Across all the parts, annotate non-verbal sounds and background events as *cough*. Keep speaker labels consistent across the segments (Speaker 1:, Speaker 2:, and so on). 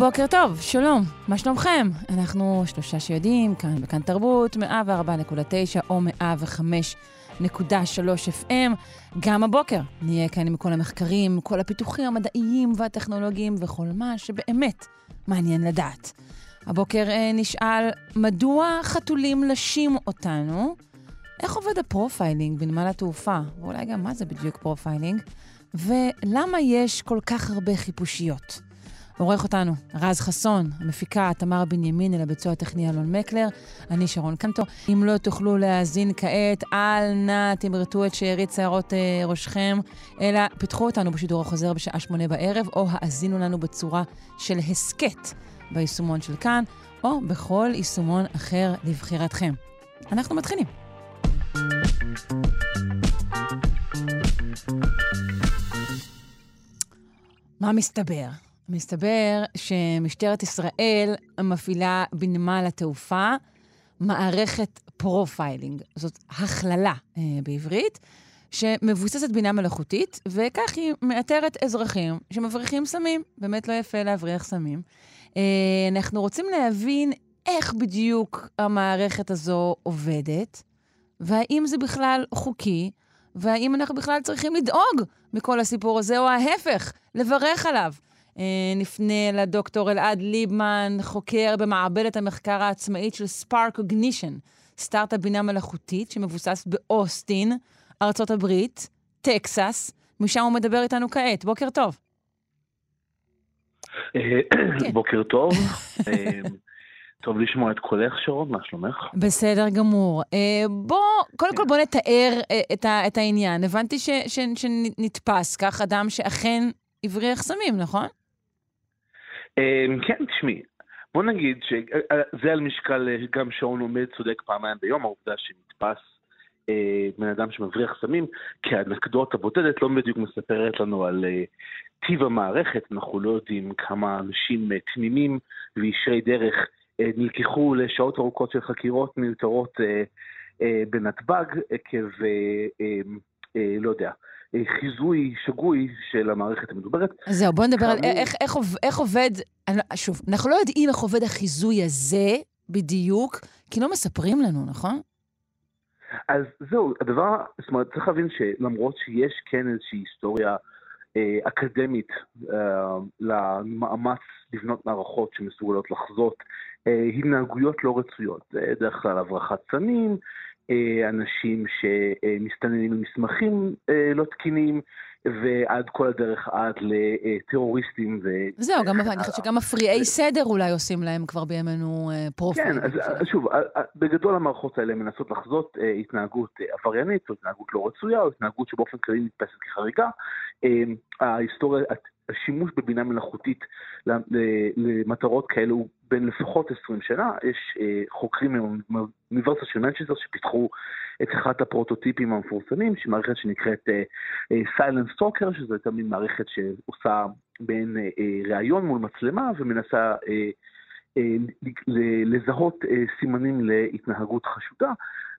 Speaker 1: בוקר טוב, שלום, מה שלומכם? אנחנו שלושה שיודעים, כאן בכאן תרבות, 104.9 או 105.3 FM. גם הבוקר נהיה כאן עם כל המחקרים, כל הפיתוחים המדעיים והטכנולוגיים וכל מה שבאמת מעניין לדעת. הבוקר אה, נשאל, מדוע חתולים לשים אותנו? איך עובד ה profiling בנמל התעופה? ואולי גם מה זה בדיוק profiling? ולמה יש כל כך הרבה חיפושיות? עורך אותנו רז חסון, המפיקה תמר בנימין, אל הביצוע הטכני אלון מקלר, אני שרון קנטו. אם לא תוכלו להאזין כעת, אל נא תמרטו את שארית שערות אה, ראשכם, אלא פיתחו אותנו בשידור החוזר בשעה שמונה בערב, או האזינו לנו בצורה של הסכת ביישומון של כאן, או בכל יישומון אחר לבחירתכם. אנחנו מתחילים. מה מסתבר? מסתבר שמשטרת ישראל מפעילה בנמל התעופה מערכת profiling. זאת הכללה אה, בעברית, שמבוססת בינה מלאכותית, וכך היא מאתרת אזרחים שמבריחים סמים. באמת לא יפה להבריח סמים. אה, אנחנו רוצים להבין איך בדיוק המערכת הזו עובדת, והאם זה בכלל חוקי, והאם אנחנו בכלל צריכים לדאוג מכל הסיפור הזה, או ההפך, לברך עליו. אה, נפנה לדוקטור אלעד ליבמן, חוקר במעבדת המחקר העצמאית של ספארק אוגנישן, סטארט-אפ בינה מלאכותית שמבוסס באוסטין, ארצות הברית, טקסס, משם הוא מדבר איתנו כעת. בוקר טוב.
Speaker 2: אה, כן. *coughs* בוקר טוב. אה, טוב לשמוע את קולך, שרון, מה שלומך?
Speaker 1: בסדר גמור. בוא, קודם כל בוא נתאר את, העניין. הבנתי שנתפס כך אדם שאכן הבריח סמים, נכון?
Speaker 2: אמ, כן, תשמעי, בוא נגיד שזה על משקל, אה, גם שעון עומד צודק פעמיים ביום, העובדה שנתפס אה, בן אדם שמבריח סמים, כאנקדוטה בודדת, לא בדיוק מספרת לנו על אה, טיב המערכת, אנחנו לא יודעים כמה אנשים תמימים וישרי דרך נלקחו לשעות ארוכות של חקירות מיותרות בנתב"ג עקב, לא יודע, חיזוי שגוי של המערכת המדוברת.
Speaker 1: אז זהו, בוא נדבר על איך, איך, איך עובד, שוב, אנחנו לא יודעים איך עובד החיזוי הזה בדיוק, כי לא מספרים לנו, נכון?
Speaker 2: אז זהו, הדבר, זאת אומרת, צריך להבין שלמרות שיש כן איזושהי היסטוריה אה, אקדמית אה, למאמץ לבנות מערכות שמסוגלות לחזות אה, התנהגויות לא רצויות. זה דרך כלל הברחת סמים, אה, אנשים שמסתננים במסמכים אה, לא תקינים, ועד כל הדרך עד לטרוריסטים ו...
Speaker 1: זהו, גם, אני חושבת שגם מפריעי סדר אולי עושים להם כבר בימינו פרופיל.
Speaker 2: כן, אז שוב, בגדול המערכות האלה מנסות לחזות התנהגות עבריינית, או התנהגות לא רצויה, או התנהגות שבאופן כללי נתפסת כחריגה. ההיסטוריה, השימוש בבינה מלאכותית למטרות כאלו בן לפחות 20 שנה. יש אה, חוקרים מאוניברסיטה של מנצ'סטר שפיתחו את אחד הפרוטוטיפים המפורסמים, שהיא מערכת שנקראת Silent אה, Talker, שזו הייתה מין מערכת שעושה מין ראיון מול מצלמה ומנסה לזהות סימנים להתנהגות חשודה.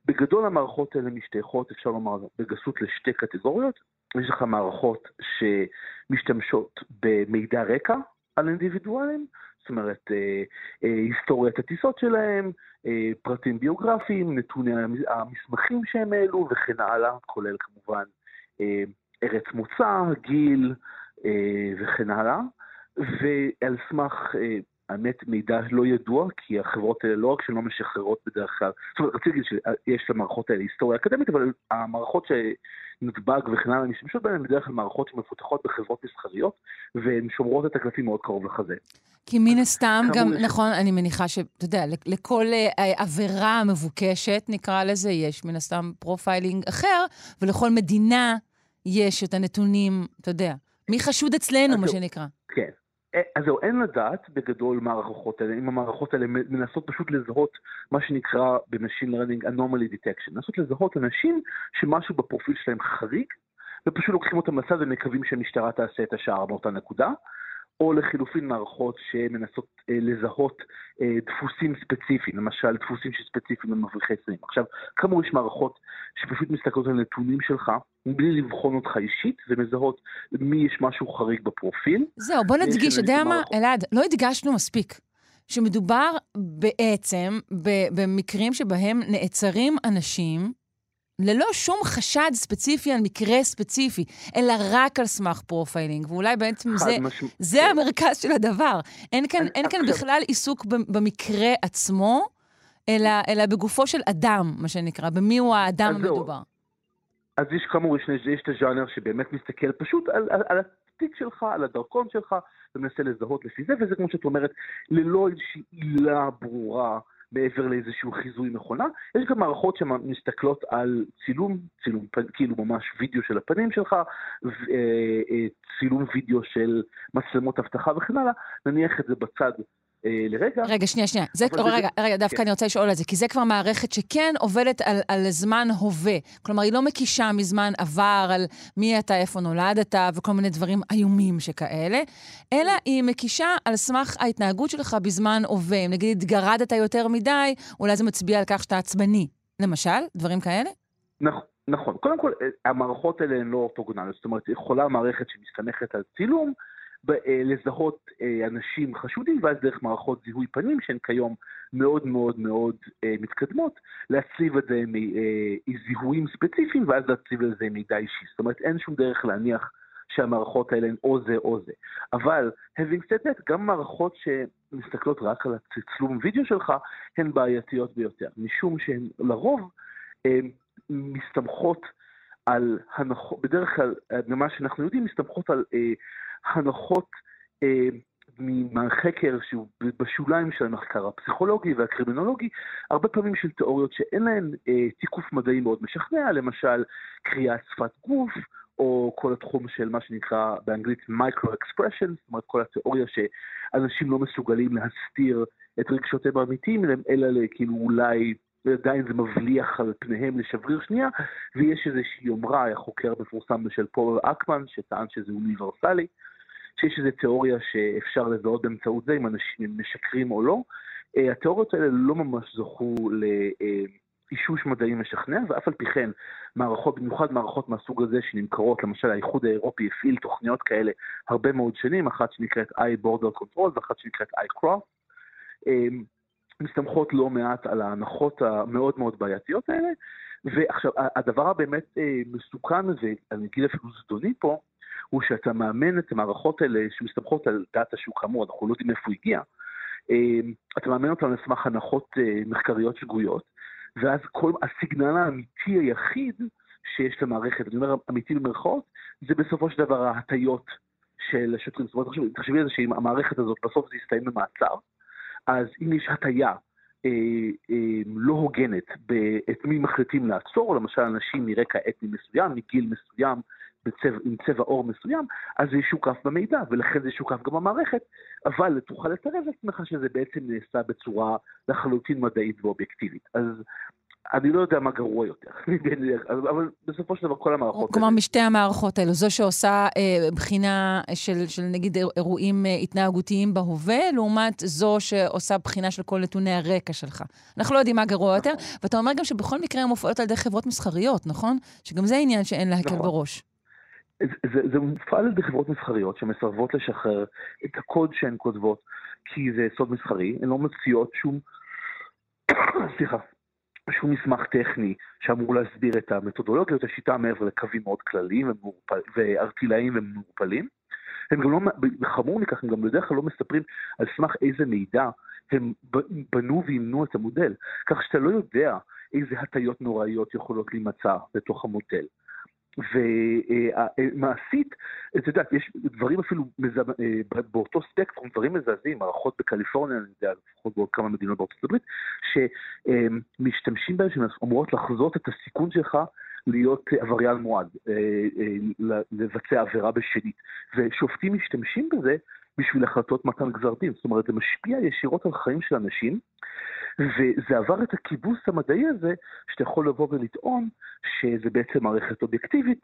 Speaker 2: בגדול המערכות האלה משתייכות, אפשר לומר בגסות, לשתי קטגוריות. יש לך מערכות שמשתמשות במידע רקע על אינדיבידואלים, זאת אומרת, אה, אה, היסטוריית הטיסות שלהם, אה, פרטים ביוגרפיים, נתוני המסמכים שהם העלו וכן הלאה, כולל כמובן אה, ארץ מוצא, גיל אה, וכן הלאה. ועל סמך אה, האמת, מידע לא ידוע, כי החברות האלה לא רק שלא משחררות בדרך כלל, זאת אומרת, רציתי להגיד שיש למערכות האלה היסטוריה אקדמית, אבל המערכות שנדבק וכן הלאה משתמשות בהן, בדרך כלל מערכות שמפותחות בחברות מסחריות, והן שומרות את הקלפים מאוד קרוב לחזה.
Speaker 1: כי מן הסתם גם, יש... נכון, אני מניחה שאתה יודע, לכל אה, עבירה מבוקשת, נקרא לזה, יש מן הסתם profiling אחר, ולכל מדינה יש את הנתונים, אתה יודע, מי חשוד אצלנו, מה שנקרא.
Speaker 2: כן. אז זהו, אין לדעת בגדול מה המערכות האלה, אם המערכות האלה מנסות פשוט לזהות מה שנקרא ב-Machine Learning Anomaly Detection, לנסות לזהות אנשים שמשהו בפרופיל שלהם חריג, ופשוט לוקחים אותם לצד ומקווים שהמשטרה תעשה את השער באותה נקודה. או לחילופין מערכות שמנסות אה, לזהות אה, דפוסים ספציפיים, למשל דפוסים שספציפיים למבריחי סמים. עכשיו, כאמור יש מערכות שפשוט מסתכלות על נתונים שלך, מבלי לבחון אותך אישית, ומזהות מי יש משהו חריג בפרופיל.
Speaker 1: זהו, בוא נדגיש, אתה יודע מה, אלעד, לא הדגשנו מספיק. שמדובר בעצם במקרים שבהם נעצרים אנשים ללא שום חשד ספציפי על מקרה ספציפי, אלא רק על סמך profiling, ואולי בעצם זה, משמע... זה כן. המרכז של הדבר. אין כאן, אין כאן בכלל עיסוק במקרה עצמו, אלא, אלא בגופו של אדם, מה שנקרא, במי הוא האדם המדובר.
Speaker 2: אז יש כאמור, יש, יש את הז'אנר שבאמת מסתכל פשוט על, על, על התיק שלך, על הדרכון שלך, ומנסה לזהות לפי זה, וזה כמו שאת אומרת, ללא איזושהי עילה ברורה. מעבר לאיזשהו חיזוי מכונה. יש גם מערכות שמסתכלות על צילום, צילום כאילו ממש וידאו של הפנים שלך, אה, אה, צילום וידאו של מצלמות אבטחה וכן הלאה, נניח את זה בצד לרגע.
Speaker 1: רגע, שנייה, שנייה. זה, רגע, זה... רגע, דווקא כן. אני רוצה לשאול על זה, כי זה כבר מערכת שכן עובדת על, על זמן הווה. כלומר, היא לא מקישה מזמן עבר על מי אתה, איפה נולדת, וכל מיני דברים איומים שכאלה, אלא היא מקישה על סמך ההתנהגות שלך בזמן הווה. אם נגיד התגרדת יותר מדי, אולי זה מצביע על כך שאתה עצבני. למשל, דברים כאלה?
Speaker 2: נכון. נכון. קודם כל, אה, המערכות האלה הן לא אורתוגונליות. זאת אומרת, יכולה מערכת שמסתמכת על צילום, אה, לזהות אה, אנשים חשודים, ואז דרך מערכות זיהוי פנים, שהן כיום מאוד מאוד מאוד אה, מתקדמות, להצליב את זה מזיהויים ספציפיים, ואז להצליב את זה מידע אישי. זאת אומרת, אין שום דרך להניח שהמערכות האלה הן או זה או זה. אבל, having said that, גם מערכות שמסתכלות רק על הצלום וידאו שלך, הן בעייתיות ביותר, משום שהן לרוב מסתמכות על הנחות, בדרך כלל, ממה שאנחנו יודעים, מסתמכות על אה, הנחות אה, מהחקר שהוא בשוליים של המחקר הפסיכולוגי והקרימינולוגי, הרבה פעמים של תיאוריות שאין להן אה, תיקוף מדעי מאוד משכנע, למשל קריאת שפת גוף, או כל התחום של מה שנקרא באנגלית micro-expression, זאת אומרת כל התיאוריה שאנשים לא מסוגלים להסתיר את רגשותיהם האמיתיים, אלא כאילו אולי ועדיין זה מבליח על פניהם לשבריר שנייה, ויש איזושהי יומרה, היה חוקר מפורסם של פול אקמן, שטען שזה אוניברסלי, שיש איזו תיאוריה שאפשר לזהות באמצעות זה אם אנשים משקרים או לא. Uh, התיאוריות האלה לא ממש זכו לאישוש מדעי משכנע, ואף על פי כן, מערכות, במיוחד מערכות מהסוג הזה שנמכרות, למשל האיחוד האירופי הפעיל תוכניות כאלה הרבה מאוד שנים, אחת שנקראת i-border control ואחת שנקראת i-cross. מסתמכות לא מעט על ההנחות המאוד מאוד בעייתיות האלה. ועכשיו, הדבר הבאמת אה, מסוכן, ואני אגיד אפילו זדוני פה, הוא שאתה מאמן את המערכות האלה שמסתמכות על דאטה שהוא כאמור, אנחנו לא יודעים איפה הוא הגיע, אה, אתה מאמן אותן על סמך הנחות אה, מחקריות שגויות, ואז כל הסיגנל האמיתי היחיד שיש למערכת, אני אומר אמיתי במרכאות, זה בסופו של דבר ההטיות של השוטרים. זאת אומרת, תחשבי על זה שאם המערכת הזאת בסוף זה יסתיים במעצר, אז אם יש הטיה אה, אה, לא הוגנת את מי מחליטים לעצור, למשל אנשים מרקע אתני מסוים, מגיל מסוים, בצבע, עם צבע עור מסוים, אז זה ישוקף במידע, ולכן זה ישוקף גם במערכת, אבל תוכל לתרב לעצמך שזה בעצם נעשה בצורה לחלוטין מדעית ואובייקטיבית. אז אני לא יודע מה גרוע יותר, *laughs* אבל בסופו של דבר כל המערכות...
Speaker 1: כלומר, משתי המערכות האלו, זו שעושה אה, בחינה של, של נגיד אירועים אה, התנהגותיים בהווה, לעומת זו שעושה בחינה של כל נתוני הרקע שלך. אנחנו לא יודעים מה גרוע יותר, נכון. ואתה אומר גם שבכל מקרה הן מופעלות על ידי חברות מסחריות, נכון? שגם זה עניין שאין להקל נכון. בראש.
Speaker 2: זה, זה, זה מופעל על ידי חברות מסחריות שמסרבות לשחרר את הקוד שהן כותבות, כי זה סוד מסחרי, הן לא מציעות שום... *coughs* סליחה. שום מסמך טכני שאמור להסביר את המתודולוגיות, השיטה מעבר לקווים מאוד כלליים וארטילאיים ומעורפלים. הם גם לא, חמור מכך, הם גם בדרך כלל לא מספרים על סמך איזה מידע הם בנו ואימנו את המודל, כך שאתה לא יודע איזה הטיות נוראיות יכולות להימצא בתוך המודל. ומעשית, את יודעת, יש דברים אפילו אה, באותו ספקטרום, דברים מזעזעים, מערכות בקליפורניה, אני יודע, לפחות בעוד כמה מדינות בארצות הברית, שמשתמשים בהן, שאומרות לחזות את הסיכון שלך להיות עבריין מועד, אה, אה, לבצע עבירה בשנית. ושופטים משתמשים בזה בשביל החלטות מתן גזר דין. זאת אומרת, זה משפיע ישירות על חיים של אנשים, וזה עבר את הכיבוס המדעי הזה, שאתה יכול לבוא ולטעון שזה בעצם מערכת אובייקטיבית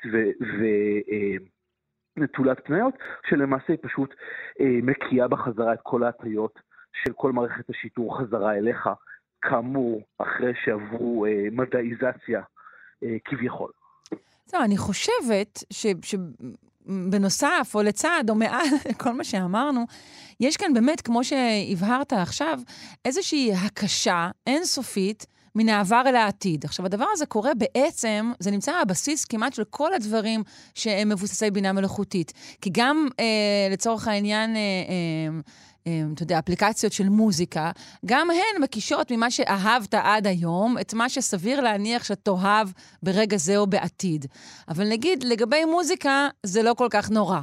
Speaker 2: ונטולת אה, פניות, שלמעשה היא פשוט אה, מקיאה בחזרה את כל ההטיות של כל מערכת השיטור חזרה אליך, כאמור, אחרי שעברו אה, מדעיזציה כביכול.
Speaker 1: זהו, אני חושבת ש... ש... בנוסף, או לצד, או מעל *laughs* כל מה שאמרנו, יש כאן באמת, כמו שהבהרת עכשיו, איזושהי הקשה אינסופית מן העבר אל העתיד. עכשיו, הדבר הזה קורה בעצם, זה נמצא הבסיס כמעט של כל הדברים שהם מבוססי בינה מלאכותית. כי גם, אה, לצורך העניין, אה, אה, אתה יודע, אפליקציות של מוזיקה, גם הן מקישות ממה שאהבת עד היום, את מה שסביר להניח שתאהב ברגע זה או בעתיד. אבל נגיד, לגבי מוזיקה, זה לא כל כך נורא.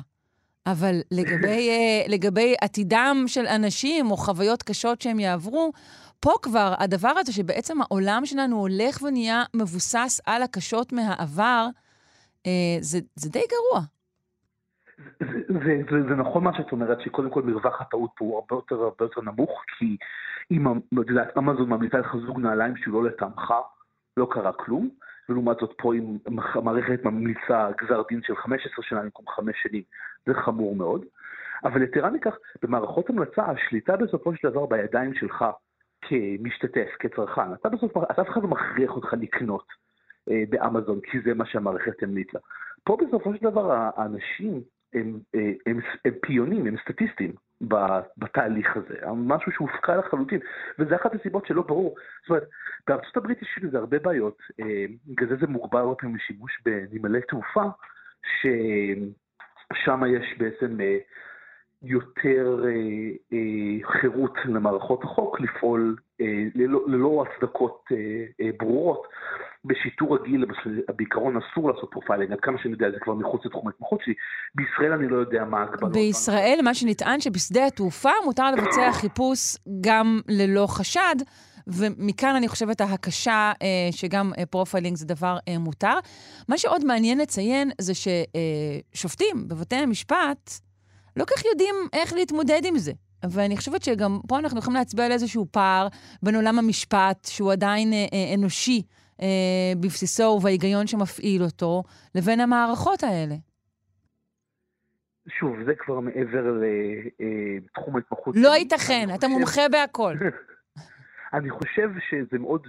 Speaker 1: אבל לגבי, uh, לגבי עתידם של אנשים או חוויות קשות שהם יעברו, פה כבר הדבר הזה שבעצם העולם שלנו הולך ונהיה מבוסס על הקשות מהעבר, uh, זה, זה די גרוע.
Speaker 2: זה, זה, זה, זה נכון מה שאת אומרת, שקודם כל מרווח הטעות פה הוא הרבה יותר הרבה יותר נמוך, כי אם, את יודעת, אמזון ממליצה לך זוג נעליים שהוא לא לטעמך, לא קרה כלום, ולעומת זאת פה אם המערכת ממליצה גזר דין של 15 שנה במקום 5 שנים, זה חמור מאוד. אבל יתרה מכך, במערכות המלצה, השליטה בסופו של דבר בידיים שלך כמשתתף, כצרכן. אתה בסוף, אף אחד לא מכריח אותך לקנות אה, באמזון, כי זה מה שהמערכת המליצה. פה בסופו של דבר האנשים הם, אה, הם, הם פיונים, הם סטטיסטים בתהליך הזה, משהו שהופקע לחלוטין, וזה אחת הסיבות שלא ברור. זאת אומרת, בארצות הברית יש לזה הרבה בעיות, אה, בגלל זה זה מוגבל הרבה פעמים לשימוש בנמלי תעופה, ששם יש בעצם אה, יותר חירות למערכות החוק לפעול ללא, ללא הצדקות ברורות. בשיטור רגיל, בעיקרון אסור לעשות profiling, עד כמה שאני יודע, זה כבר מחוץ לתחום ההתמחות שלי. בישראל אני לא יודע מה ההגבלות.
Speaker 1: בישראל, מה שנטען שבשדה התעופה מותר לבצע חיפוש גם ללא חשד. ומכאן אני חושבת ההקשה אה, שגם אה, profiling זה דבר אה, מותר. מה שעוד מעניין לציין זה ששופטים אה, בבתי המשפט לא כל כך יודעים איך להתמודד עם זה. ואני חושבת שגם פה אנחנו יכולים להצביע על איזשהו פער בין עולם המשפט, שהוא עדיין אה, אה, אנושי, אה, בבסיסו ובהיגיון שמפעיל אותו, לבין המערכות האלה?
Speaker 2: שוב, זה כבר מעבר לתחום ההתמחות.
Speaker 1: לא ייתכן, אתה מומחה בהכל. *laughs*
Speaker 2: אני חושב שזה מאוד,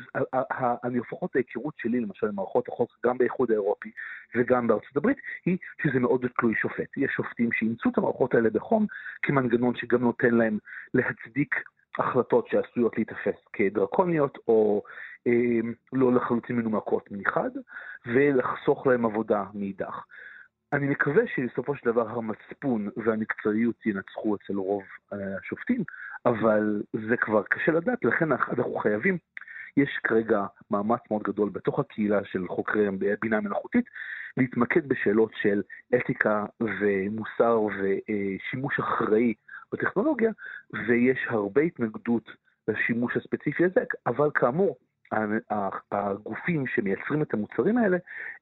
Speaker 2: אני לפחות ההיכרות שלי למשל במערכות החוק, גם באיחוד האירופי וגם בארצות הברית, היא שזה מאוד תלוי שופט. יש שופטים שאימצו את המערכות האלה בחום כמנגנון שגם נותן להם להצדיק החלטות שעשויות להיתפס כדרקוניות או אה, לא לחלוטין מנומקות מחד, ולחסוך להם עבודה מאידך. אני מקווה שבסופו של דבר המצפון והמקצועיות ינצחו אצל רוב השופטים, אבל זה כבר קשה לדעת, לכן אנחנו חייבים, יש כרגע מאמץ מאוד גדול בתוך הקהילה של חוקרי בינה מלאכותית, להתמקד בשאלות של אתיקה ומוסר ושימוש אחראי בטכנולוגיה, ויש הרבה התנגדות לשימוש הספציפי הזה, אבל כאמור, הגופים שמייצרים את המוצרים האלה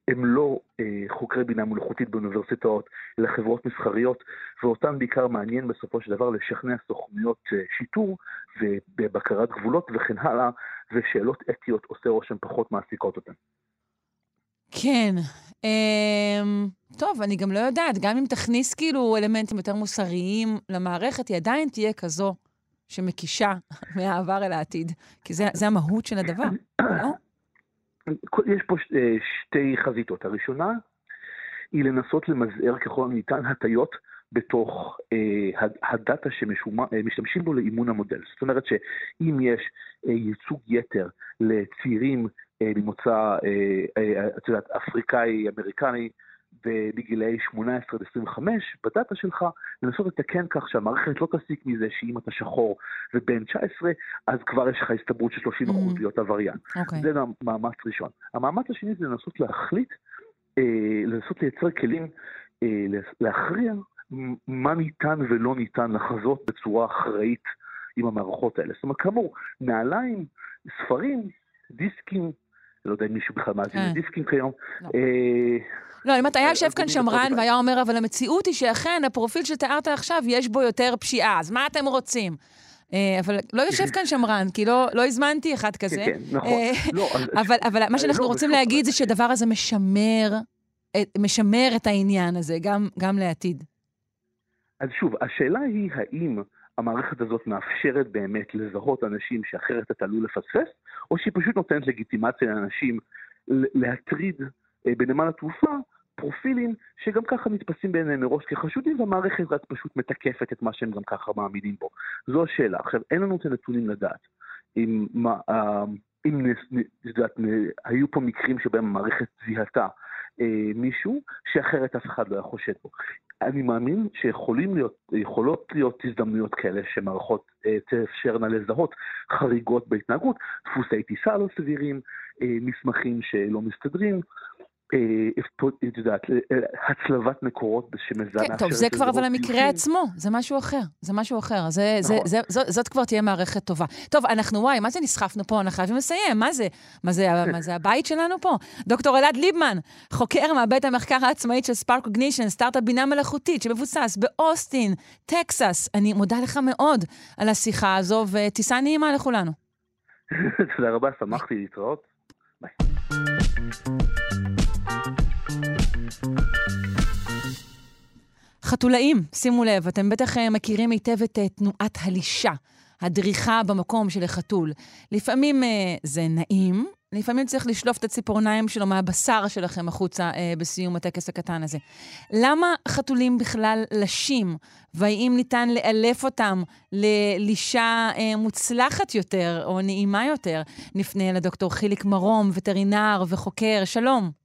Speaker 2: הם לא אה, חוקרי בינה מלאכותית באוניברסיטאות, אלא חברות מסחריות, ואותן בעיקר מעניין בסופו של דבר לשכנע סוכנויות אה, שיטור ובבקרת גבולות וכן הלאה, ושאלות אתיות עושה רושם פחות מעסיקות אותן.
Speaker 1: כן. Um, טוב, אני גם לא יודעת, גם אם תכניס כאילו אלמנטים יותר מוסריים למערכת, היא עדיין תהיה כזו שמקישה *laughs* מהעבר אל העתיד, כי זה, זה המהות של הדבר, לא?
Speaker 2: יש פה אה, שתי חזיתות. הראשונה היא לנסות למזער ככל הניתן הטיות בתוך אה, הדאטה שמשתמשים בו לאימון המודל. זאת אומרת שאם יש אה, ייצוג יתר לצעירים אה, ממוצא, אה, אה, את יודעת, אפריקאי, אמריקני, בגילאי 18 עד 25, בדאטה שלך, לנסות לתקן כך שהמערכת לא תסיק מזה שאם אתה שחור ובן 19, אז כבר יש לך הסתברות של 30% mm. להיות עבריין. Okay. אוקיי. זה מאמץ ראשון. המאמץ השני זה לנסות להחליט, אה, לנסות לייצר כלים, אה, להכריע מה ניתן ולא ניתן לחזות בצורה אחראית עם המערכות האלה. זאת אומרת, כאמור, נעליים, ספרים, דיסקים, לא יודע אם מישהו בכלל מאזין כן. לדיסקים כיום. לא. אה,
Speaker 1: לא, אם אתה היה יושב כאן
Speaker 2: אז
Speaker 1: שמרן
Speaker 2: אני
Speaker 1: והיה אומר, אבל המציאות היא שאכן, הפרופיל שתיארת עכשיו, יש בו יותר פשיעה, אז מה אתם רוצים? אה, אבל לא יושב כאן שמרן, כי לא לא הזמנתי אחד כזה.
Speaker 2: כן, כן, נכון.
Speaker 1: אה,
Speaker 2: לא, *laughs*
Speaker 1: אבל, אבל מה שאנחנו
Speaker 2: לא,
Speaker 1: רוצים להגיד זה שהדבר הזה משמר, משמר את העניין הזה, גם, גם לעתיד.
Speaker 2: אז שוב, השאלה היא האם המערכת הזאת מאפשרת באמת לזהות אנשים שאחרת אתה עלול לפספס, או שהיא פשוט נותנת לגיטימציה לאנשים להטריד אה, בנמל התעופה פרופילים שגם ככה נתפסים בעיניהם מראש כחשודים, והמערכת רק פשוט מתקפת את מה שהם גם ככה מאמינים בו. זו השאלה. עכשיו, אין לנו את הנתונים לדעת אם, מה, אה, אם היו פה מקרים שבהם המערכת זיהתה אה, מישהו שאחרת אף אחד לא היה חושד בו. אני מאמין שיכולים להיות, להיות הזדמנויות כאלה שמערכות אה, תאפשרנה לזהות חריגות בהתנהגות, דפוסי טיסה לא סבירים, אה, מסמכים שלא מסתדרים, את יודעת, אה, הצלבת מקורות שמזהה...
Speaker 1: כן, טוב, זה כבר אבל המקרה עצמו, זה משהו אחר, זה משהו אחר. זה,
Speaker 2: נכון.
Speaker 1: זה, זאת, זאת כבר תהיה מערכת טובה. טוב, אנחנו, וואי, מה זה נסחפנו פה? אנחנו חייבים לסיים, מה זה? מה זה, מה זה הבית שלנו פה? דוקטור אלעד ליבמן, חוקר מחטיבת המחקר העצמאית של SparkCognition, סטארט-אפ בינה מלאכותית שמבוסס באוסטין, טקסס. אני מודה לך מאוד על השיחה הזו, וטיסה נעימה לכולנו. *laughs*
Speaker 2: תודה רבה, שמחתי להתראות. ביי.
Speaker 1: חתולאים, שימו לב, אתם בטח אה, מכירים היטב את אה, תנועת הלישה, הדריכה במקום של החתול. לפעמים אה, זה נעים, לפעמים צריך לשלוף את הציפורניים שלו מהבשר שלכם החוצה בסיום הטקס הקטן הזה. למה חתולים בכלל לשים, והאם ניתן לאלף אותם ללישה מוצלחת יותר או נעימה יותר? נפנה לדוקטור חיליק מרום, וטרינר וחוקר. שלום.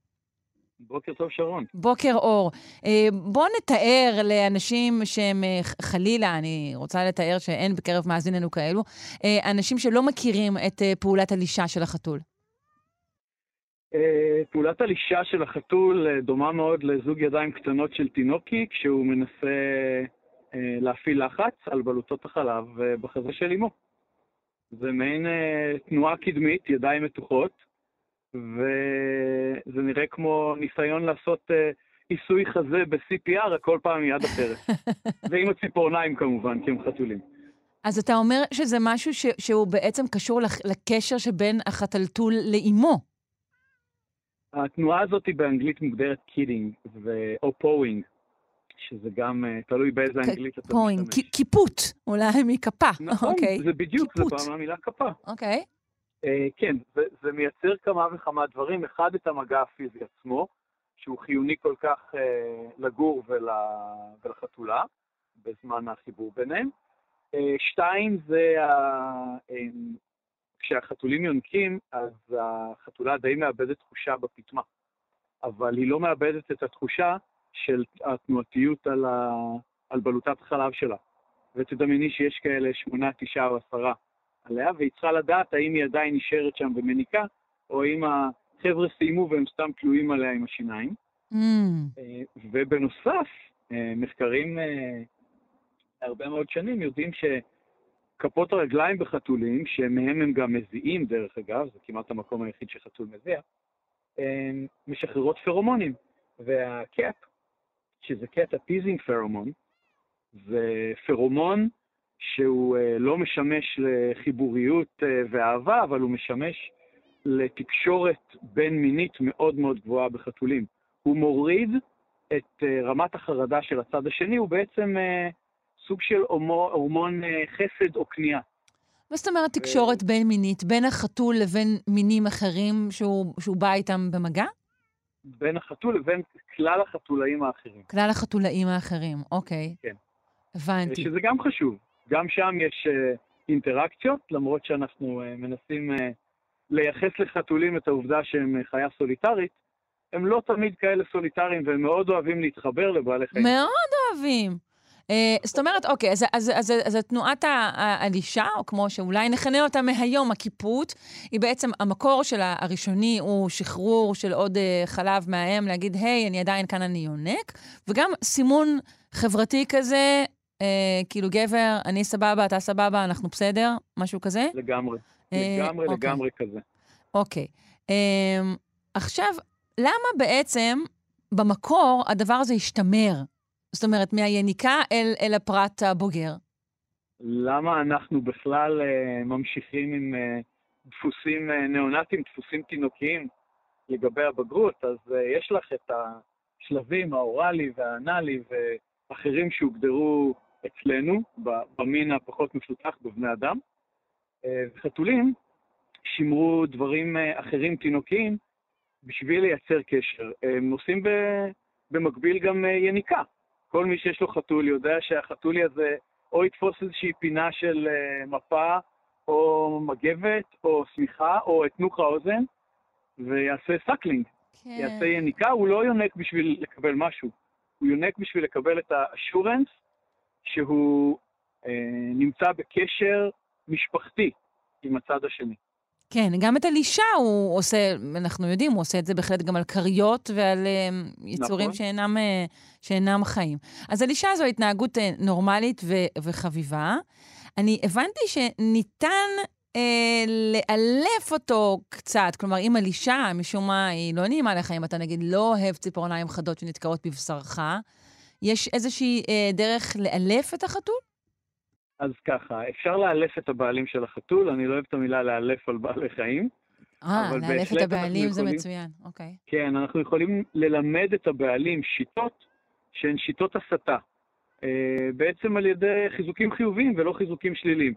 Speaker 3: בוקר טוב, שרון.
Speaker 1: בוקר אור. אה, בואו נתאר לאנשים שהם אה, חלילה, אני רוצה לתאר שאין בקרב מאזיננו כאלו, אה, אנשים שלא מכירים את פעולת הלישה של החתול.
Speaker 3: פעולת הלישה של החתול דומה מאוד לזוג ידיים קטנות של תינוקי, כשהוא מנסה להפעיל לחץ על בלוטות החלב בחזה של אמו. זה מעין תנועה קדמית, ידיים מתוחות, וזה נראה כמו ניסיון לעשות אה, עיסוי חזה ב-CPR, כל פעם יד אחרת. *laughs* ועם הציפורניים כמובן, כי הם חתולים.
Speaker 1: אז אתה אומר שזה משהו ש- שהוא בעצם קשור לח- לקשר שבין החתלתול לאימו.
Speaker 3: התנועה הזאת היא באנגלית מוגדרת kneading או pawing, שזה גם אה, תלוי באיזה
Speaker 1: כ-
Speaker 3: אנגלית אתה משתמש.
Speaker 1: כי- קיפוט, אולי מכפה.
Speaker 3: נכון,
Speaker 1: אוקיי.
Speaker 3: זה בדיוק, זה
Speaker 1: קיפוט.
Speaker 3: בא מהמילה כפה.
Speaker 1: אוקיי.
Speaker 3: אה, כן, זה, זה מייצר כמה וכמה דברים. אחד, את המגע הפיזי עצמו, שהוא חיוני כל כך אה, לגור ול, ולחתולה, בזמן החיבור ביניהם. אה, שתיים, זה אה, כשהחתולים יונקים, אז החתולה די מאבדת תחושה בפטמה. אבל היא לא מאבדת את התחושה של התנועתיות על, ה, על בלוטת החלב שלה. ותדמייני שיש כאלה שמונה, תשעה או עשרה עליה, והיא צריכה לדעת האם היא עדיין נשארת שם ומניקה, או האם החבר'ה סיימו והם סתם תלויים עליה עם השיניים.
Speaker 1: Mm,
Speaker 3: אה, ובנוסף, אה, מחקרים אה, הרבה מאוד שנים יודעים שכפות הרגליים בחתולים, שמהם הם גם מזיעים דרך אגב, זה כמעט המקום היחיד שחתול מזיע, משחררות פרומונים. וה CAP, שזה cat appeasing pheromone, זה פרומון שהוא אה, לא משמש לחיבוריות אה, ואהבה, אבל הוא משמש לתקשורת בין-מינית מאוד מאוד גבוהה בחתולים. הוא מוריד את אה, רמת החרדה של הצד השני, הוא בעצם סוג של הורמון חסד או כניעה.
Speaker 1: מה זאת אומרת תקשורת בין-מינית, בין החתול לבין מינים אחרים שהוא שהוא בא איתם במגע?
Speaker 3: בין החתול לבין כלל החתולאים האחרים.
Speaker 1: כלל החתולאים האחרים, אוקיי.
Speaker 3: כן.
Speaker 1: הבנתי.
Speaker 3: שזה גם חשוב. גם שם יש אה, אינטראקציות, למרות שאנחנו אה, מנסים אה, לייחס לחתולים את העובדה שהם חיה סוליטרית, הם לא תמיד כאלה סוליטריים והם מאוד אוהבים להתחבר לבעלי חיים.
Speaker 1: מאוד אוהבים. זאת אומרת, אוקיי, אז, תנועת ה- הלישה, או כמו שאולי נכנה אותה מהיום, הקיפוט, היא בעצם, המקור שלה הראשוני הוא שחרור של עוד חלב מהאם, להגיד, היי, אני עדיין כאן, אני יונק, וגם סימון חברתי כזה, אה, כאילו, גבר, אני סבבה, אתה סבבה, אנחנו בסדר, משהו כזה.
Speaker 3: לגמרי.
Speaker 1: אה,
Speaker 3: לגמרי,
Speaker 1: אוקיי.
Speaker 3: לגמרי כזה.
Speaker 1: אוקיי. Um, עכשיו, למה בעצם במקור הדבר הזה השתמר? זאת אומרת, מהיניקה אל, אל הפרט הבוגר.
Speaker 3: למה אנחנו בכלל uh, ממשיכים עם uh, דפוסים uh, ניאונטיים, דפוסים תינוקיים לגבי הבגרות? אז uh, יש לך את השלבים האוראלי והאנאלי ואחרים שהוגדרו אצלנו, במין הפחות מפותח בבני אדם. Uh, חתולים שימרו דברים uh, אחרים תינוקיים בשביל לייצר קשר. הם עושים במקביל גם uh, יניקה. כל מי שיש לו חתול יודע שהחתולי הזה או יתפוס איזושהי פינה של מפה, או מגבת, או שמיכה, או את תנוך האוזן, ויעשה suckling. כן. יעשה יניקה, הוא לא יונק בשביל לקבל משהו, הוא יונק בשביל לקבל את ה assurance שהוא אה, נמצא בקשר משפחתי עם הצד השני.
Speaker 1: כן, גם את הלישה הוא עושה, אנחנו יודעים, הוא עושה את זה בהחלט גם על כריות ועל אה, יצורים נכון. שאינם, אה, שאינם חיים. אז הלישה זו התנהגות uh, נורמלית ו- וחביבה. אני הבנתי שניתן uh, לאלף אותו קצת, כלומר, אם הלישה, משום מה, היא לא נעימה לך, אם אתה נגיד לא אוהב ציפורניים חדות שנתקעות בבשרך, יש איזושהי uh, דרך לאלף את החתול?
Speaker 3: אז ככה, אפשר לאלף את הבעלים של החתול, אני לא אוהב את המילה לאלף על בעלי חיים.
Speaker 1: אה, לאלף את הבעלים זה מצוין, אוקיי.
Speaker 3: כן, אנחנו יכולים ללמד את הבעלים שיטות שהן שיטות הסתה. אה, בעצם על ידי חיזוקים חיוביים ולא חיזוקים שליליים.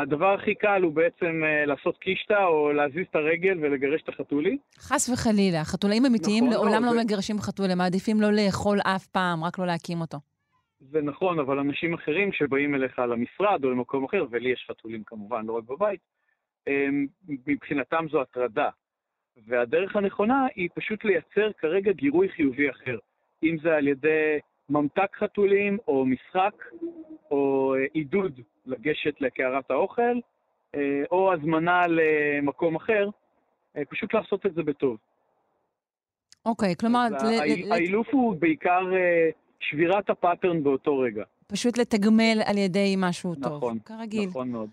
Speaker 3: הדבר הכי קל הוא בעצם uh, לעשות קישטה או להזיז את הרגל ולגרש את החתולי.
Speaker 1: חס וחלילה, חתולאים אמיתיים נכון, לעולם לא, לא מגרשים חתול, הם מעדיפים לא לאכול אף פעם, רק לא להקים אותו.
Speaker 3: זה נכון, אבל אנשים אחרים שבאים אליך למשרד או למקום אחר, ולי יש חתולים כמובן, לא רק בבית, מבחינתם זו הטרדה. והדרך הנכונה היא פשוט לייצר כרגע גירוי חיובי אחר. אם זה על ידי ממתק חתולים, או משחק, או אה, עידוד לגשת לקערת האוכל, אה, או הזמנה למקום אחר, אה, פשוט לעשות את זה בטוב.
Speaker 1: אוקיי, okay, כלומר...
Speaker 3: האילוף הוא בעיקר שבירת הפאטרן באותו רגע.
Speaker 1: פשוט לתגמל על ידי משהו
Speaker 3: נכון,
Speaker 1: טוב. נכון,
Speaker 3: כרגיל. נכון מאוד.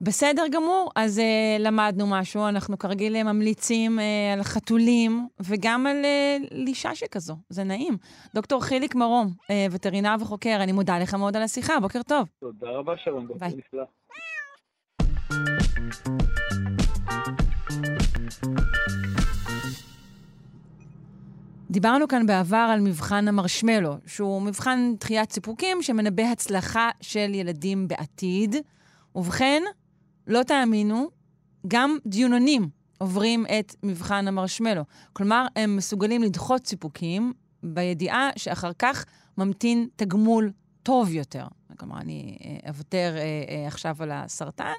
Speaker 1: בסדר גמור, אז uh, למדנו משהו. אנחנו כרגיל ממליצים uh, על חתולים וגם על uh, לישה שכזו, זה נעים. דוקטור חיליק מרום, uh, וטרינר וחוקר, אני מודה לך מאוד על השיחה, בוקר טוב.
Speaker 3: תודה רבה, שרון. ביי.
Speaker 1: דיברנו כאן בעבר על מבחן המרשמלו, שהוא מבחן דחיית סיפוקים שמנבא הצלחה של ילדים בעתיד. ובכן, לא תאמינו, גם דיונונים עוברים את מבחן המרשמלו. כלומר, הם מסוגלים לדחות סיפוקים בידיעה שאחר כך ממתין תגמול טוב יותר. כלומר, אני אה, אוותר אה, אה, עכשיו על הסרטן,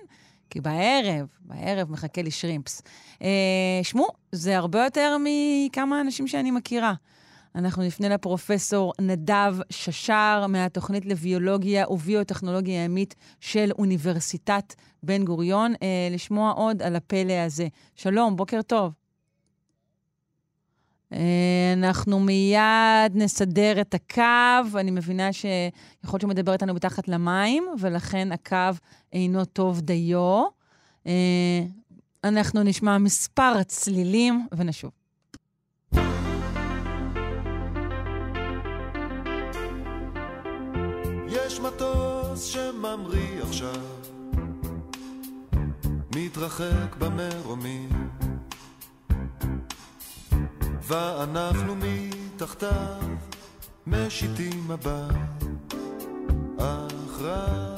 Speaker 1: כי בערב, בערב מחכה לי שרימפס. אה, שמעו, זה הרבה יותר מכמה אנשים שאני מכירה. אנחנו נפנה לפרופסור נדב ששר מהתוכנית לביולוגיה וביוטכנולוגיה ימית של אוניברסיטת בן גוריון, אה, לשמוע עוד על הפלא הזה. שלום, בוקר טוב. אה, אנחנו מיד נסדר את הקו. אני מבינה שיכול להיות שהוא מדבר איתנו מתחת למים, ולכן הקו אינו טוב דיו. אה, אנחנו נשמע מספר צלילים ונשוב. שממריא עכשיו, מתרחק במרומים. ואנחנו מתחתיו משיתים מבט אחריו.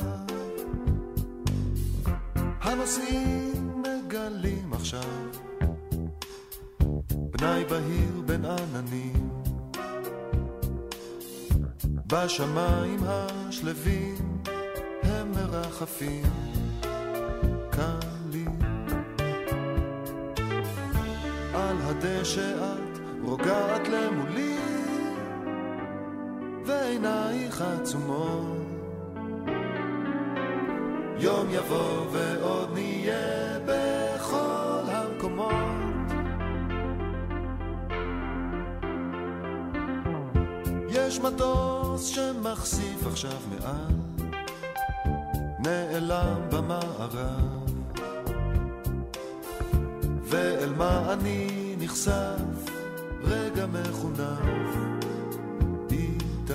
Speaker 1: הנוסעים מגלים עכשיו פנאי בהיר בין עננים בשמיים השלווים מרחפים קלים על הדשא את רוגעת למולי ועינייך עצומות. יום יבוא ועוד נהיה בכל המקומות. יש מטוס שמחשיף עכשיו מעל נעלם במערב ואל מה אני נחשף
Speaker 4: רגע מחונף איתך.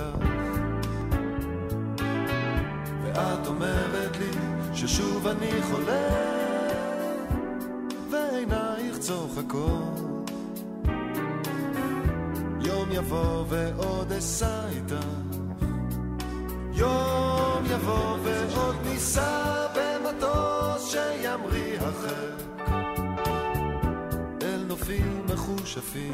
Speaker 4: ואת אומרת לי ששוב אני חולה, ועינייך צוחקות. יום יבוא ועוד אסע נופים מחושפים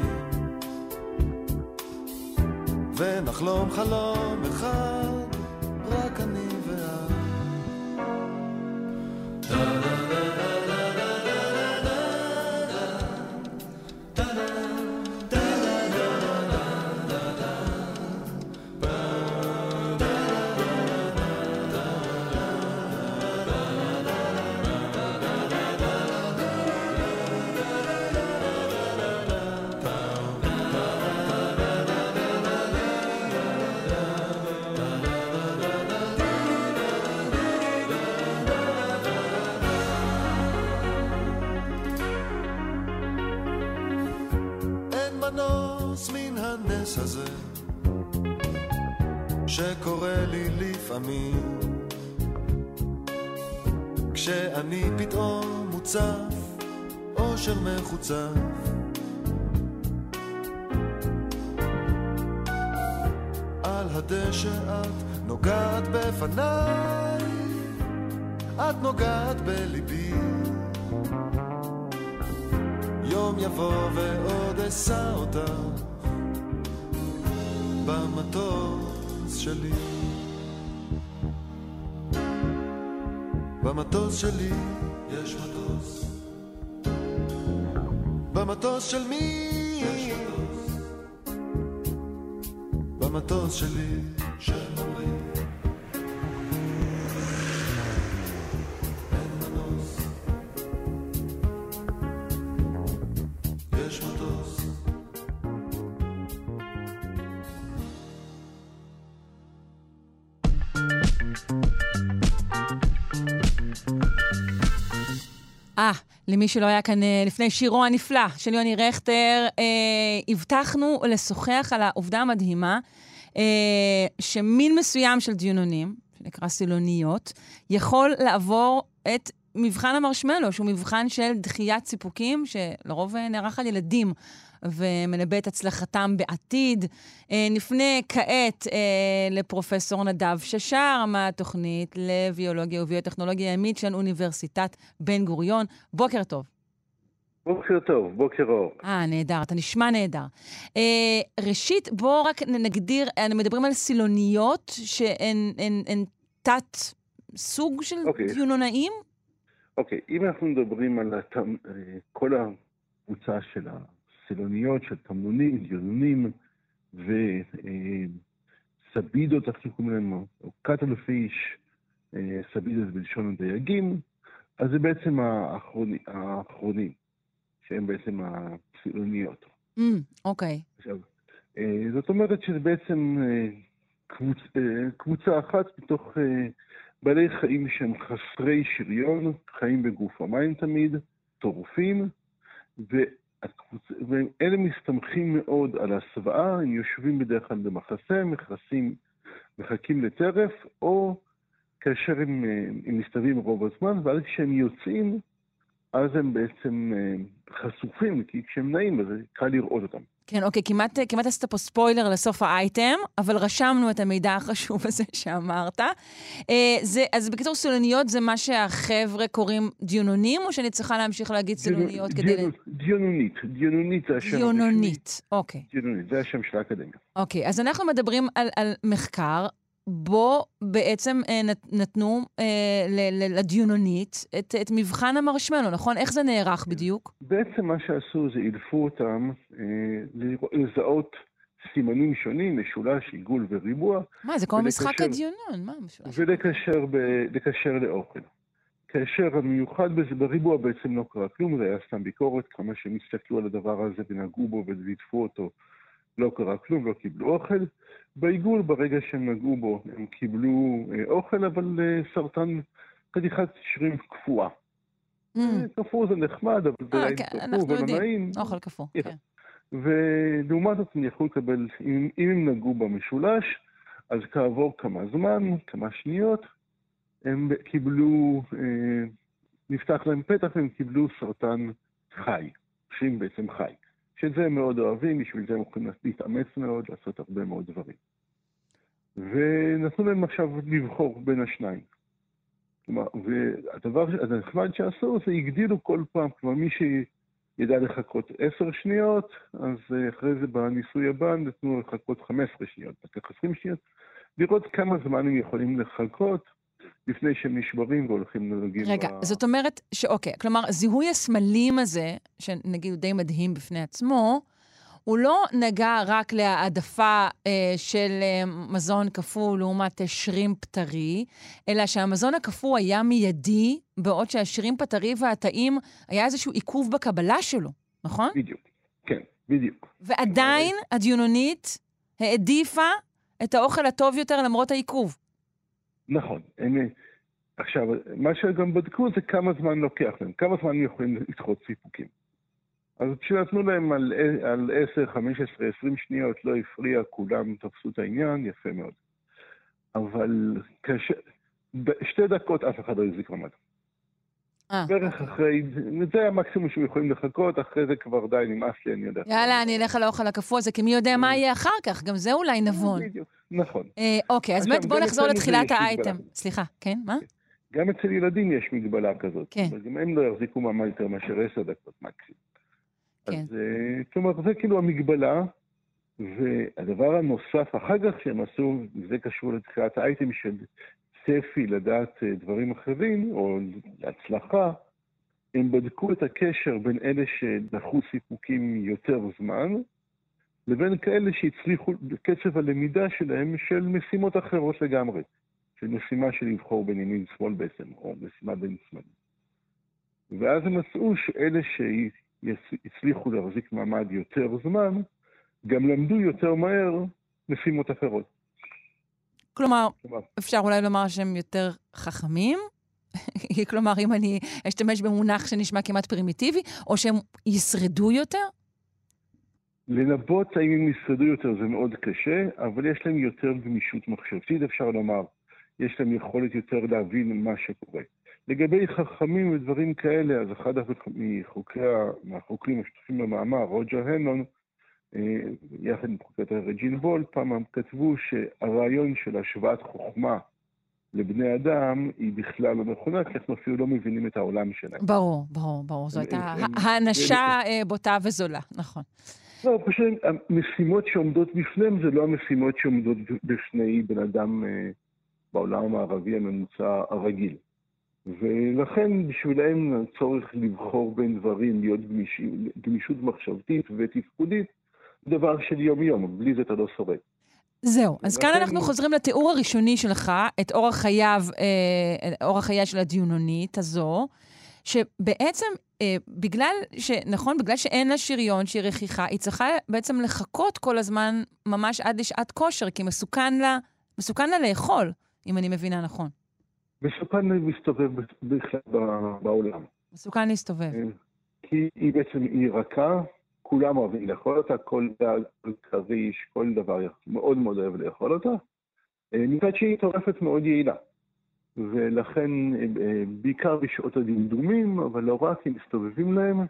Speaker 4: ונחלום חלום אחד מחוצף על הדשא את נוגעת בפניי את נוגעת בליבי יום יבוא ועוד אשא אותך במטוס שלי. במטוס שלי יש מטוס. במטוס של מי? במטוס שלי
Speaker 1: למי שלא היה כאן אה, לפני שירו הנפלא של יוני רכטר, אה, הבטחנו לשוחח על העובדה המדהימה אה, שמין מסוים של דיונונים, שנקרא סילוניות, יכול לעבור את מבחן המרשמלו, שהוא מבחן של דחיית סיפוקים, שלרוב אה, נערך על ילדים. ומנבא את הצלחתם בעתיד. אה, נפנה כעת אה, לפרופסור נדב ששר מהתוכנית לביולוגיה וביוטכנולוגיה ימית של אוניברסיטת בן גוריון. בוקר טוב.
Speaker 5: בוקר טוב, בוקר אור.
Speaker 1: אה, נהדר, אתה נשמע נהדר. אה, ראשית, בואו רק נגדיר, אנו מדברים על סילוניות שהן הן, הן תת סוג של
Speaker 5: אוקיי.
Speaker 1: דיונונאים?
Speaker 5: אוקיי, אם אנחנו מדברים על התמ... אה, כל הקבוצה של הסילוניות, של תמנונים, דיונונים וסבידות, איך שקוראים להם, או קטלפיש, אה, סבידות בלשון הדייגים, אז זה בעצם האחרונים, האחרונים שהם בעצם הסילוניות.
Speaker 1: Mm, אוקיי.
Speaker 5: עכשיו, אה, זאת אומרת שזה בעצם אה, קבוצ, קבוצה אחת מתוך בעלי חיים שהם חסרי שריון, חיים בגוף המים תמיד, טורפים. ואלה מסתמכים מאוד על הסוואה, הם יושבים בדרך כלל במחסה, מכסים, מחכים לטרף, או כאשר הם, אה, הם מסתובבים רוב הזמן, ואז כשהם יוצאים, אז הם בעצם אה, חשופים, כי כשהם נעים, אז קל לראות אותם.
Speaker 1: כן, אוקיי, כמעט, כמעט עשית פה ספוילר לסוף האייטם, אבל רשמנו את המידע החשוב *laughs* הזה שאמרת. אה, זה, אז בקיצור, סילוניות זה מה שהחבר'ה קוראים דיונונים, או שאני צריכה להמשיך להגיד סילוניות כדי...
Speaker 5: דיונו- דיונונית, דיונונית זה השם. הרשמי.
Speaker 1: דיונונית, אוקיי.
Speaker 5: דיונונית, זה השם של האקדמיה.
Speaker 1: אוקיי, אז אנחנו מדברים על, על מחקר, בו בעצם אה, נת, נתנו אה, ל, ל, לדיונונית את, את מבחן המרשמלו, נכון? איך זה נערך בדיוק?
Speaker 5: בעצם מה שעשו זה אילפו אותם אה, לזהות סימנים שונים, משולש, עיגול וריבוע,
Speaker 1: מה, זה כמו
Speaker 5: ולקשר-
Speaker 1: משחק הדיונון, מה משולש?
Speaker 5: ולקשר ב- לקשר לאוכל. כאשר המיוחד בזה, בריבוע בעצם לא קרה כלום, זה היה סתם ביקורת, כמה שהם הסתכלו על הדבר הזה ונגעו בו וליטפו אותו, לא קרה כלום, לא קיבלו אוכל. בעיגול, ברגע שהם נגעו בו, הם קיבלו אה, אוכל, אבל אה, סרטן, חתיכת שרירים קפואה.
Speaker 1: Mm.
Speaker 5: אה, קפוא זה נחמד, אבל זה די
Speaker 1: כן,
Speaker 5: קפוא ולא. נעים.
Speaker 1: אוכל קפוא,
Speaker 5: כן.
Speaker 1: כן.
Speaker 5: ולעומת זאת הם יכלו לקבל, אם, הם נגעו במשולש, אז כעבור כמה זמן, כמה שניות, הם קיבלו, נפתח להם פתח והם קיבלו סרטן חי, שין בעצם חי. שאת זה הם מאוד אוהבים, בשביל זה הם יכולים להתאמץ מאוד, לעשות הרבה מאוד דברים. ונתנו להם עכשיו לבחור בין השניים. כלומר, והדבר הנחמד שעשו זה הגדילו כל פעם, כלומר מי שידע לחכות עשר שניות, אז אה, אחרי זה בניסוי הבא נתנו לחכות חמש עשרה שניות, לקח עשרים שניות, לראות כמה זמן הם יכולים לחכות לפני שהם נשברים והולכים לנגיד...
Speaker 1: רגע,
Speaker 5: ב...
Speaker 1: זאת אומרת שאוקיי, כלומר, זיהוי הסמלים הזה, שנגיד הוא די מדהים בפני עצמו, הוא לא נגע רק להעדפה אה, של אה, מזון קפוא לעומת אה, שרימפ טרי, אלא שהמזון הקפוא היה מיידי, בעוד שהשרימפ הטרי והטעים, היה איזשהו עיכוב בקבלה שלו, נכון?
Speaker 5: בדיוק, כן, בדיוק.
Speaker 1: ועדיין הדיונונית העדיפה את האוכל הטוב יותר למרות העיכוב.
Speaker 5: נכון. הם, עכשיו, מה שגם בדקו זה כמה זמן לוקח להם, כמה זמן הם יכולים לדחות סיפוקים. אז כשנתנו להם על, על 10, 15, 20 שניות, לא הפריע, כולם תפסו את העניין, יפה מאוד. אבל כש... בשתי דקות אף אחד לא החזיק מעמד.
Speaker 1: אה.
Speaker 5: בערך אחרי, זה המקסימום שהם יכולים לחכות, אחרי זה כבר די נמאס לי, אני יודע.
Speaker 1: יאללה, אני אלך על האוכל הקפוא הזה, כי מי יודע מה יהיה אחר כך, גם זה אולי נבון.
Speaker 5: בדיוק, נכון.
Speaker 1: אה, אוקיי, אז באמת בואו
Speaker 5: גם
Speaker 1: נחזור
Speaker 5: זה
Speaker 1: לתחילת. האייטם. סליחה, כן, מה?
Speaker 5: גם אצל ילדים יש מגבלה כזאת.
Speaker 1: כן.
Speaker 5: אבל גם הם לא יחזיקו מעמד יותר מאשר עשר דקות מקסימום.
Speaker 1: כן.
Speaker 5: אז אה, כלומר, זה כאילו המגבלה, והדבר הנוסף אחר כך שהם עשו, וזה קשור לתחילת האייטם של צפי לדעת אה, דברים אחרים, או להצלחה, הם בדקו את הקשר בין אלה שדחו סיפוקים יותר זמן, לבין כאלה שהצליחו בקצב הלמידה שלהם של משימות אחרות לגמרי. של משימה של לבחור בין ימין שמאל בעצם, או משימה בין שמאלים. ואז הם מצאו שאלה שהצליחו להחזיק מעמד יותר זמן, גם למדו יותר מהר משימות אחרות.
Speaker 1: כלומר,
Speaker 5: כלומר,
Speaker 1: אפשר אולי לומר שהם יותר חכמים? *laughs* כלומר, אם אני אשתמש במונח שנשמע כמעט פרימיטיבי, או שהם ישרדו יותר?
Speaker 5: לנבאות האם הם ישרדו יותר זה מאוד קשה, אבל יש להם יותר גמישות מחשבתית, אפשר לומר. יש להם יכולת יותר להבין מה שקורה. לגבי חכמים ודברים כאלה, אז אחד מהחוקרים השותפים במאמר, רוג'ר הנון, אה, יחד עם חוקרת רג'ין וולט, פעם הם כתבו שהרעיון של השוואת חוכמה לבני אדם היא בכלל לא נכונה, כי אנחנו אפילו לא מבינים את העולם שלהם.
Speaker 1: ברור, ברור, ברור. זו הייתה האנשה אה, בוטה וזולה, נכון.
Speaker 5: לא, פשוט המשימות שעומדות בפניהם זה לא המשימות שעומדות בפני בן אדם אה, בעולם המערבי הממוצע הרגיל. ולכן בשבילם הצורך לבחור בין דברים, להיות גמיש, גמישות מחשבתית ותפקודית, דבר של יום-יום, בלי זה אתה לא שורד.
Speaker 1: זהו, אז כאן אנחנו חוזרים לתיאור הראשוני שלך, את אורח חייו, אה, אורח חייה של הדיונונית הזו, שבעצם, אה, בגלל ש... נכון, בגלל שאין לה שריון שהיא רכיחה, היא צריכה בעצם לחכות כל הזמן ממש עד לשעת כושר, כי מסוכן לה, מסוכן לה לאכול, אם אני מבינה נכון.
Speaker 5: מסוכן להסתובב בכלל בעולם.
Speaker 1: מסוכן להסתובב.
Speaker 5: כי היא בעצם, היא רכה, כולם אוהבים לאכול אותה, כל דג, כל כריש, כל דבר מאוד מאוד אוהב לאכול אותה. אה, מצד שני היא טורפת מאוד יעילה. ולכן, אה, בעיקר בשעות הדמדומים, אבל לא רק, הם מסתובבים להם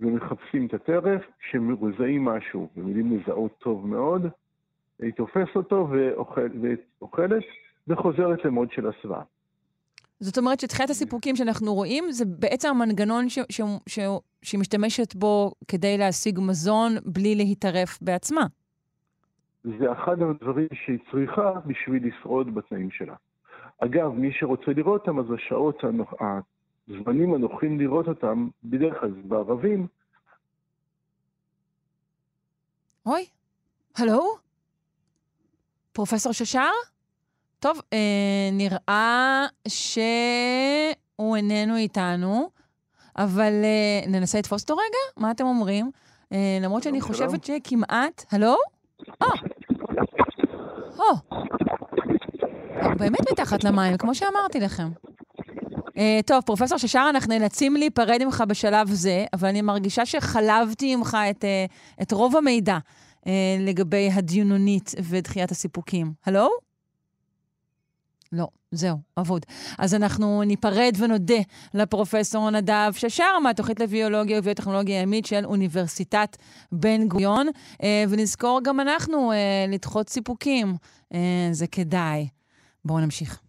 Speaker 5: ומחפשים את הטרף, כשמזהים משהו, והם יודעים לזהות טוב מאוד, היא תופסת אותו ואוכל, ואוכלת, וחוזרת למוד של הסוואה.
Speaker 1: זאת אומרת שתחילת הסיפוקים שאנחנו רואים, זה בעצם המנגנון ש- ש- ש- שהיא משתמשת בו כדי להשיג מזון בלי להתערף בעצמה.
Speaker 5: זה אחד הדברים שהיא צריכה בשביל לשרוד בתנאים שלה. אגב, מי שרוצה לראות אותם, אז השעות, הנוח... הזמנים הנוחים לראות אותם, בדרך כלל בערבים,
Speaker 1: אוי, הלו? פרופסור ששר? טוב, אה, נראה שהוא איננו איתנו, אבל אה, ננסה לתפוס אותו רגע? מה אתם אומרים? אה, למרות שאני חושבת שכמעט... הלו? אה. או. הוא באמת מתחת למים, כמו שאמרתי לכם. Uh, טוב, פרופסור ששר, אנחנו נאלצים להיפרד ממך בשלב זה, אבל אני מרגישה שחלבתי ממך את, uh, את רוב המידע uh, לגבי הדיונונית ודחיית הסיפוקים. הלו? לא, זהו, אבוד. אז אנחנו ניפרד ונודה לפרופסור נדב ששר מהתוכנית לביולוגיה וביוטכנולוגיה ימית של אוניברסיטת בן גוריון, ונזכור גם אנחנו לדחות סיפוקים. זה כדאי. בואו נמשיך.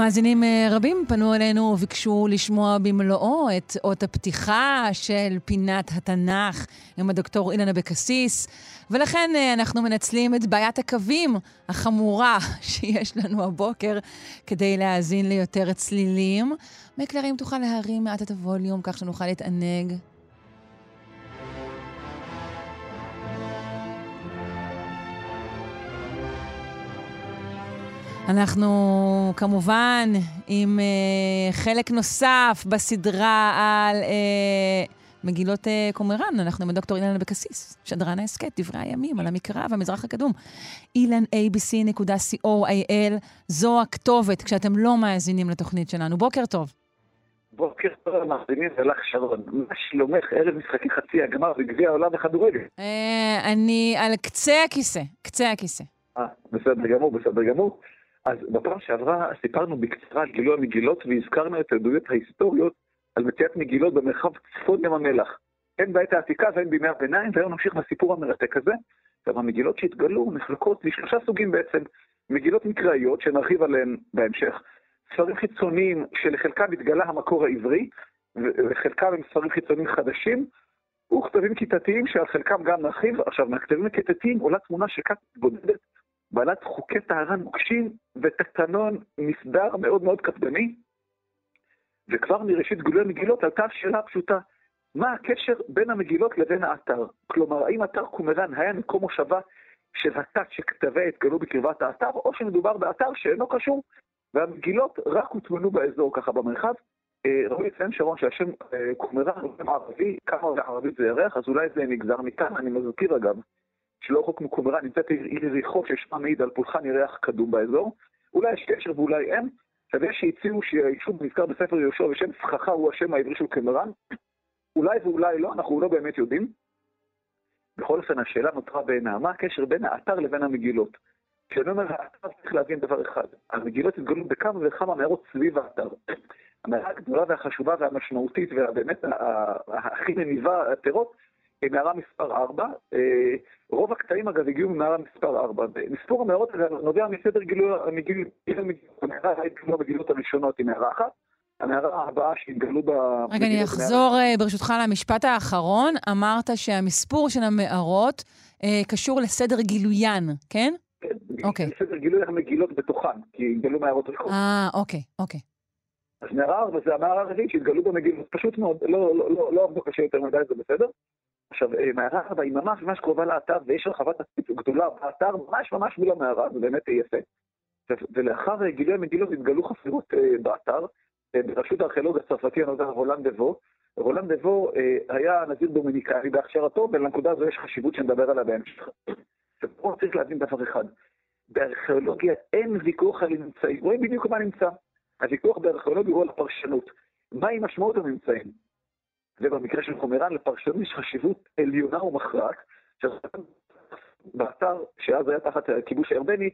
Speaker 1: מאזינים אה, רבים פנו אלינו וביקשו לשמוע במלואו את אות הפתיחה של פינת התנ"ך עם הדוקטור אילן אבקסיס, ולכן אה, אנחנו מנצלים את בעיית הקווים החמורה *laughs* שיש לנו הבוקר כדי להאזין ליותר צלילים. מקלר, אם תוכל להרים מעט את הווליום כך שנוכל להתענג אנחנו כמובן עם uh, חלק נוסף בסדרה על uh, מגילות uh, קומראן. אנחנו עם דוקטור אילן אבקסיס, שדרן ההסכת, דברי הימים, על המקרא והמזרח הקדום. אילן abc.co.il, זו הכתובת כשאתם לא מאזינים לתוכנית שלנו. בוקר טוב.
Speaker 6: בוקר טוב למאזינים ולך שרון. מה שלומך ערב משחקי חצי הגמר בגביע העולם בכדורגל?
Speaker 1: אני על קצה הכיסא, קצה הכיסא.
Speaker 6: אה, בסדר גמור, בסדר גמור. אז בפעם שעברה סיפרנו בקצרה על גילוי המגילות והזכרנו את העדויות ההיסטוריות על מציאת מגילות במרחב צפון ים המלח. הן בעת העתיקה והן בימי הביניים, והיום נמשיך בסיפור המרתק הזה. עכשיו, המגילות שהתגלו נחלקות לשלושה סוגים בעצם. מגילות מקראיות, שנרחיב עליהן בהמשך, ספרים חיצוניים שלחלקם התגלה המקור העברי, וחלקם הם ספרים חיצוניים חדשים, וכתבים כיתתיים שעל חלקם גם נרחיב. עכשיו, מהכתבים הכיתתיים עולה תמונה שכת בודדת בעלת חוקי טהרה נוקשים ותקנון מסדר מאוד מאוד קפדני. וכבר מראשית גילוי המגילות עלתה השאלה הפשוטה, מה הקשר בין המגילות לבין האתר? כלומר, האם אתר קומראן היה מקום מושבה של התת שכתביה התגלו בקרבת האתר, או שמדובר באתר שאינו קשור, והמגילות רק הוטמנו באזור ככה במרחב. אה, ראוי לציין שרון שהשם אה, קומראן הוא ערבי, כמה ערבית זה ירח, אז אולי זה נגזר מכאן, אני מזכיר אגב, שלא רחוק מקומרה נמצאת עיר יריחו ששמה מעיד על פולחן ירח קדום באזור. אולי יש קשר ואולי אין. יש שהציעו שהיישוב נזכר בספר יהושע ושם סככה הוא השם העברי של קמרן. אולי ואולי לא, אנחנו לא באמת יודעים. בכל אופן, השאלה נותרה בעינה, מה הקשר בין האתר לבין המגילות? כשאני אומר האתר צריך להבין דבר אחד, המגילות התגלו בכמה וכמה מערות סביב האתר. המערה הגדולה והחשובה והמשמעותית והבאמת הכי מניבה הפירות מערה מספר 4. אה, רוב הקטעים אגב הגיעו ממערה מספר 4. מספור המערות נובע מסדר גילוי המגילות הראשונות היא מערה אחת. המערה הבאה שהתגלו ב...
Speaker 1: רגע, אני אחזור אה, ברשותך למשפט האחרון. אמרת שהמספור של המערות אה, קשור לסדר גילוין, כן?
Speaker 6: כן, אוקיי. לסדר גילוי המגילות בתוכן, כי התגלו מערות רחוב.
Speaker 1: אה, אוקיי, אוקיי.
Speaker 6: אז מערה 4 זה המערה הרביעית שהתגלו במגילות, פשוט מאוד, לא, לא, לא, לא עבדו קשה יותר מדי, זה בסדר. עכשיו, אה, מערה ארבע היא ממש ממש קרובה לאתר, ויש רחבת תצפית גדולה באתר, ממש ממש מול המערה, זה באמת יפה. ולאחר גילוי המגילות התגלו חפירות אה, באתר, אה, בראשות הארכיאולוג הצרפתי הנודע רולנד דבו. רולנד דבו היה נזיר דומיניקני בהכשרתו, ולנקודה הזו יש חשיבות שנדבר עליה בהמשך. ופה צריך להבין דבר אחד, בארכיאולוגיה אין ויכוח על הממצאים, רואים בדיוק מה נמצא. הוויכוח בארכיאולוגיה הוא על הפרשנות. מהי משמעות הממצאים? ובמקרה של חומרן, לפרשנות יש חשיבות עליונה ומכרעת. באתר, שאז היה תחת הכיבוש הירדני,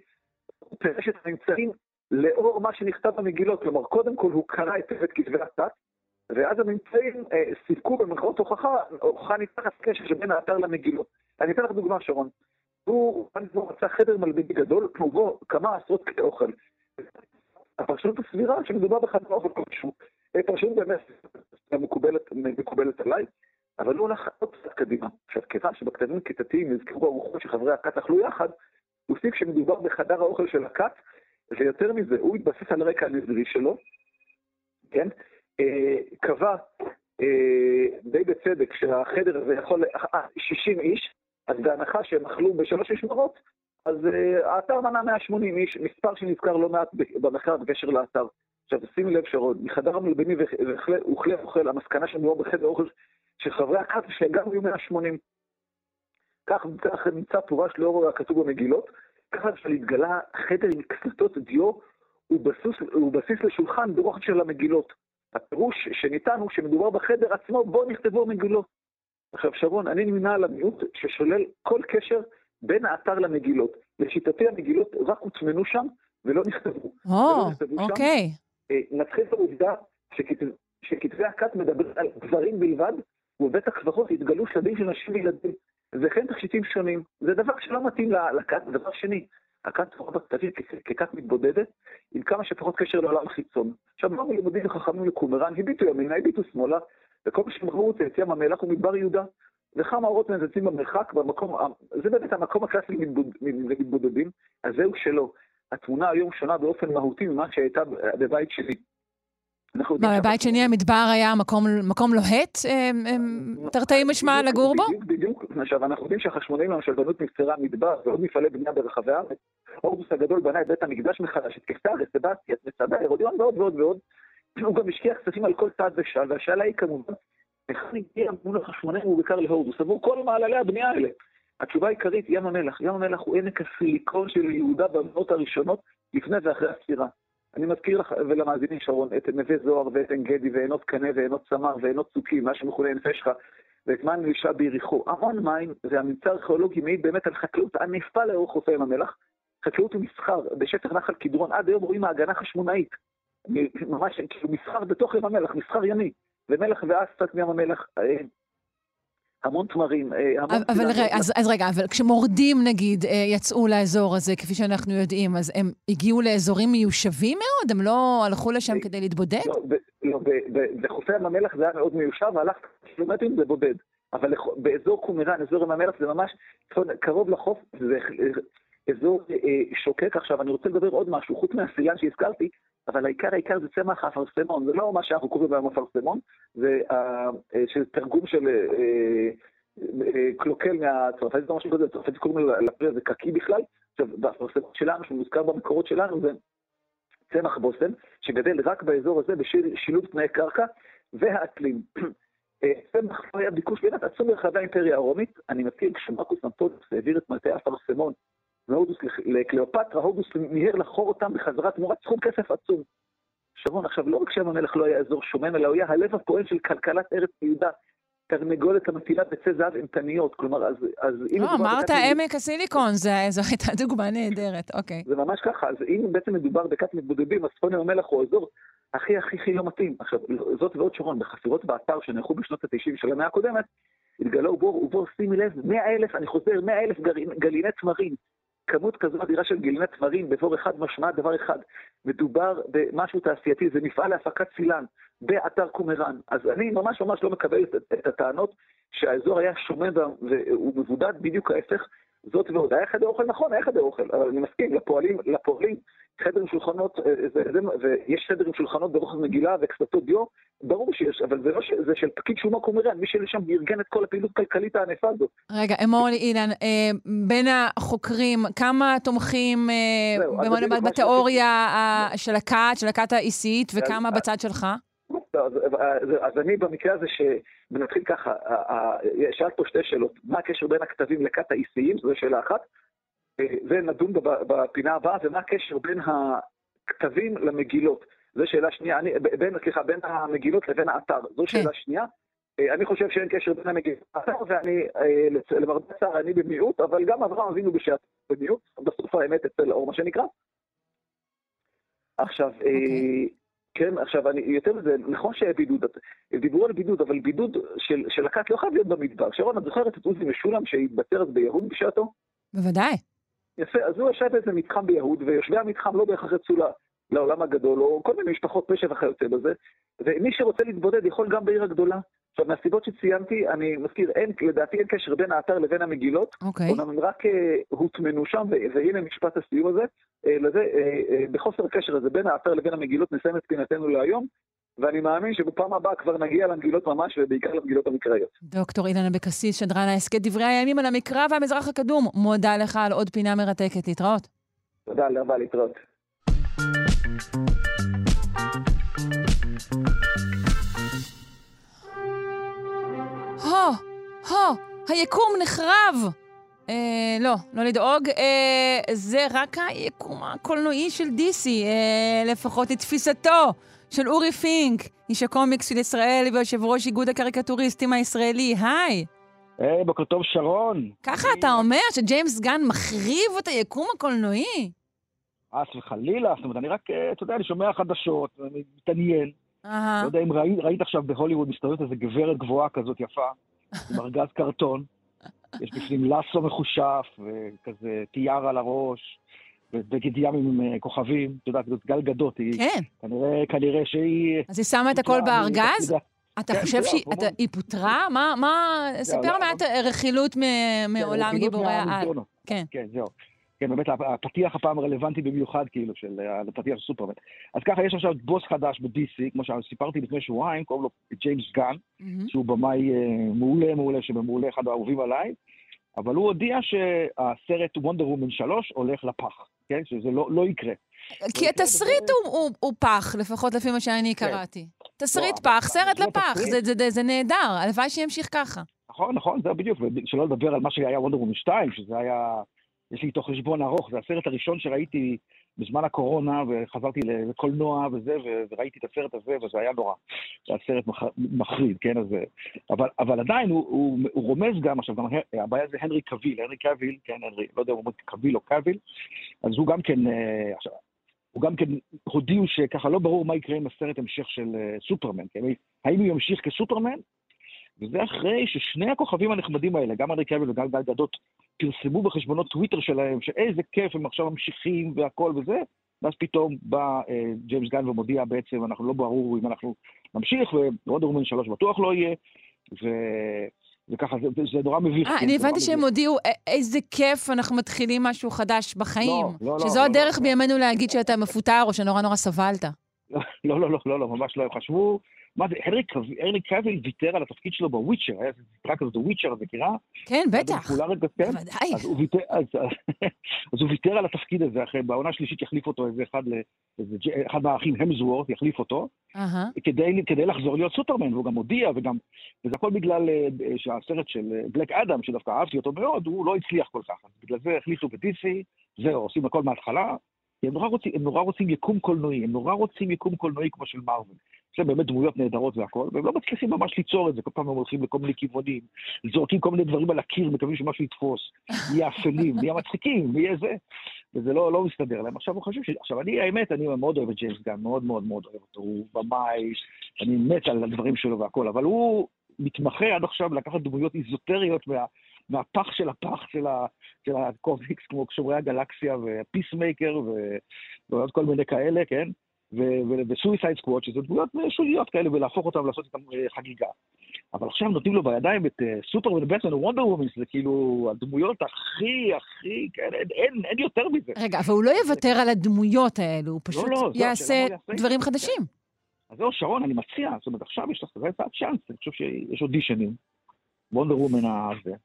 Speaker 6: הוא פירש את הממצאים לאור מה שנכתב במגילות. כלומר, קודם כל הוא קרא את את כתבי התת, ואז הממצאים אה, סיפקו במרכאות הוכחה, הוכחה ניתחת קשר שבין האתר למגילות. אני אתן לך דוגמה, שרון. הוא מצא חדר מלבידי גדול, כמו בו כמה עשרות כלי אוכל. הפרשנות הסבירה שמדובר בחדר אוכל כלשהו. פרשנות באמת מקובלת, מקובלת עליי, אבל הוא הלך עוד קצת קדימה. עכשיו, כיוון שבכתבים כיתתיים נזכרו ארוחות שחברי הכת אכלו יחד, הוא הוסיף שמדובר בחדר האוכל של הכת, ויותר מזה, הוא התבסס על הרקע הנזרי שלו, כן? אה, קבע אה, די בצדק שהחדר הזה יכול, אה, 60 איש, אז בהנחה שהם אכלו בשלוש משמרות, אז אה, האתר מנה 180 איש, מספר שנזכר לא מעט במחקר בקשר לאתר. עכשיו, שימי לב שרון, מחדר המלבני וכלי אוכל, המסקנה שמדובר בחדר אוכל של חברי הכת, שגם היו 180. כך, כך נמצא פורש לאור הכתוב במגילות, ככה שהתגלה חדר עם קסטות דיו הוא בסיס, הוא בסיס לשולחן ברוחב של המגילות. הפירוש שניתן הוא שמדובר בחדר עצמו, בו נכתבו המגילות. עכשיו שרון, אני נמנה על המיעוט ששולל כל קשר בין האתר למגילות. לשיטתי המגילות רק הוטמנו שם ולא נכתבו.
Speaker 1: או, אוקיי.
Speaker 6: אה, נתחיל בעובדה שכתבי הכת מדברים על גברים בלבד, ובבית הקברות התגלו שלבים של נשים וילדים. וכן תכשיטים שונים. זה דבר שלא מתאים לכת. דבר שני, הכת תורה בכתבים ככת מתבודדת, עם כמה שפחות קשר לעולם החיצון. עכשיו, באו לימודים וחכמים לקומראן, הביטו ימינה, הביטו שמאלה, וכל מה שהם ראו את ים המלח ומדבר יהודה. וכמה אורות מנצצים במרחק, במקום, זה באמת המקום הקלאסי למתבודדים, אז זהו שלא. התמונה היום שונה באופן מהותי ממה שהייתה בבית שלי.
Speaker 1: מה, בבית שני המדבר היה מקום לוהט, אה, אה, תרתי משמע לגור בו?
Speaker 6: בדיוק, בדיוק. עכשיו, אנחנו יודעים שהחשמונאים למשל בנו את מבצרי המדבר ועוד מפעלי בנייה ברחבי הארץ. הורדוס הגדול בנה את בית המקדש מחדש, את קיסר, את סבסטיה, את מצדה, הרודיון ועוד ועוד ועוד. הוא גם השקיע כספים על כל צעד ושעל, והשאלה היא כמובן, איך הגיע מול החשמונאים ובעיקר להורדוס עבור כל מעללי הבנייה האלה? התשובה העיקרית, ים המלח. ים המלח הוא עמק הסיליקון של יהודה במאות הראשונות, לפני ואחרי הספירה. אני מזכיר לך ולמאזינים, שרון, את נווה זוהר ואת עין גדי ועינות קנה ועינות צמר ועינות צוקים, מה שמכונה עין פשחה, ואת מן אלישע ביריחו. המון מים והממצא הארכיאולוגי מעיד באמת על חקלאות ענפה לאורך חופי ים המלח. חקלאות ומסחר בשטח נחל קדרון, עד היום רואים מעגנה חשמונאית. ממש כאילו מסחר בתוך ים המלח, מסחר ימי. ומלח ואספת מים המלח, אה, המון תמרים, אה, המון...
Speaker 1: אבל רגע, אז, אז רגע, אבל כשמורדים נגיד אה, יצאו לאזור הזה, כפי שאנחנו יודעים, אז הם הגיעו לאזורים מיושבים מאוד? הם לא הלכו לשם כדי להתבודד?
Speaker 6: לא, לא בחופי ים המלח זה היה מאוד מיושב, והלך קילומטרים זה בודד. אבל באזור קומראן, אזור ים המלח, זה ממש קרוב לחוף, זה אזור שוקק. עכשיו, אני רוצה לדבר עוד משהו, חוץ מהסיין שהזכרתי, אבל העיקר העיקר זה צמח האפרסמון, זה לא מה שאנחנו קוראים היום אפרסמון, זה uh, של תרגום של uh, קלוקל מהצרפתית או משהו כזה, צרפתית קוראים לפרי הזה קקי בכלל, עכשיו באפרסמון שלנו, שמוזכר במקורות שלנו, זה צמח בושם, שגדל רק באזור הזה בשילוב תנאי קרקע והאקלים. *clears throat* צמח לא היה ביקוש באמת עצום ברחבי האימפריה הרומית, אני מזכיר כשמרקוס אנטונוס העביר את מטה האפרסמון מהודוס לקליאופטרה, הודוס מיהר לחור אותם בחזרה תמורת סכום כסף עצום. שרון, עכשיו, לא רק שם המלך לא היה אזור שומם, אלא הוא היה הלב הפועל של כלכלת ארץ יהודה. תרנגולת המטילה ביצי זהב אימתניות, כלומר, אז... אז
Speaker 1: אם... לא, אמרת עמק הסיליקון, זו הייתה דוגמה נהדרת, אוקיי.
Speaker 6: זה ממש ככה, אז אם בעצם מדובר בכת מתבודדים, אז צפון ים המלח הוא האזור הכי הכי הכי לא מתאים. עכשיו, זאת ועוד שרון, בחפירות באתר שנערכו בשנות ה-90 של המאה הקודמת, התגלו בור ובור, שימי לב, 100 אלף, אני חוזר, 100 אלף גרעיני תמרים. כמות כזו אדירה של גיליני תמרים באזור אחד משמע דבר אחד, מדובר במשהו תעשייתי, זה מפעל להפקת צילן באתר קומראן. אז אני ממש ממש לא מקבל את, את הטענות שהאזור היה שומם והוא מבודד, בדיוק ההפך. זאת ועוד, היה חדר אוכל נכון, היה חדר אוכל, אבל אני מסכים, לפועלים, לפועלים חדר עם שולחנות, אה, זה, זה, ויש חדר עם שולחנות ברוחב מגילה וקסטות דיו, ברור שיש, אבל זה לא ש... זה של פקיד שומה קומראן, מי שלשם ארגן את כל הפעילות הכלכלית הענפה הזאת.
Speaker 1: רגע, אמור לי, אילן, אה, בין החוקרים, כמה תומכים אה, בתיאוריה של הכת, של הכת האיסית, וכמה בצד שלך?
Speaker 6: אז, אז, אז אני במקרה הזה, שנתחיל ככה, שאלת פה שתי שאלות, מה הקשר בין הכתבים לכת האיסיים, זו שאלה אחת, ונדון בפינה הבאה, ומה הקשר בין הכתבים למגילות. זו שאלה שנייה, אני, בין, סליחה, בין המגילות לבין האתר, זו כן. שאלה שנייה. אני חושב שאין קשר בין המגילות לאתר, ואני, למרבה הצער, אני במיעוט, אבל גם אברהם אבינו בשעת במיעוט, בסוף האמת אצל אור, מה שנקרא. עכשיו, okay. כן, עכשיו, אני, יותר מזה, נכון שהיה בידוד, דיברו על בידוד, אבל בידוד של, של הכת לא חייב להיות במדבר. שרון, את זוכרת את עוזי משולם שהתבצר אז ביהוד בשעתו?
Speaker 1: בוודאי.
Speaker 6: יפה, אז הוא ישב באיזה מתחם ביהוד, ויושבי המתחם לא בהכרח יצאו לעולם הגדול, או כל מיני משפחות פשע וכיוצא בזה, ומי שרוצה להתבודד יכול גם בעיר הגדולה. עכשיו, מהסיבות שציינתי, אני מזכיר, אין, לדעתי אין קשר בין האתר לבין המגילות,
Speaker 1: אוקיי.
Speaker 6: אומנם הם רק אה, הוטמנו שם, והנה משפט הסיום הזה, אה, לזה, אה, אה, בחוסר הקשר הזה בין האתר לבין המגילות נסיים את פינתנו להיום, ואני מאמין שבפעם הבאה כבר נגיע למגילות ממש, ובעיקר למגילות המקראיות.
Speaker 1: דוקטור אילן אבקסיס, שדרן ההסכת דברי הימים על המקרא והמזרח הקדום. מודה לך על עוד פינה מרתקת. להתראות.
Speaker 6: תודה, להבא, להתראות.
Speaker 1: הו, הו, היקום נחרב! אה, לא, לא לדאוג. אה, זה רק היקום הקולנועי של דיסי, אה, לפחות לתפיסתו של אורי פינק, איש הקומיקס של ישראל ויושב ראש איגוד הקריקטוריסטים הישראלי. היי!
Speaker 7: היי, בוקר טוב, שרון.
Speaker 1: ככה אתה אומר שג'יימס גן מחריב את היקום הקולנועי?
Speaker 7: חס וחלילה, זאת אומרת, אני רק, אה, אתה יודע, אני שומע חדשות, אני מתעניין.
Speaker 1: אהה.
Speaker 7: לא יודע אם ראית, ראית עכשיו בהוליווד מסתובבת איזה גברת גבוהה כזאת יפה, *laughs* עם ארגז קרטון. יש בפנים לסו מחושף, וכזה טיארה על הראש, ובגד ים עם אה, כוכבים. את יודעת, זאת גל גדות, היא
Speaker 1: כן.
Speaker 7: כנראה, כנראה שהיא...
Speaker 1: אז היא שמה את הכל בארגז? אתה
Speaker 7: כן,
Speaker 1: חושב שהיא. אתה- פוטרה? מה, מה, ספר
Speaker 7: לא,
Speaker 1: מעט רכילות מ- מעולם
Speaker 7: רכילות
Speaker 1: גיבורי העל. כן.
Speaker 7: כן, זהו. כן, באמת, הפ- הפתיח הפעם רלוונטי במיוחד, כאילו, של אה, הפתיח של סופרמן. אז ככה, יש עכשיו בוס חדש ב-DC, כמו שסיפרתי לפני שבועיים, קוראים לו ג'יימס גן,
Speaker 1: מהמם.
Speaker 7: שהוא במאי אה, מעולה, מעולה, שבמעולה אחד האהובים עליי, אבל הוא הודיע שהסרט וונדר וומן 3 הולך לפח, כן? שזה לא, לא יקרה.
Speaker 1: כי התסריט הוא- הוא- הוא פח, לפחות לפי מה שאני קראתי. תסריט
Speaker 7: לא,
Speaker 1: פח, סרט
Speaker 7: זה
Speaker 1: לפח,
Speaker 7: תסריט.
Speaker 1: זה- זה- זה נהדר, הלוואי שימשיך ככה.
Speaker 7: נכון, נכון, זה בדיוק, ושלא לדבר על מה שהיה וונדר וומן 2, שזה היה, יש לי איתו חשבון ארוך, זה הסרט הראשון שראיתי בזמן הקורונה, וחזרתי לקולנוע וזה, וראיתי את הסרט הזה, וזה היה נורא. זה היה סרט מח- מחריד, כן, אז... אבל, אבל עדיין הוא, הוא, הוא רומז גם, עכשיו, גם הבעיה זה הנרי קביל, הנרי קביל, כן, הנרי, לא יודע אם אומרים קביל או קביל, אז הוא גם כן, אה, עכשיו, הוא גם כן הודיעו שככה לא ברור מה יקרה עם הסרט המשך של אה, סופרמן, כן? האם הוא ימשיך כסופרמן? וזה אחרי ששני הכוכבים הנחמדים האלה, גם הנרי קביל וגם גל גדות, פרסמו בחשבונות טוויטר שלהם שאיזה כיף, הם עכשיו ממשיכים והכל וזה, ואז פתאום בא אה, ג'יימס גן ומודיע בעצם, אנחנו לא ברור אם אנחנו נמשיך, Woman 3 בטוח לא יהיה, ו... וככה, זה, זה נורא מביך.
Speaker 1: אה,
Speaker 7: כן,
Speaker 1: אני הבנתי שהם. הודיעו, "א- איזה כיף, אנחנו מתחילים משהו חדש בחיים.
Speaker 7: לא, לא,
Speaker 1: שזו
Speaker 7: לא,
Speaker 1: הדרך
Speaker 7: לא.
Speaker 1: בימינו להגיד שאתה מפוטר או שנורא נורא סבלת.
Speaker 7: לא, לא, לא, לא, לא, ממש לא, הם חשבו... מה זה, הנרי קאוויל ויתר על התפקיד שלו ב Witcher, היה איזה סדרה כזאת, ה Witcher, את מכירה?
Speaker 1: כן, בטח.
Speaker 7: כן?
Speaker 1: בוודאי. *laughs*
Speaker 7: אז הוא ויתר, על התפקיד הזה, אחרי, בעונה השלישית יחליף אותו איזה אחד, איזה, אחד מהאחים המזוורט יחליף אותו. כדי, כדי לחזור להיות סופרמן, והוא גם הודיע, וגם, וזה הכל בגלל אה, שהסרט של אה, בלק אדם, שדווקא אהבתי אותו מאוד, הוא לא הצליח כל כך, בגלל זה החליטו ב-DC, זהו, עושים הכל מההתחלה, הם נורא רוצים, הם נורא רוצים יקום קולנועי, הם נורא רוצים יקום קולנועי כמו של מארוול. יש להם באמת דמויות נהדרות והכל, והם לא מצליחים ממש ליצור את זה, כל פעם הם הולכים לכל מיני כיוונים, זורקים כל מיני דברים על הקיר, מקווים שמשהו יתפוס, נהיה אפלים, *laughs* נהיה מצחיקים, נהיה זה, וזה לא, לא מסתדר להם. עכשיו הוא חושב ש... עכשיו, אני, האמת, אני מאוד אוהב את ג'יימס גן, מאוד מאוד מאוד אוהב אותו, הוא במאי, אני מת על הדברים שלו והכל, אבל הוא מתמחה עד עכשיו לקחת דמויות איזוטריות מה... מהפח של הפח של, ה, של הקומיקס, כמו שומרי הגלקסיה וה Peacemaker ו- ועוד כל מיני כאלה, כן? ו Suicide Squad, שזה דמויות שוליות כאלה, ולהפוך אותם ולעשות איתם אה, חגיגה. אבל עכשיו נותנים לו בידיים את סופרמן ובטמן וונדר וומן, זה כאילו הדמויות הכי, הכי, כן, אין, אין, יותר מזה.
Speaker 1: רגע, אבל הוא לא יוותר על הדמויות האלו, הוא פשוט
Speaker 7: לא, זהו, השאלה
Speaker 1: יעשה. דברים חדשים.
Speaker 7: אז זהו, שרון, אני מציע, זאת אומרת, עכשיו יש לך צ'אנס, אני חושב שיש אודישנים, וונדר וומן הזה.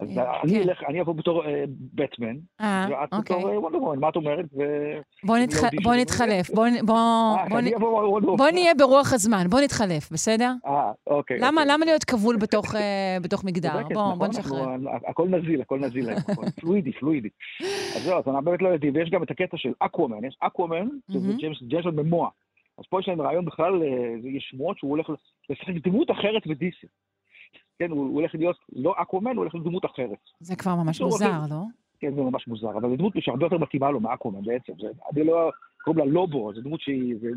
Speaker 7: אז
Speaker 1: אה,
Speaker 7: אני
Speaker 1: כן.
Speaker 7: אלך, אני אבוא בתור אה, בטמן,
Speaker 1: אה,
Speaker 7: ואת
Speaker 1: אוקיי.
Speaker 7: בתור אה, וונדר וומן, מה את אומרת?
Speaker 1: בוא
Speaker 7: אני
Speaker 1: נתחלף. בוא
Speaker 7: אה.
Speaker 1: נהיה ברוח הזמן, בוא נתחלף, בסדר?
Speaker 7: אה, אוקיי.
Speaker 1: למה
Speaker 7: אוקיי.
Speaker 1: להיות כבול בתוך, אה, מגדר? בוא
Speaker 7: נכון,
Speaker 1: בוא נשחרר.
Speaker 7: הכל נזיל, הכל נזיל הכל *laughs* fluidy, fluidy. אז זהו, אז אנחנו באמת לא יודעים, ויש גם את הקטע של אקוואמן, יש אקוואמן, שזה. ג'יימס ג'ייסון מומואה. אז פה יש להם רעיון בכלל, אה, יש שמועות שהוא הולך לשחק דמות אחרת ב DC. כן, הוא הולך להיות לא אקוואמן, הוא הולך לדמות אחרת.
Speaker 1: זה כבר ממש מוזר, לא?
Speaker 7: כן, זה ממש מוזר, אבל זו דמות שהרבה יותר מתאימה לו מאקוואמן בעצם. זה, אני לא, קוראים לה לובו, זו דמות שהיא זה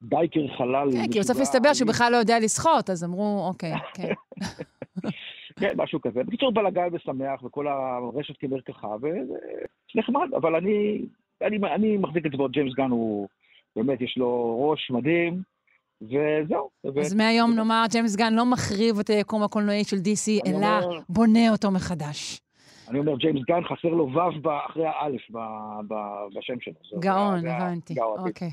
Speaker 7: biker חלל.
Speaker 1: כן, כי בסוף הסתבר שהוא בכלל לא יודע לשחות, אז אמרו, אוקיי, כן. *laughs*
Speaker 7: כן, משהו כזה. בקיצור, בלאגן שמח, וכל הרשת כמרקחה, וזה נחמד, אבל אני, אני, אני מחזיק את זה, ג'יימס גן הוא, באמת, יש לו ראש מדהים, וזהו.
Speaker 1: אז מהיום נאמר, ג'יימס גן לא מחריב את היקום הקולנועי של DC, אלא
Speaker 7: אומר...
Speaker 1: בונה אותו מחדש.
Speaker 7: אני אומר, ג'יימס גן חסר לו ו' אחרי האלף בשם שלו.
Speaker 1: גאון, הבנתי. אוקיי.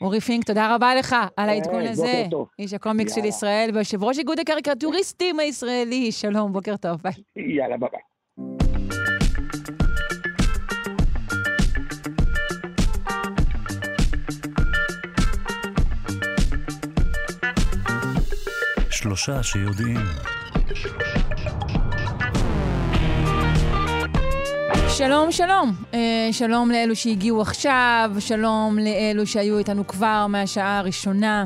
Speaker 1: אורי פינק, תודה רבה לך על העדכון הזה. איש הקומיקס של ישראל ויושב ראש איגוד הקריקטוריסטים הישראלי. שלום, בוקר טוב, ביי.
Speaker 7: יאללה, ביי ביי.
Speaker 8: שלושה שיודעים.
Speaker 1: שלום, שלום. Uh, שלום לאלו שהגיעו עכשיו, שלום לאלו שהיו איתנו כבר מהשעה הראשונה.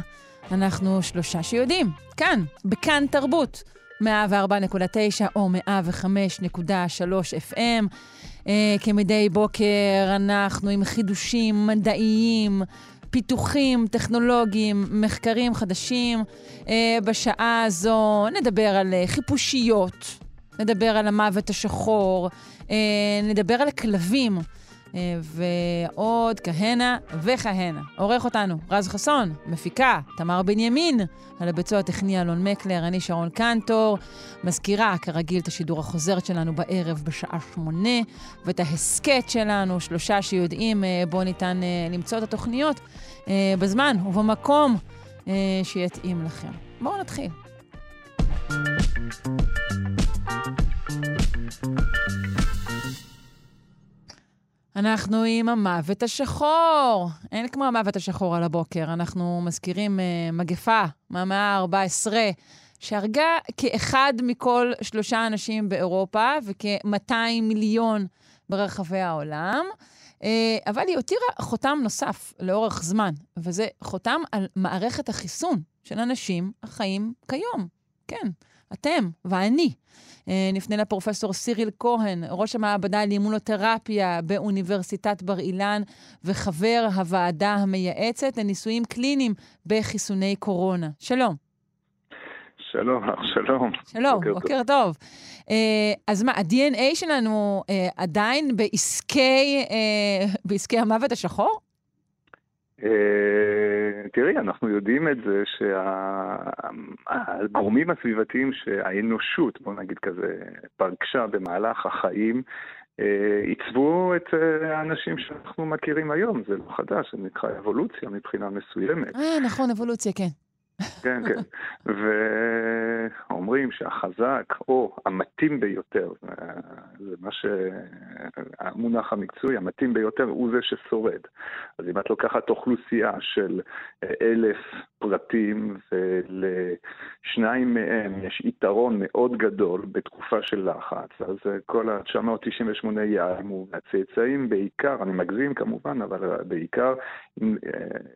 Speaker 1: אנחנו שלושה שיודעים, כאן, בכאן תרבות, 104.9 או 105.3 FM. Uh, כמדי בוקר אנחנו עם חידושים מדעיים, פיתוחים טכנולוגיים, מחקרים חדשים. Uh, בשעה הזו נדבר על uh, חיפושיות, נדבר על המוות השחור, uh, נדבר על הכלבים. Uh, ועוד כהנה וכהנה. עורך אותנו רז חסון, מפיקה תמר בנימין, על הביצוע הטכני אלון מקלר, אני שרון קנטור, מזכירה כרגיל את השידור החוזרת שלנו בערב בשעה שמונה, ואת ההסכת שלנו, שלושה שיודעים uh, בו ניתן uh, למצוא את התוכניות בזמן ובמקום שיתאים לכם. בואו נתחיל. אנחנו עם המוות השחור. אין כמו המוות השחור על הבוקר. אנחנו מזכירים uh, מגפה מהמאה ה-14, שהרגה כאחד מכל שלושה אנשים באירופה וכ-200 מיליון ברחבי העולם. Uh, אבל היא הותירה חותם נוסף לאורך זמן, וזה חותם על מערכת החיסון של אנשים החיים כיום. כן, אתם ואני. נפנה לפרופסור סיריל כהן, ראש המעבדה לאימונותרפיה באוניברסיטת בר אילן וחבר הוועדה המייעצת לניסויים קליניים בחיסוני קורונה. שלום.
Speaker 9: שלום, שלום.
Speaker 1: שלום, בוקר, בוקר טוב. טוב. אז מה, ה-DNA שלנו עדיין בעסקי, בעסקי המוות השחור?
Speaker 9: תראי, אנחנו יודעים את זה שהגורמים הסביבתיים שהאנושות, בוא נגיד כזה, פגשה במהלך החיים, עיצבו את האנשים שאנחנו מכירים היום, זה לא חדש, זה נקרא אבולוציה מבחינה מסוימת.
Speaker 1: אה, נכון, אבולוציה, כן.
Speaker 9: כן, כן. ואומרים שהחזק, או המתאים ביותר, זה מה שהמונח המקצועי, המתאים ביותר הוא זה ששורד. אז אם את לוקחת אוכלוסייה של אלף פרטים, ולשניים מהם יש יתרון מאוד גדול בתקופה של לחץ, אז כל ה-998 יעלמו, והצאצאים בעיקר, אני מגזים כמובן, אבל בעיקר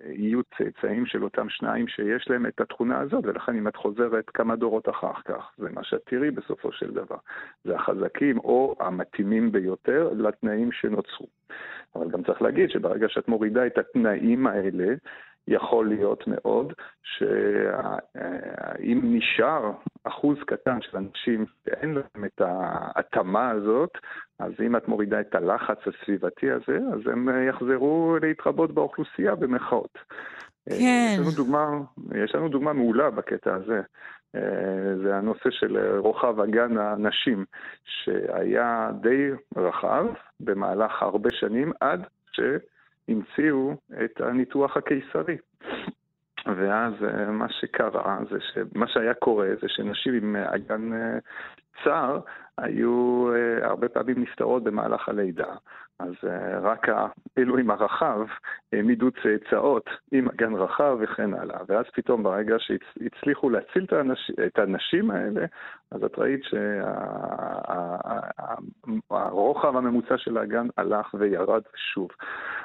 Speaker 9: יהיו צאצאים של אותם שניים שיש להם את התכונה הזאת, ולכן אם את חוזרת כמה דורות אחר כך, זה מה שאת תראי בסופו של דבר. זה החזקים או המתאימים ביותר לתנאים שנוצרו. אבל גם צריך להגיד שברגע שאת מורידה את התנאים האלה, יכול להיות מאוד שאם נשאר אחוז קטן של אנשים שאין להם את ההתאמה הזאת, אז אם את מורידה את הלחץ הסביבתי הזה, אז הם יחזרו להתרבות באוכלוסייה במחאות.
Speaker 1: כן.
Speaker 9: יש לנו דוגמה, יש לנו דוגמה מעולה בקטע הזה. זה הנושא של רוחב אגן הנשים, שהיה די רחב במהלך הרבה שנים, עד שהמציאו את הניתוח הקיסרי. ואז מה שקרה, זה שמה שהיה קורה זה שנשים עם אגן צר היו הרבה פעמים נפטרות במהלך הלידה. אז רק האלוהים הרחב העמידו צאצאות עם אגן רחב וכן הלאה. ואז פתאום ברגע שהצליחו להציל את הנשים האלה, אז את ראית שהרוחב הממוצע של האגן הלך וירד שוב.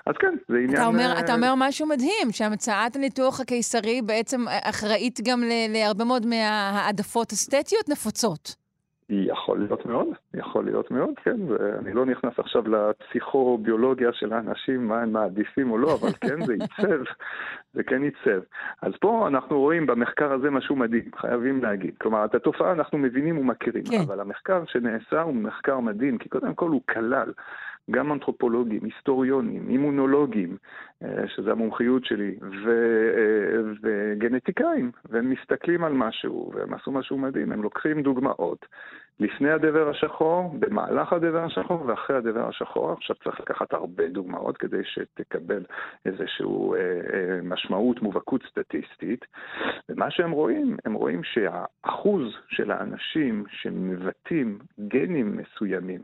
Speaker 9: אז כן, זה עניין...
Speaker 1: אתה אומר, אתה אומר משהו מדהים, שהמצאת הניתוח הקיסרי בעצם אחראית גם להרבה מאוד מהעדפות אסתטיות נפוצות.
Speaker 9: יכול להיות מאוד, יכול להיות מאוד, כן, ואני לא נכנס עכשיו לפסיכוביולוגיה של האנשים, מה הם מעדיפים או לא, אבל כן, זה ייצב, *laughs* זה כן ייצב. אז פה אנחנו רואים במחקר הזה משהו מדהים, חייבים להגיד. כלומר, את התופעה אנחנו מבינים ומכירים, כן. אבל המחקר שנעשה הוא מחקר מדהים, כי קודם כל הוא כלל גם אנתרופולוגים, היסטוריונים, אימונולוגים, שזה המומחיות שלי, ו, וגנטיקאים, והם מסתכלים על משהו, והם עשו משהו מדהים, הם לוקחים דוגמאות לפני הדבר השחור, במהלך הדבר השחור ואחרי הדבר השחור. עכשיו צריך לקחת הרבה דוגמאות כדי שתקבל איזושהי אה, אה, משמעות, מובהקות סטטיסטית. ומה שהם רואים, הם רואים שהאחוז של האנשים שמבטאים גנים מסוימים,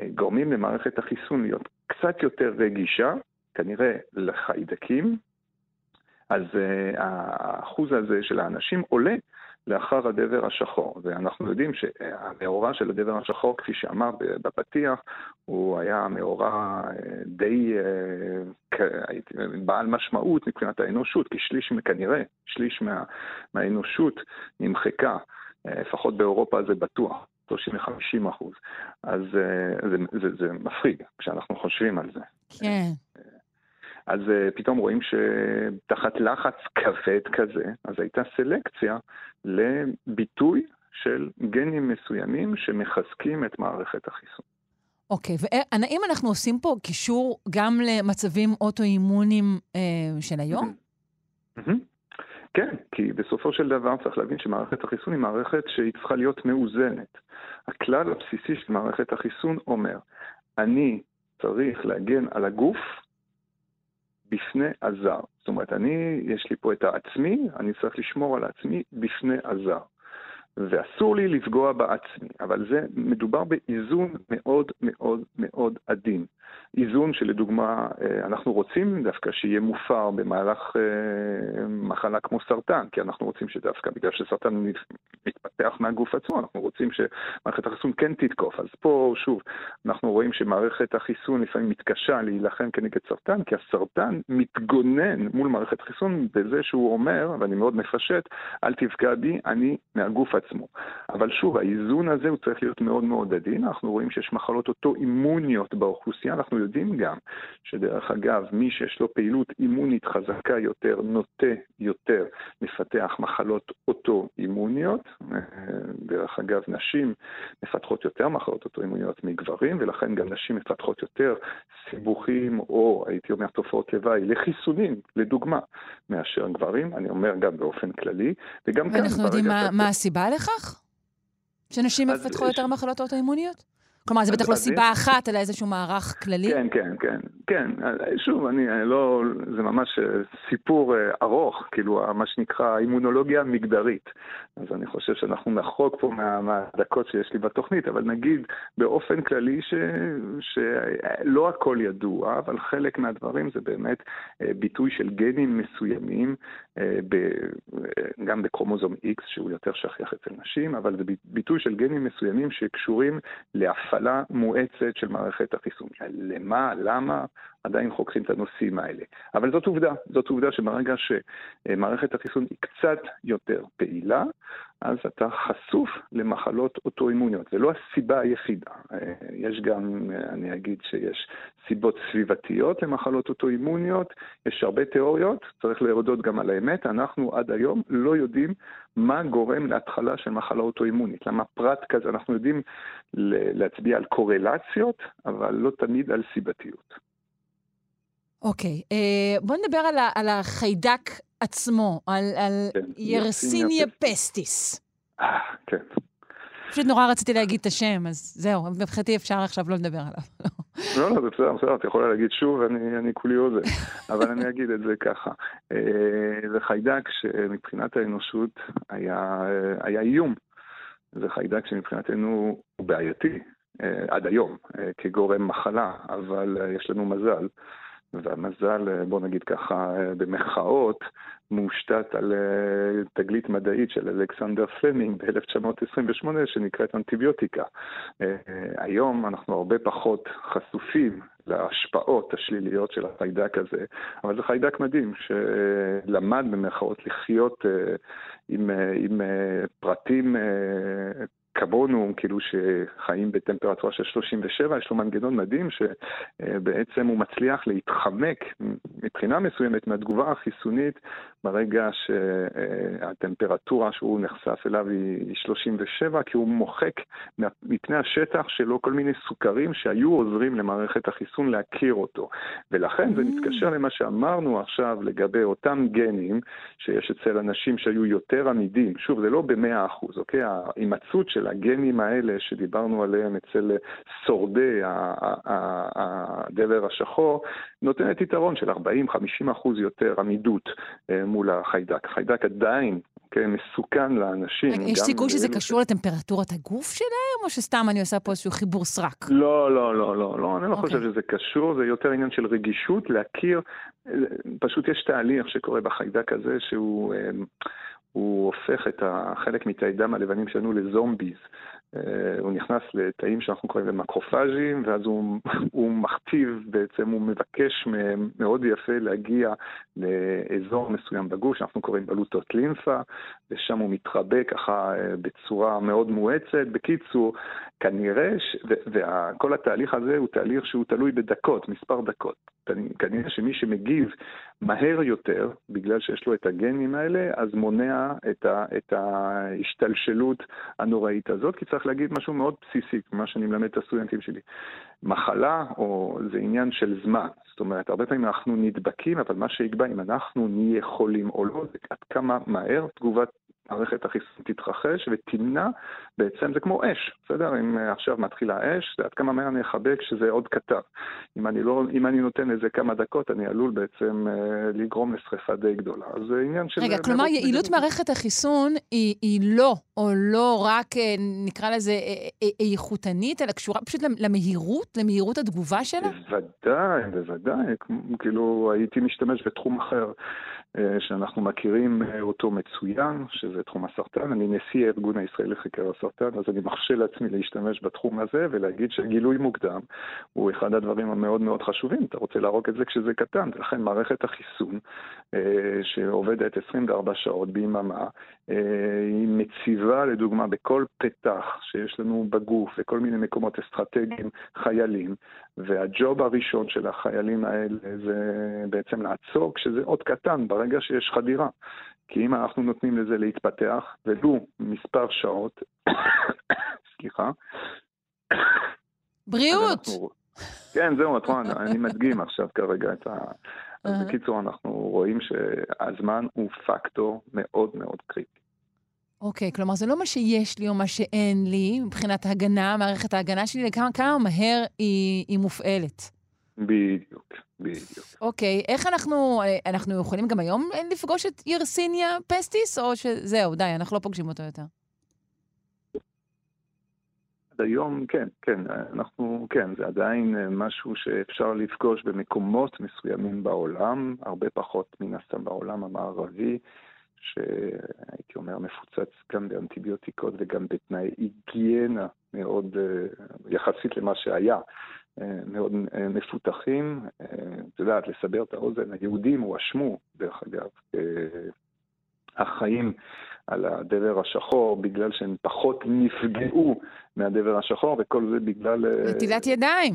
Speaker 9: שגורמים למערכת החיסון להיות קצת יותר רגישה, כנראה לחיידקים, אז uh, האחוז הזה של האנשים עולה לאחר הדבר השחור. ואנחנו יודעים שהמאורע של הדבר השחור, כפי שאמר בפתיח, הוא היה מאורע אה, די אה, הייתי, בעל משמעות מבחינת האנושות, כי שליש, כנראה, שליש מה, מהאנושות נמחקה, אה, לפחות באירופה זה בטוח. 30 ל-50 אחוז. אז זה, זה, זה מפחיד כשאנחנו חושבים על זה.
Speaker 1: כן.
Speaker 9: אז uh, פתאום רואים שתחת לחץ כבד כזה, אז הייתה סלקציה לביטוי של גנים מסוימים שמחזקים את מערכת החיסון.
Speaker 1: אוקיי, okay, והאם אנחנו עושים פה קישור גם למצבים אוטואימוניים אה, של היום?
Speaker 9: כן, כי בסופו של דבר צריך להבין שמערכת החיסון היא מערכת שהיא צריכה להיות מאוזנת. הכלל הבסיסי של מערכת החיסון אומר, אני צריך להגן על הגוף בפני הזר. זאת אומרת, אני, יש לי פה את העצמי, אני צריך לשמור על העצמי בפני הזר. ואסור לי לפגוע בעצמי, אבל זה מדובר באיזון מאוד מאוד מאוד עדין. איזון שלדוגמה אה, אנחנו רוצים דווקא שיהיה מופר במהלך אה, מחלה כמו סרטן, כי אנחנו רוצים שדווקא בגלל שסרטן מתפתח מהגוף עצמו, אנחנו רוצים שמערכת החיסון כן תתקוף. אז פה שוב, אנחנו רואים שמערכת החיסון לפעמים מתקשה להילחם כנגד סרטן, כי הסרטן מתגונן מול מערכת החיסון בזה שהוא אומר, ואני מאוד מפשט, אל תפגע בי, אני מהגוף עצמו. אבל שוב, האיזון הזה הוא צריך להיות מאוד מאוד עדין. אנחנו רואים שיש מחלות אוטואימוניות באוכלוסייה, אנחנו יודעים גם שדרך אגב, מי שיש לו פעילות אימונית חזקה יותר, נוטה יותר לפתח מחלות אוטואימוניות. דרך אגב, נשים מפתחות יותר מחלות אוטואימוניות מגברים, ולכן גם נשים מפתחות יותר סיבוכים, או הייתי אומר תופעות לוואי, לחיסונים, לדוגמה, מאשר גברים. אני אומר גם באופן כללי,
Speaker 1: וגם כאן... ואנחנו יודעים מה, מה הסיבה לכך? שנשים מפתחו יותר מחלות אוטואימוניות? כלומר, זה בטח לא סיבה אחת, אלא איזשהו מערך כללי?
Speaker 9: כן, כן, כן. כן, שוב, אני לא... זה ממש אה, סיפור אה, ארוך, כאילו, מה שנקרא אימונולוגיה מגדרית. אז אני חושב שאנחנו נחרוג פה מה, מהדקות שיש לי בתוכנית, אבל נגיד באופן כללי ש, שלא הכל ידוע, אבל חלק מהדברים זה באמת אה, ביטוי של גנים מסוימים, גם בקרומוזום X, שהוא יותר שכיח אצל נשים, אבל זה ביטוי של גנים מסוימים שקשורים להפ... הפעלה מואצת של מערכת החיסון. למה, למה, עדיין חוקרים את הנושאים האלה. אבל זאת עובדה, זאת עובדה שברגע שמערכת החיסון היא קצת יותר פעילה, אז אתה חשוף למחלות אוטואימוניות. זה לא הסיבה היחידה. יש גם, אני אגיד שיש סיבות סביבתיות למחלות אוטואימוניות, יש הרבה תיאוריות, צריך להודות גם על האמת, אנחנו עד היום לא יודעים מה גורם להתחלה של מחלה אוטואימונית. למה פרט כזה, אנחנו יודעים להצביע על קורלציות, אבל לא תמיד על סיבתיות.
Speaker 1: אוקיי, אה, בוא נדבר על, ה, על החיידק עצמו, על, על כן, ירסיניה פסטיס.
Speaker 9: אה, כן.
Speaker 1: פשוט נורא רציתי להגיד את השם, אז זהו, מבחינתי אפשר עכשיו לא לדבר עליו.
Speaker 9: לא, לא, זה בסדר, בסדר, את יכולה להגיד שוב, אני, אני כולי אוזן, *laughs* אבל אני אגיד את זה ככה. אה, זה חיידק שמבחינת האנושות היה, היה איום. זה חיידק שמבחינתנו הוא בעייתי עד היום כגורם מחלה, אבל יש לנו מזל. והמזל, אה, בוא נגיד ככה, אה, במחאות, מושתת על אה, תגלית מדעית של אלכסנדר פלמינג ב-1928 שנקראת אנטיביוטיקה. היום אנחנו הרבה פחות חשופים להשפעות השליליות של החיידק הזה, אבל זה חיידק מדהים שלמד במחאות לחיות עם, עם פרטים כמונו, כאילו שחיים בטמפרטורה של 37, יש לו מנגנון מדהים שבעצם הוא מצליח להתחמק מבחינה מסוימת מהתגובה החיסונית ברגע שהטמפרטורה שהוא נחשף אליו היא 37, כי הוא מוחק מפני השטח שלו כל מיני סוכרים שהיו עוזרים למערכת החיסון להכיר אותו. ולכן זה מתקשר למה שאמרנו עכשיו לגבי אותם גנים שיש אצל אנשים שהיו יותר עמידים. שוב, זה לא ב-100%, אוקיי? ההימצאות של הגנים האלה שדיברנו עליהם אצל שורדי הדבר השחור נותנת יתרון של 40-50% יותר עמידות אה, מול החיידק. החיידק עדיין כן, מסוכן לאנשים.
Speaker 1: יש סיכוי שזה קשור לטמפרטורת הגוף שלהם, או שסתם אני עושה פה איזשהו חיבור סרק?
Speaker 9: לא, לא, לא, לא, לא, אני לא okay. חושב שזה קשור, זה יותר עניין של רגישות, להכיר, פשוט יש תהליך שקורה בחיידק הזה שהוא... הוא הופך את חלק מתאי דם הלבנים שלנו לזומביז. אה, הוא נכנס לתאים שאנחנו קוראים להם מקרופאז'ים, ואז הוא, *laughs* הוא מכתיב, בעצם הוא מבקש מהם מאוד יפה להגיע לאזור מסוים בגוש, שאנחנו קוראים בלוטות לימפה, ושם הוא מתרבה ככה אה, בצורה מאוד מואצת. בקיצור, כנראה, וכל התהליך הזה הוא תהליך שהוא תלוי בדקות, מספר דקות. כנראה שמי שמגיב מהר יותר, בגלל שיש לו את הגנים האלה, אז מונע את, ה, את ההשתלשלות הנוראית הזאת, כי צריך להגיד משהו מאוד בסיסי, מה שאני מלמד את הסטודנטים שלי. מחלה או זה עניין של זמן. זאת אומרת, הרבה פעמים אנחנו נדבקים, אבל מה שיקבע אם אנחנו נהיה חולים או לא, זה עד כמה מהר תגובת מערכת החיסון תתרחש ותמנע, בעצם זה כמו אש, בסדר? אם עכשיו מתחילה אש, זה עד כמה מהר אני אחבק שזה עוד קטר. אם אני, לא, אם אני נותן לזה כמה דקות, אני עלול בעצם אה, לגרום לשרפה די גדולה. אז זה עניין של...
Speaker 1: רגע, כלומר, יעילות מערכת החיסון היא, היא לא, או לא רק, אה, נקרא לזה, אה, אה, איכותנית, אלא קשורה פשוט למהירות, למהירות התגובה שלה?
Speaker 9: בוודאי, בוודאי. כאילו, הייתי משתמש בתחום אחר. אה, שאנחנו מכירים אה, אותו מצוין, שזה תחום הסרטן. אני נשיא הארגון הישראלי לחקר הסרטן, אז אני מרשה לעצמי להשתמש בתחום הזה ולהגיד שגילוי מוקדם הוא אחד הדברים המאוד מאוד חשובים. אתה רוצה להרוג את זה כשזה קטן, ולכן מערכת החיסון, אה, שעובדת 24 שעות ביממה, היא מציבה לדוגמה בכל פתח שיש לנו בגוף, וכל מיני מקומות אסטרטגיים, חיילים, והג'וב הראשון של החיילים האלה זה בעצם לעצור כשזה עוד קטן, ברגע שיש חדירה. כי אם אנחנו נותנים לזה להתפתח, ולו מספר שעות, *coughs* סליחה. *coughs*
Speaker 1: בריאות!
Speaker 9: אנחנו, כן, זהו, את רואה, אני מדגים עכשיו כרגע את ה... אז בקיצור, אנחנו רואים שהזמן הוא פקטור מאוד מאוד קריטי.
Speaker 1: אוקיי, okay, כלומר, זה לא מה שיש לי או מה שאין לי מבחינת ההגנה, מערכת ההגנה שלי, לכמה כמה מהר היא, היא מופעלת.
Speaker 9: בדיוק, בדיוק.
Speaker 1: אוקיי, okay, איך אנחנו, אנחנו יכולים גם היום לפגוש את ירסיניה פסטיס, או שזהו, די, אנחנו לא פוגשים אותו יותר?
Speaker 9: עד היום, כן, כן, אנחנו, כן, זה עדיין משהו שאפשר לפגוש במקומות מסוימים בעולם, הרבה פחות מן הסתם בעולם המערבי. שהייתי אומר מפוצץ גם באנטיביוטיקות וגם בתנאי היגיינה מאוד, אה, יחסית למה שהיה, אה, מאוד אה, מפותחים. את יודעת, לסבר את האוזן, היהודים הואשמו, דרך אגב, החיים על הדבר השחור, בגלל שהם פחות נפגעו מהדבר השחור, וכל זה בגלל...
Speaker 1: נטילת ידיים.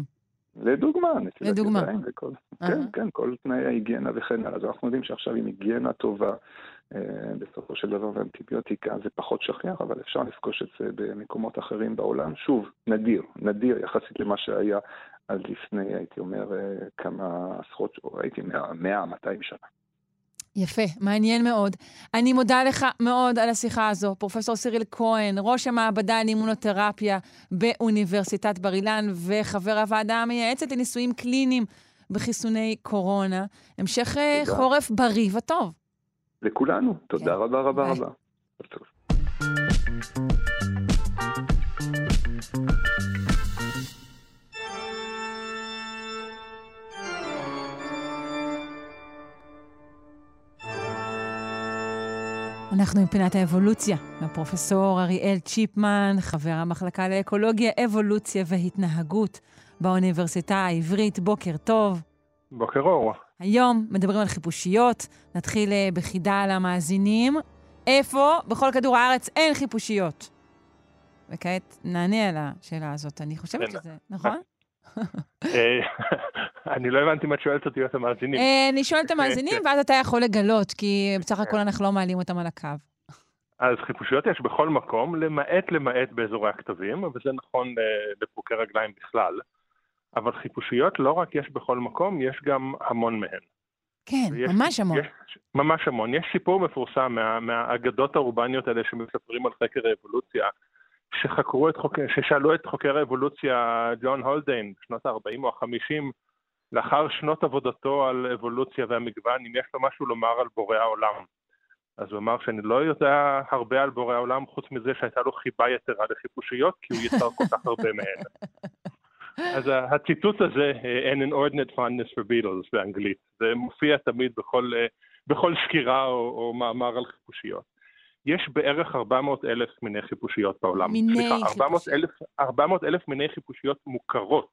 Speaker 9: לדוגמה, נטילת
Speaker 1: לדוגמה.
Speaker 9: ידיים וכל, uh-huh. כן, כן, כל תנאי ההיגיינה וכן הלאה. אז אנחנו יודעים שעכשיו עם היגיינה טובה, אה, בסופו של דבר ואנטיביוטיקה זה פחות שכיח, אבל אפשר לפגוש את זה במקומות אחרים בעולם. שוב, נדיר, נדיר יחסית למה שהיה עד לפני, הייתי אומר, אה, כמה עשרות, הייתי מאה, מאתיים שנה.
Speaker 1: יפה, מעניין מאוד. אני מודה לך מאוד על השיחה הזו, פרופ' סיריל כהן, ראש המעבדה לאימונותרפיה באוניברסיטת בר אילן וחבר הוועדה המייעצת לניסויים קליניים בחיסוני קורונה. המשך אה, תודה. חורף בריא וטוב.
Speaker 9: לכולנו. תודה כן. רבה רבה רבה.
Speaker 1: אנחנו עם פינת האבולוציה, הפרופסור אריאל צ'יפמן, חבר המחלקה לאקולוגיה, אבולוציה והתנהגות באוניברסיטה העברית. בוקר טוב.
Speaker 10: בוקר אור.
Speaker 1: היום מדברים על חיפושיות. נתחיל אה, בחידה על המאזינים. איפה בכל כדור הארץ אין חיפושיות? וכעת נענה על השאלה הזאת. אני חושבת
Speaker 10: כן.
Speaker 1: שזה, נכון?
Speaker 10: אה, *laughs* אני לא הבנתי מה את שואלת אותי את המאזינים.
Speaker 1: אה, אני שואלת את המאזינים,
Speaker 10: כן.
Speaker 1: ואז אתה יכול לגלות, כי בסך הכל אנחנו לא מעלים אותם על הקו.
Speaker 10: אז חיפושיות יש בכל מקום, למעט למעט באזורי הכתבים, וזה נכון אה, לפרוקי רגליים בכלל. אבל חיפושיות לא רק יש בכל מקום, יש גם המון מהן.
Speaker 1: כן,
Speaker 10: ויש-
Speaker 1: ממש המון.
Speaker 10: יש, ממש המון. יש סיפור מפורסם מה, מהאגדות האורבניות האלה שמספרים על חקר האבולוציה, שחקרו את חוקר, ששאלו את חוקר האבולוציה ג'ון הולדיין בשנות ה-40 או ה-50, לאחר שנות עבודתו על אבולוציה והמגוון, אם יש לו משהו לומר על בורא העולם. אז הוא אמר שאני לא יודע הרבה על בורא העולם, חוץ מזה שהייתה לו חיבה יתרה לחיפושיות, כי הוא יצר כל כך הרבה מהן. *laughs* אז הציטוט הזה, אה, an inordinate fondness for beetles באנגלית, זה מופיע תמיד בכל, אה, בכל סקירה או, או מאמר על חיפושיות. יש בערך 400 אלף מיני חיפושיות בעולם.
Speaker 1: מיני
Speaker 10: סליחה, 400
Speaker 1: חיפושיות.
Speaker 10: אלף, 400 אלף מיני חיפושיות מוכרות.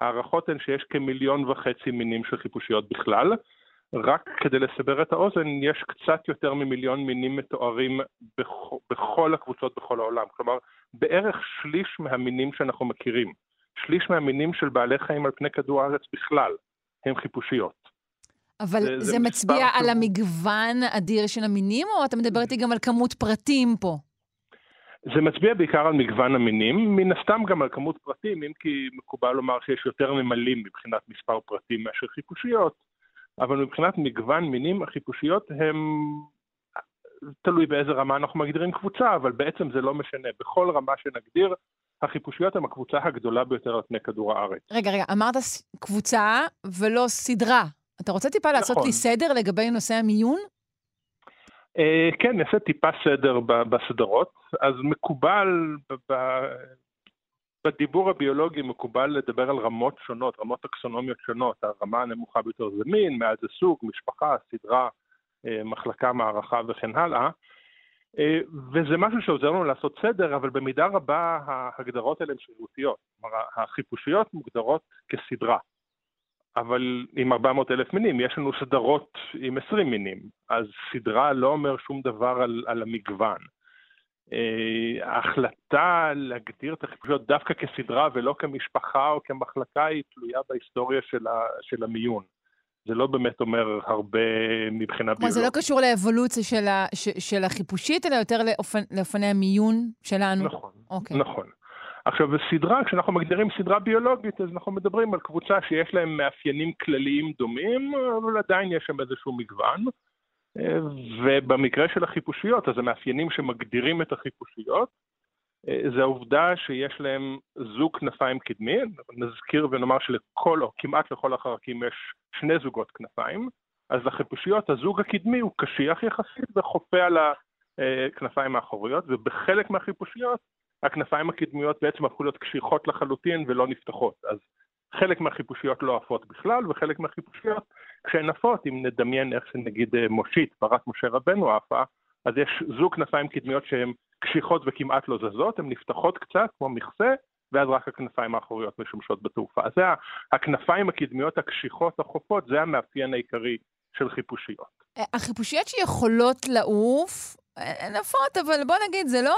Speaker 10: ההערכות הן שיש כמיליון וחצי מינים של חיפושיות בכלל. רק כדי לסבר את האוזן, יש קצת יותר ממיליון מינים מתוארים בכ- בכל הקבוצות בכל העולם. כלומר, בערך שליש מהמינים שאנחנו מכירים, שליש מהמינים של בעלי חיים על פני כדור הארץ בכלל, הם חיפושיות.
Speaker 1: אבל
Speaker 10: זה-
Speaker 1: זה
Speaker 10: זה
Speaker 1: מצביע
Speaker 10: מספר
Speaker 1: על
Speaker 10: שהוא-
Speaker 1: המגוון האדיר של המינים, או אתה מדבר איתי גם על כמות פרטים פה?
Speaker 10: זה מצביע בעיקר על מגוון המינים, מן הסתם גם על כמות פרטים, אם כי מקובל לומר שיש יותר ממלאים מבחינת מספר פרטים מאשר חיפושיות, אבל מבחינת מגוון מינים, החיפושיות הם... תלוי באיזה רמה אנחנו מגדירים קבוצה, אבל בעצם זה לא משנה. בכל רמה שנגדיר, החיפושיות הן הקבוצה הגדולה ביותר על פני כדור הארץ.
Speaker 1: רגע, רגע, אמרת קבוצה ולא סדרה. אתה רוצה טיפה לעשות
Speaker 10: נכון.
Speaker 1: לי סדר לגבי נושא המיון?
Speaker 10: אה, כן, נעשה טיפה סדר בסדרות. אז מקובל, בדיבור הביולוגי מקובל לדבר על רמות שונות, רמות טקסונומיות שונות. הרמה הנמוכה ביותר זה מין, מעל זה סוג, משפחה, סדרה, אה, מחלקה, מערכה וכן הלאה. אה, וזה משהו שעוזר לנו לעשות סדר, אבל במידה רבה ההגדרות האלה הן שרירותיות. כלומר, החיפושיות מוגדרות כסדרה. אבל עם 400 אלף מינים, יש לנו סדרות עם 20 מינים, אז סדרה לא אומר שום דבר על, על המגוון. אה, ההחלטה להגדיר את החיפושיות דווקא כסדרה ולא כמשפחה או כמחלקה היא תלויה בהיסטוריה של, ה, של המיון. זה לא באמת אומר הרבה מבחינה
Speaker 1: כלומר, זה לא
Speaker 10: ביולוגית.
Speaker 1: קשור לאבולוציה של, ה, ש, של החיפושית, אלא יותר לאופני המיון שלנו.
Speaker 10: נכון,
Speaker 1: אוקיי.
Speaker 10: נכון. עכשיו, בסדרה, כשאנחנו מגדירים סדרה ביולוגית, אז אנחנו מדברים על קבוצה שיש להם מאפיינים כלליים דומים, אבל עדיין יש שם איזשהו מגוון. אה, ובמקרה של החיפושיות, אז המאפיינים שמגדירים את החיפושיות, אה, זה העובדה שיש להם זוג כנפיים קדמי, נזכיר ונאמר שלכל, או כמעט לכל החרקים יש שני זוגות כנפיים, אז לחיפושיות הזוג הקדמי הוא קשיח יחסית וחופה על הכנפיים האחוריות, ובחלק מהחיפושיות הכנפיים הקדמיות בעצם הפכו להיות קשיחות לחלוטין ולא נפתחות. אז חלק מהחיפושיות לא עפות בכלל, וחלק מהחיפושיות, כשהן עפות, אם נדמיין איך שנגיד אה, מושית, פרת משה רבנו עפה, אז יש זוג כנפיים קדמיות שהן קשיחות וכמעט לא זזות, הן נפתחות קצת כמו מכסה, ואז רק הכנפיים האחוריות משמשות בתעופה. אז זה הכנפיים הקדמיות הקשיחות החופות, זה המאפיין העיקרי של חיפושיות.
Speaker 1: אה, החיפושיות שיכולות לעוף, הן עפות, אבל בוא נגיד, זה לא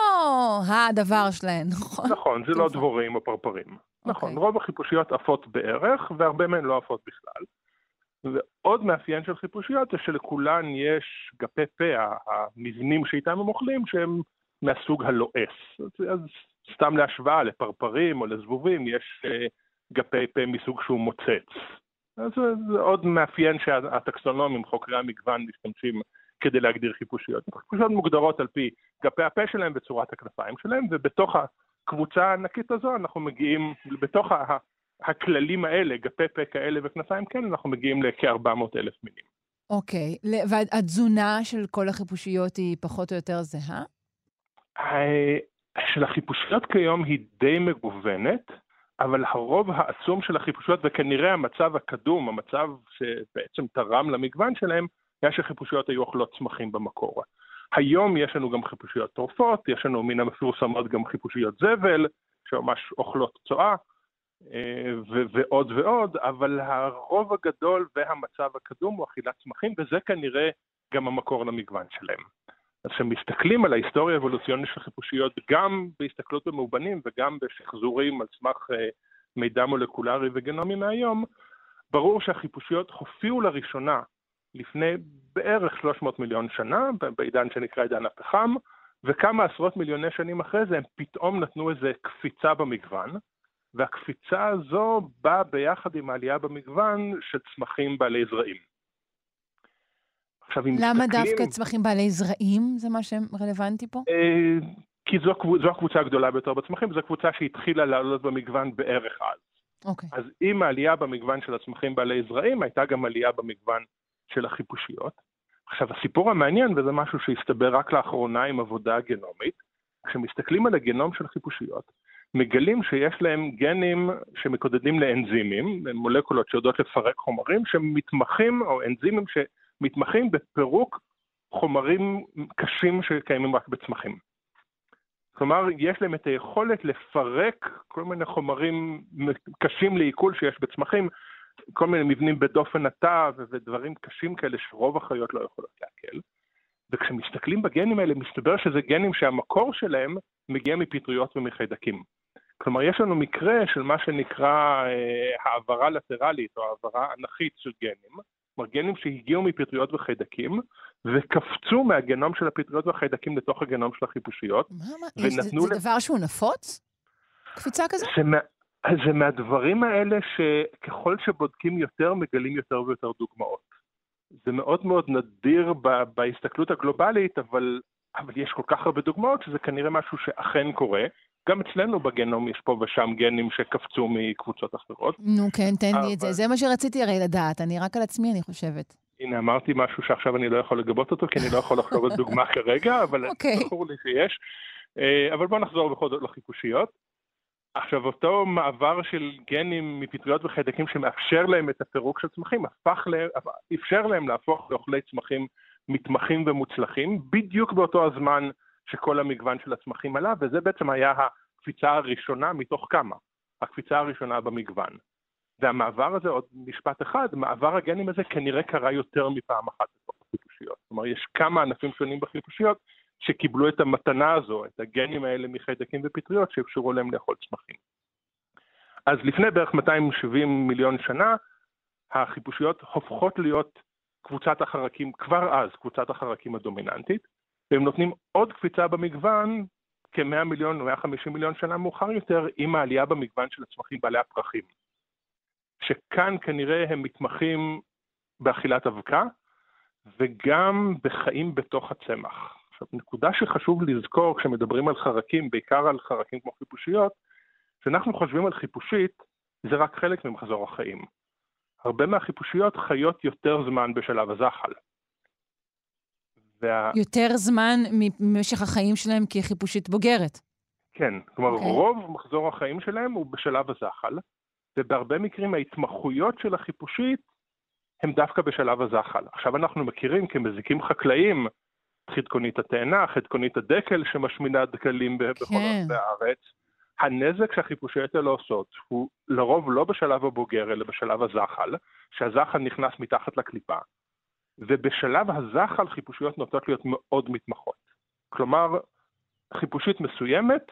Speaker 1: הדבר שלהן, *laughs* נכון?
Speaker 10: נכון, זה לא. דבורים או פרפרים. נכון,
Speaker 1: אוקיי.
Speaker 10: רוב החיפושיות עפות בערך, והרבה מהן לא עפות בכלל. ועוד מאפיין של חיפושיות זה שלכולן יש גפי פה, המבנים שאיתם הם אוכלים, שהם מהסוג הלועס. אז, אז סתם להשוואה, לפרפרים או לזבובים יש אה, גפי פה מסוג שהוא מוצץ. אז זה, זה עוד מאפיין שהטקסונומים, חוקרי המגוון, משתמשים כדי להגדיר חיפושיות. חיפושיות מוגדרות על פי גפי הפה שלהם וצורת הכנפיים שלהם, ובתוך הקבוצה הענקית הזו אנחנו מגיעים, בתוך ה- הכללים האלה, גפי פה כאלה וכנפיים כאלה, אנחנו מגיעים לכ-400 אלף מינים.
Speaker 1: אוקיי, ל- והתזונה של כל החיפושיות היא פחות או יותר זהה?
Speaker 10: ה- של החיפושיות כיום היא די מגוונת, אבל הרוב העצום של החיפושיות, וכנראה המצב הקדום, המצב שבעצם תרם למגוון שלהם, היה שחיפושיות היו אוכלות צמחים במקור. היום יש לנו גם חיפושיות טורפות, יש לנו מן המפורסמות גם חיפושיות זבל, שממש אוכלות צואה, אה, ו- ועוד ועוד, אבל הרוב הגדול והמצב הקדום הוא אכילת צמחים, וזה כנראה גם המקור למגוון שלהם. אז כשמסתכלים על ההיסטוריה האבולוציונית של חיפושיות, גם בהסתכלות במאובנים וגם בשחזורים על סמך אה, מידע מולקולרי וגנומי מהיום, ברור שהחיפושיות הופיעו לראשונה לפני בערך 300 מיליון שנה, בעידן שנקרא עידן הפחם, וכמה עשרות מיליוני שנים אחרי זה הם פתאום נתנו איזה קפיצה במגוון, והקפיצה הזו באה ביחד עם העלייה במגוון של צמחים בעלי זרעים.
Speaker 1: עכשיו, אם למה מסתכלים... דווקא צמחים בעלי זרעים זה מה שרלוונטי פה?
Speaker 10: אה, כי זו, זו הקבוצה הגדולה ביותר בצמחים, זו קבוצה שהתחילה לעלות במגוון בערך אז.
Speaker 1: אוקיי.
Speaker 10: אז עם העלייה במגוון של הצמחים בעלי זרעים, הייתה גם עלייה במגוון של החיפושיות. עכשיו, הסיפור המעניין, וזה משהו שהסתבר רק לאחרונה עם עבודה גנומית, כשמסתכלים על הגנום של החיפושיות, מגלים שיש להם גנים שמקודדים לאנזימים, מולקולות שיודעות לפרק חומרים, שמתמחים, או אנזימים שמתמחים בפירוק חומרים קשים שקיימים רק בצמחים. כלומר, יש להם את היכולת לפרק כל מיני חומרים קשים לעיכול שיש בצמחים, כל מיני מבנים בדופן התא ודברים קשים כאלה שרוב החיות לא יכולות לעכל. וכשמסתכלים בגנים האלה, מסתבר שזה גנים שהמקור שלהם מגיע מפטריות ומחיידקים. כלומר, יש לנו מקרה של מה שנקרא אה, העברה לטרלית או העברה אנכית של גנים, כלומר גנים שהגיעו מפטריות וחיידקים, וקפצו מהגנום של הפטריות והחיידקים לתוך הגנום של החיפושיות.
Speaker 1: מה, מה, זה, זה דבר שהוא נפוץ? קפיצה כזו?
Speaker 10: זה, מה, זה מהדברים האלה שככל שבודקים יותר, מגלים יותר ויותר דוגמאות. זה מאוד מאוד נדיר ב, בהסתכלות הגלובלית, אבל, אבל יש כל כך הרבה דוגמאות שזה כנראה משהו שאכן קורה. גם אצלנו בגנום יש פה ושם גנים שקפצו מקבוצות אחרות.
Speaker 1: נו כן, תן אבל... לי את זה. זה מה שרציתי הרי לדעת, אני רק על עצמי, אני חושבת.
Speaker 10: הנה, אמרתי משהו שעכשיו אני לא יכול לגבות אותו, כי אני לא יכול לחשוב על דוגמה *laughs* כרגע, אבל okay. אוקיי. זכור לי שיש. אה, אבל בואו נחזור בכל זאת לחיפושיות. עכשיו, אותו מעבר של גנים מפטריות וחיידקים שמאפשר להם את הפירוק של צמחים, הפך להם, אפשר להם להפוך לאוכלי צמחים מתמחים ומוצלחים, בדיוק באותו הזמן שכל המגוון של הצמחים עלה, וזה בעצם היה הקפיצה הראשונה מתוך כמה, הקפיצה הראשונה במגוון. והמעבר הזה, עוד משפט אחד, מעבר הגנים הזה כנראה קרה יותר מפעם אחת בתוך החיפושיות. כלומר, יש כמה ענפים שונים בחיפושיות שקיבלו את המתנה הזו, את הגנים האלה מחיידקים ופטריות שאפשרו להם לאכול צמחים. אז לפני בערך 270 מיליון שנה, החיפושיות הופכות להיות קבוצת החרקים, כבר אז קבוצת החרקים הדומיננטית, והם נותנים עוד קפיצה במגוון כ-100 מיליון או 150 מיליון שנה מאוחר יותר עם העלייה במגוון של הצמחים בעלי הפרחים. שכאן כנראה הם מתמחים באכילת אבקה וגם בחיים בתוך הצמח. עכשיו, נקודה שחשוב לזכור כשמדברים על חרקים, בעיקר על חרקים כמו חיפושיות, כשאנחנו חושבים על חיפושית, זה רק חלק ממחזור החיים. הרבה מהחיפושיות חיות יותר זמן בשלב הזחל.
Speaker 1: וה... יותר זמן ממשך החיים שלהם כחיפושית בוגרת.
Speaker 10: כן, כלומר okay. אוקיי. רוב מחזור החיים שלהם הוא בשלב הזחל, ובהרבה מקרים ההתמחויות של החיפושית הם דווקא בשלב הזחל. עכשיו אנחנו מכירים כמזיקים חקלאיים חדקונית התאנה, חדקונית הדקל שמשמינה דקלים כן. בכל רחבי הארץ. הנזק שהחיפושיות האלה עושות הוא לרוב לא בשלב הבוגר, אלא בשלב הזחל, שהזחל נכנס מתחת לקליפה, ובשלב הזחל חיפושיות נוטות להיות מאוד מתמחות. כלומר, חיפושית מסוימת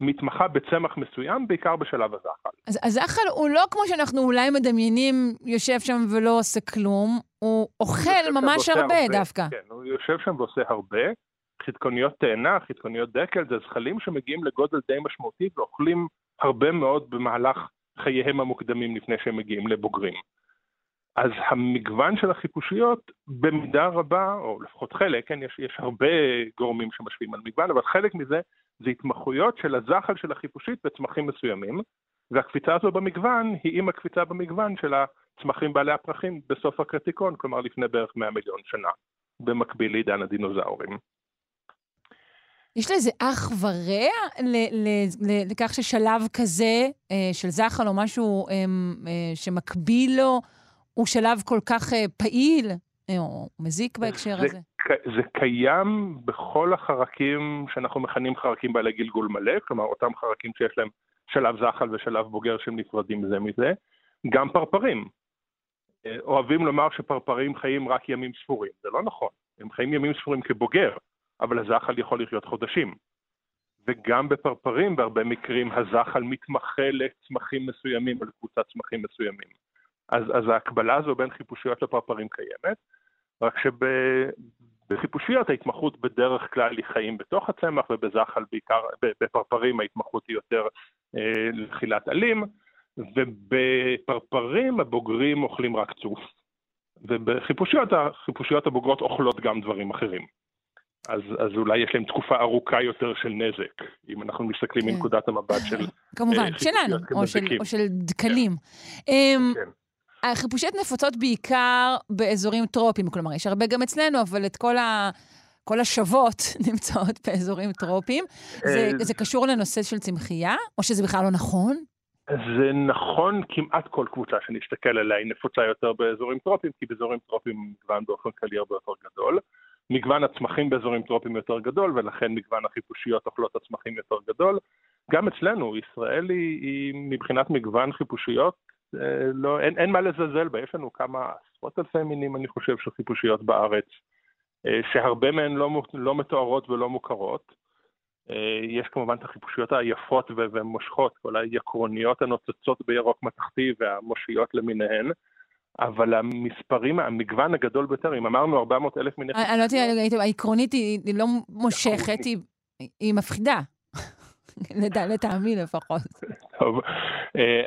Speaker 10: מתמחה בצמח מסוים, בעיקר בשלב הזחל.
Speaker 1: אז הזחל הוא לא כמו שאנחנו אולי מדמיינים, יושב שם ולא עושה כלום, הוא אוכל ממש הרבה, הרבה דווקא.
Speaker 10: כן, הוא יושב שם ועושה הרבה. חדקוניות תאנה, חדקוניות דקל, זה זחלים שמגיעים לגודל די משמעותי ואוכלים הרבה מאוד במהלך חייהם המוקדמים לפני שהם מגיעים לבוגרים. אז המגוון של החיפושיות במידה רבה, או לפחות חלק, כן, יש, יש הרבה גורמים שמשפיעים על מגוון, אבל חלק מזה זה התמחויות של הזחל של החיפושית בצמחים מסוימים, והקפיצה הזו במגוון היא עם הקפיצה במגוון של הצמחים בעלי הפרחים בסוף הקרטיקון, כלומר לפני בערך 100 מיליון שנה, במקביל לעידן הדינוזאורים.
Speaker 1: יש לזה אח ורע לכך ששלב כזה אה, של זחל או משהו אה, אה, שמקביל לו, הוא שלב כל כך פעיל או מזיק בהקשר
Speaker 10: זה,
Speaker 1: הזה?
Speaker 10: זה קיים בכל החרקים שאנחנו מכנים חרקים בעלי גלגול מלא, כלומר אותם חרקים שיש להם שלב זחל ושלב בוגר שהם נפרדים זה מזה, גם פרפרים. אוהבים לומר שפרפרים חיים רק ימים ספורים, זה לא נכון, הם חיים ימים ספורים כבוגר, אבל הזחל יכול לחיות חודשים. וגם בפרפרים בהרבה מקרים הזחל מתמחה לצמחים מסוימים או לקבוצת צמחים מסוימים. אז, אז ההקבלה הזו בין חיפושיות לפרפרים קיימת, רק שבחיפושיות ההתמחות בדרך כלל היא חיים בתוך הצמח ובזחל בעיקר, בפרפרים ההתמחות היא יותר אה, לחילת עלים, ובפרפרים הבוגרים אוכלים רק צוף, ובחיפושיות החיפושיות הבוגרות אוכלות גם דברים אחרים. אז, אז אולי יש להם תקופה ארוכה יותר של נזק, אם אנחנו מסתכלים כן. מנקודת המבט של...
Speaker 1: כמובן, uh, שלנו, או של, או של דקלים. כן. Um, כן. החיפושיות נפוצות בעיקר באזורים טרופיים, כלומר, יש הרבה גם אצלנו, אבל את כל ה... כל השוות *laughs* נמצאות באזורים טרופיים. זה, זה קשור לנושא של צמחייה, או שזה בכלל לא נכון?
Speaker 10: זה נכון, כמעט כל קבוצה שנסתכל עליה היא נפוצה יותר באזורים טרופיים, כי באזורים טרופיים מגוון באופן כללי הרבה יותר גדול. מגוון הצמחים באזורים טרופיים יותר גדול, ולכן מגוון החיפושיות אוכלות הצמחים יותר גדול. גם אצלנו, ישראל היא, היא מבחינת מגוון חיפושיות, אה, לא, אין, אין מה לזלזל בה, יש לנו כמה עשרות אלפי מינים, אני חושב, של חיפושיות בארץ, אה, שהרבה מהן לא, לא מתוארות ולא מוכרות. אה, יש כמובן את החיפושיות היפות ומושכות, כל היקרוניות הנוצצות בירוק מתכתי והמושיות למיניהן. אבל המספרים, המגוון הגדול ביותר, אם אמרנו 400 אלף מיני
Speaker 1: חיפושיות... אני לא יודעת, העקרונית היא לא מושכת, היא מפחידה. *laughs* לטעמי לפחות.
Speaker 10: טוב, אה,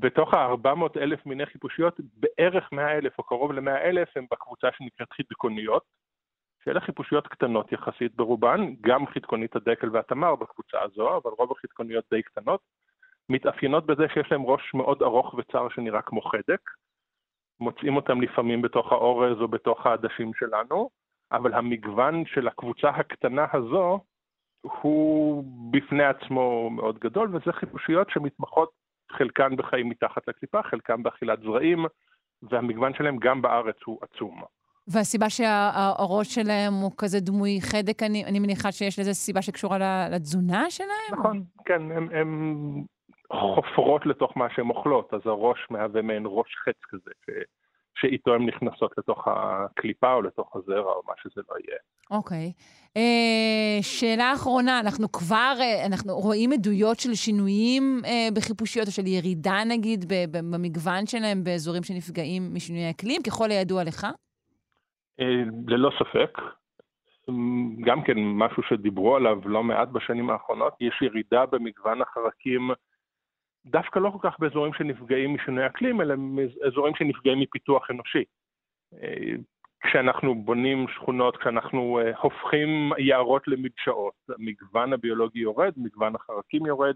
Speaker 10: בתוך ה-400 אלף מיני חיפושיות, בערך 100 אלף או קרוב ל-100 אלף הם בקבוצה שנקראת חידקוניות, שאלה חיפושיות קטנות יחסית ברובן, גם חידקונית הדקל והתמר בקבוצה הזו, אבל רוב החידקוניות די קטנות, מתאפיינות בזה שיש להם ראש מאוד ארוך וצר שנראה כמו חדק. מוצאים אותם לפעמים בתוך האורז או בתוך העדשים שלנו, אבל המגוון של הקבוצה הקטנה הזו הוא בפני עצמו מאוד גדול, וזה חיפושיות שמתמחות חלקן בחיים מתחת לקליפה, חלקן באכילת זרעים, והמגוון שלהם גם בארץ הוא עצום.
Speaker 1: והסיבה שהראש שלהם הוא כזה דמוי חדק, אני, אני מניחה שיש לזה סיבה שקשורה לתזונה שלהם?
Speaker 10: נכון, כן, הם חופרות לתוך מה שהן אוכלות, אז הראש מהווה מעין ראש חץ כזה. שאיתו הן נכנסות לתוך הקליפה או לתוך הזרע או מה שזה לא יהיה.
Speaker 1: אוקיי. Okay. אה, uh, שאלה אחרונה, אנחנו כבר, uh, אנחנו רואים עדויות של שינויים uh, בחיפושיות, או של ירידה נגיד במגוון שלהם באזורים שנפגעים משינויי אקלים, ככל הידוע לך?
Speaker 10: ללא ספק. גם כן משהו שדיברו עליו לא מעט בשנים האחרונות, יש ירידה במגוון החרקים דווקא לא כל כך באזורים שנפגעים משינוי אקלים, אלא אזורים שנפגעים מפיתוח אנושי. אה, כשאנחנו בונים שכונות, כשאנחנו אה, הופכים יערות למדשאות, המגוון הביולוגי יורד, מגוון החרקים יורד,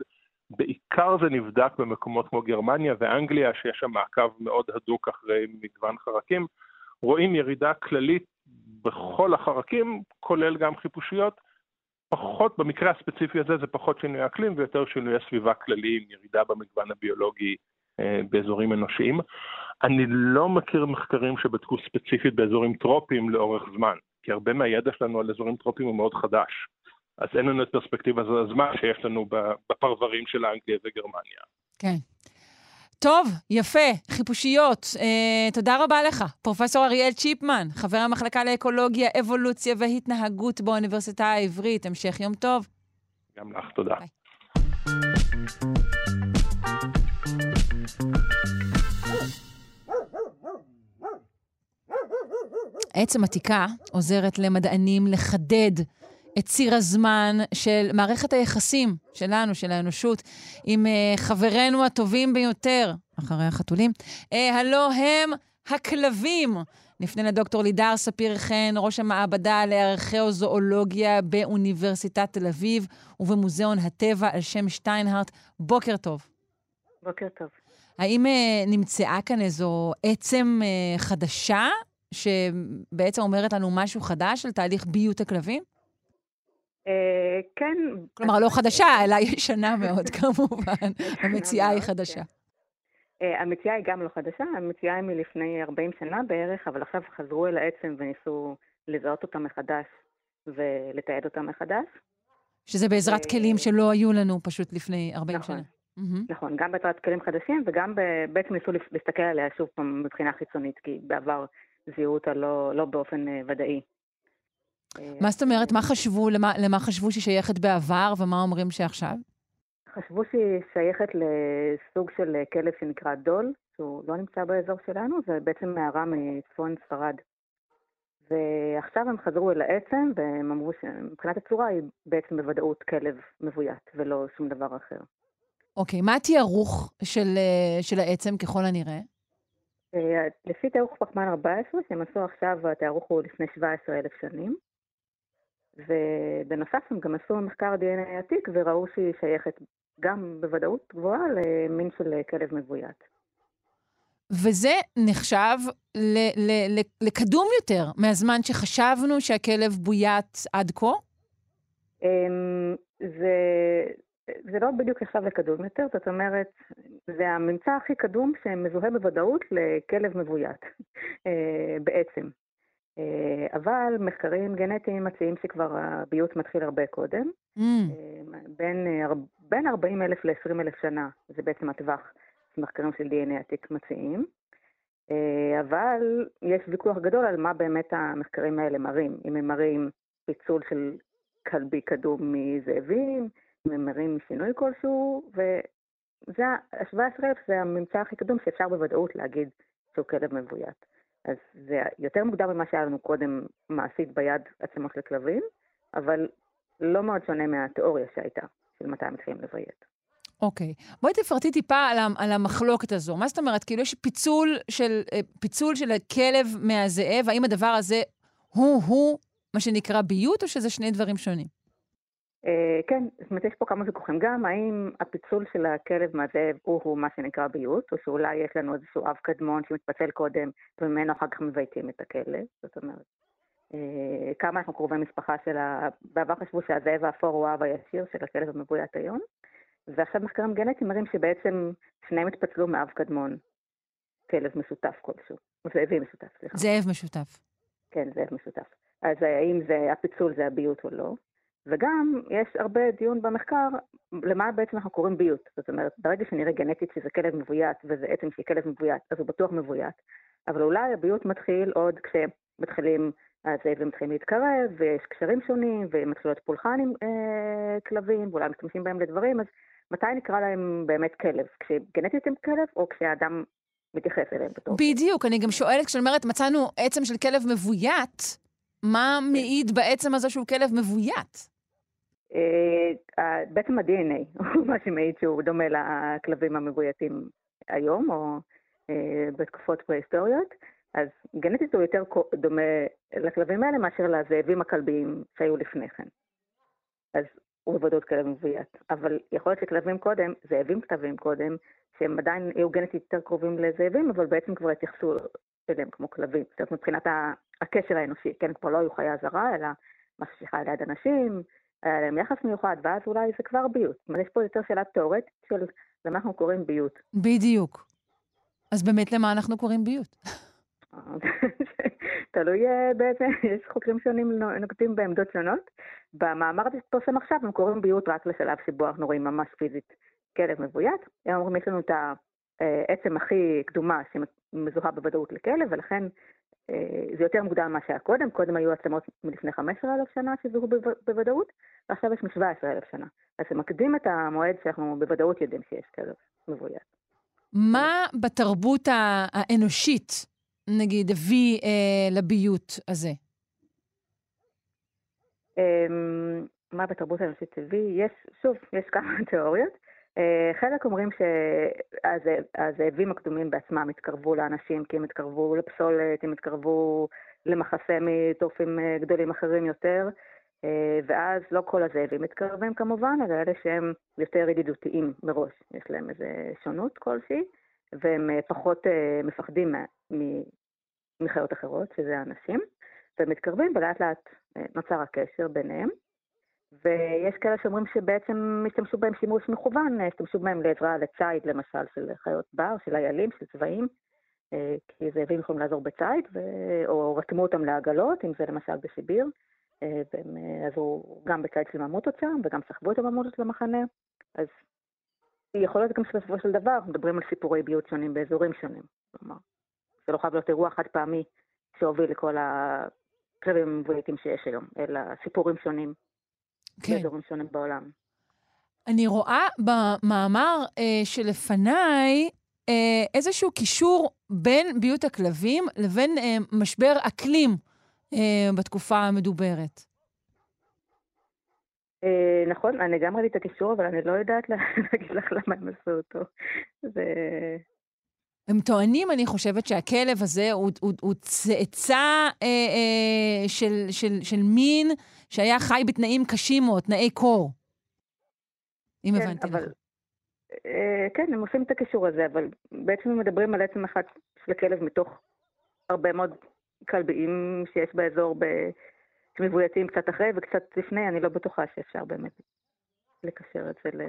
Speaker 10: בעיקר זה נבדק במקומות כמו גרמניה ואנגליה, שיש שם מעקב מאוד הדוק אחרי מגוון חרקים. רואים ירידה כללית בכל החרקים, כולל גם חיפושיות, פחות, במקרה הספציפי הזה זה פחות שינוי אקלים ויותר שינויי סביבה כלליים, ירידה במגוון הביולוגי אה, באזורים אנושיים. אני לא מכיר מחקרים שבדקו ספציפית באזורים טרופיים לאורך זמן, כי הרבה מהידע שלנו על אזורים טרופיים הוא מאוד חדש. אז אין לנו את פרספקטיבת הזמן שיש לנו בפרברים של אנגליה וגרמניה.
Speaker 1: כן. טוב, יפה, חיפושיות. אה, תודה רבה לך, פרופ' אריאל צ'יפמן, חבר המחלקה לאקולוגיה, אבולוציה והתנהגות באוניברסיטה העברית. המשך יום טוב.
Speaker 10: גם לך, תודה. ביי.
Speaker 1: עצם עתיקה עוזרת למדענים לחדד את ציר הזמן של מערכת היחסים שלנו, של האנושות, עם uh, חברינו הטובים ביותר, אחרי החתולים, uh, הלא הם הכלבים. נפנה לדוקטור לידר ספיר חן, ראש המעבדה לארכיאוזואולוגיה באוניברסיטת תל אביב ובמוזיאון הטבע על שם שטיינהרט. בוקר טוב.
Speaker 11: בוקר טוב.
Speaker 1: האם uh, נמצאה כאן איזו עצם uh, חדשה, שבעצם אומרת לנו משהו חדש על תהליך ביות הכלבים?
Speaker 11: אה, כן.
Speaker 1: כלומר, לא חדשה, אלא ישנה מאוד, *laughs* כמובן. המציאה היא חדשה. כן.
Speaker 11: אה, המציאה היא גם לא חדשה, המציאה היא מלפני 40 שנה בערך, אבל עכשיו חזרו אל העצם וניסו לזהות אותה מחדש ולתעד אותה מחדש.
Speaker 1: שזה בעזרת כלים שלא היו לנו פשוט לפני 40 נכון, שנה.
Speaker 11: נכון, גם בעזרת כלים חדשים, וגם בעצם ניסו להסתכל עליה שוב פעם מבחינה חיצונית, כי בעבר זיהו אותה לא, לא באופן אה, ודאי.
Speaker 1: מה זאת אומרת? מה חשבו, למה, למה חשבו שהיא שייכת בעבר, ומה אומרים שעכשיו?
Speaker 11: חשבו שהיא שייכת לסוג של כלב שנקרא דול, שהוא לא נמצא באזור שלנו, זה בעצם מערה מצפון ספרד. ועכשיו הם חזרו אל העצם, והם אמרו שמבחינת הצורה היא בעצם בוודאות כלב מבוית, ולא שום דבר אחר.
Speaker 1: אוקיי, מה התיארוך של, אה, של העצם ככל הנראה?
Speaker 11: אה, לפי תיארוך פחמן 14, שהם עשו עכשיו, התיארוך הוא לפני 17 אלף שנים. ובנוסף הם גם עשו מחקר דנ"א עתיק וראו שהיא שייכת גם בוודאות גבוהה למין של כלב מבוית.
Speaker 1: וזה נחשב ל- ל- ל- לקדום יותר מהזמן שחשבנו שהכלב בוית עד כה?
Speaker 11: אמ, זה, זה לא בדיוק נחשב לקדום יותר, זאת אומרת, זה הממצא הכי קדום שמזוהה בוודאות לכלב מבוית, *laughs* אה, בעצם. אה, אבל מחקרים גנטיים מציעים שכבר הביות מתחיל הרבה קודם. Mm. בין, בין 40 אלף ל-20 אלף שנה, זה בעצם הטווח שמחקרים של DNA עתיק מציעים. אבל יש ויכוח גדול על מה באמת המחקרים האלה מראים. אם הם מראים פיצול של כלבי קדום מזאבים, אם הם מראים שינוי כלשהו, וזה, ה-17,000 זה הממצא הכי קדום שאפשר בוודאות להגיד שהוא כלב מבוית. אז זה יותר מוקדם ממה שהיה לנו קודם מעשית ביד עצמות של כלבים, אבל לא מאוד שונה מהתיאוריה שהייתה, של מתי מתחילים לביית.
Speaker 1: אוקיי. Okay. בואי תפרטי טיפה על, על המחלוקת הזו. מה זאת אומרת? כאילו יש פיצול של, אה, פיצול של הכלב מהזאב, האם הדבר הזה הוא-הוא מה שנקרא ביות, או שזה שני דברים שונים?
Speaker 11: אה, כן, זאת אומרת, יש פה כמה ויכוחים. גם האם הפיצול של הכלב מהזאב הוא-הוא מה שנקרא ביות, או שאולי יש לנו איזשהו אב קדמון שמתפצל קודם, וממנו אחר כך מבייתים את הכלב. זאת אומרת, אה, כמה אנחנו קרובי משפחה של ה... בעבר חשבו שהזאב האפור הוא האב הישיר של הכלב המבוית היום, ועכשיו מחקרים גנטיים מראים שבעצם שניהם התפצלו מאב קדמון, כלב משותף כלשהו, זאבי משותף, סליחה.
Speaker 1: זאב משותף.
Speaker 11: כן, זאב משותף. אז האם זה, הפיצול זה הביות או לא? וגם יש הרבה דיון במחקר למה בעצם אנחנו קוראים ביות. זאת אומרת, ברגע שנראה גנטית שזה כלב מבוית וזה עצם שהיא כלב מבוית, אז הוא בטוח מבוית. אבל אולי הביות מתחיל עוד כשמתחילים, הזאבים מתחילים להתקרב, ויש קשרים שונים, ומתחילות פולחן עם אה, כלבים, ואולי משתמשים בהם לדברים, אז מתי נקרא להם באמת כלב? כשגנטית הם כלב, או כשאדם מתייחס אליהם בתור...
Speaker 1: בדיוק, אני גם שואלת, כשאני אומרת, מצאנו עצם של כלב מבוית, מה מעיד בעצם הזה שהוא כלב מבוית?
Speaker 11: אה, בעצם ה-DNA *laughs* הוא מה שמעיד שהוא דומה לכלבים המבויתים היום, או אה, בתקופות פרה-היסטוריות. אז גנטית הוא יותר דומה לכלבים האלה מאשר לזאבים הכלביים שהיו לפני כן. אז הוא בוודאות כלב מבוית. אבל יכול להיות שכלבים קודם, זאבים כלבים קודם, שהם עדיין היו גנטית יותר קרובים לזאבים, אבל בעצם כבר התייחסו אליהם כמו כלבים. זאת אומרת, מבחינת הקשר האנושי, כן, כבר לא היו חיה זרה, אלא משהו שחי ליד אנשים, היה להם יחס מיוחד, ואז אולי זה כבר ביות. זאת אומרת, יש פה יותר שאלה תיאורטית של למה אנחנו קוראים ביות.
Speaker 1: בדיוק. אז באמת למה אנחנו קוראים ביות? *laughs*
Speaker 11: תלוי אה, בעצם, יש חוקרים שונים נוקטים בעמדות שונות. במאמר הזה שתפרסם עכשיו הם קוראים ביות רק לשלב שבו אנחנו רואים ממש פיזית כלב מבוית. הם אומרים, יש לנו את העצם הכי קדומה שמזוהה בוודאות לכלב, ולכן אה, זה יותר מוקדם ממה שהיה קודם. קודם היו עצמות מלפני 15,000 שנה שזוהו בוודאות, ועכשיו יש מ-17,000 שנה. אז זה מקדים את המועד שאנחנו בוודאות יודעים שיש כלב מבוית.
Speaker 1: מה בתרבות האנושית, נגיד, הביא אה, לביות הזה?
Speaker 11: אה, מה בתרבות האנושית הביא? יש, שוב, יש כמה *laughs* תיאוריות. אה, חלק אומרים שהזאבים הקדומים בעצמם התקרבו לאנשים כי הם התקרבו לפסולת, הם התקרבו למחסה מטורפים אה, גדולים אחרים יותר, אה, ואז לא כל הזאבים מתקרבים כמובן, אלא אלה שהם יותר ידידותיים מראש, יש להם איזו שונות כלשהי, והם פחות מפחדים מחיות אחרות, שזה האנשים, והם מתקרבים ולאט לאט נוצר הקשר ביניהם. ויש כאלה שאומרים שבעצם השתמשו בהם שימוש מכוון, השתמשו בהם לעזרה לציד, למשל, של חיות בר, של איילים, של צבעים, אה, כי זאבים יכולים לעזור בציד, ו... או רתמו אותם לעגלות, אם זה למשל בסיביר, אה, והם אה, עזרו גם בציד של ממוטות שם, וגם סחבו את הממוטות למחנה, אז יכול להיות גם שבסופו של דבר מדברים על סיפורי ביות שונים באזורים שונים. כלומר, זה לא חייב להיות אירוע חד פעמי שהוביל לכל הכלבים המבויתים שיש היום, אלא סיפורים שונים
Speaker 1: כן.
Speaker 11: באזורים שונים בעולם.
Speaker 1: אני רואה במאמר אה, שלפניי אה, איזשהו קישור בין ביות הכלבים לבין אה, משבר אקלים אה, בתקופה המדוברת.
Speaker 11: אה, נכון, אני גם ראיתי את הקישור, אבל אני לא יודעת לה- *laughs* להגיד לך למה הם עשו אותו. זה...
Speaker 1: הם טוענים, אני חושבת, שהכלב הזה הוא, הוא, הוא צאצא אה, אה, של, של, של מין שהיה חי בתנאים קשים מאוד, תנאי קור. אם
Speaker 11: כן,
Speaker 1: הבנתי
Speaker 11: אבל-
Speaker 1: נכון.
Speaker 11: אה, כן, הם עושים את הקישור הזה, אבל בעצם הם מדברים על עצם אחת של הכלב מתוך הרבה מאוד כלביים שיש באזור ב... שמבויתים קצת אחרי וקצת לפני, אני לא בטוחה שאפשר באמת לקשר את זה ל...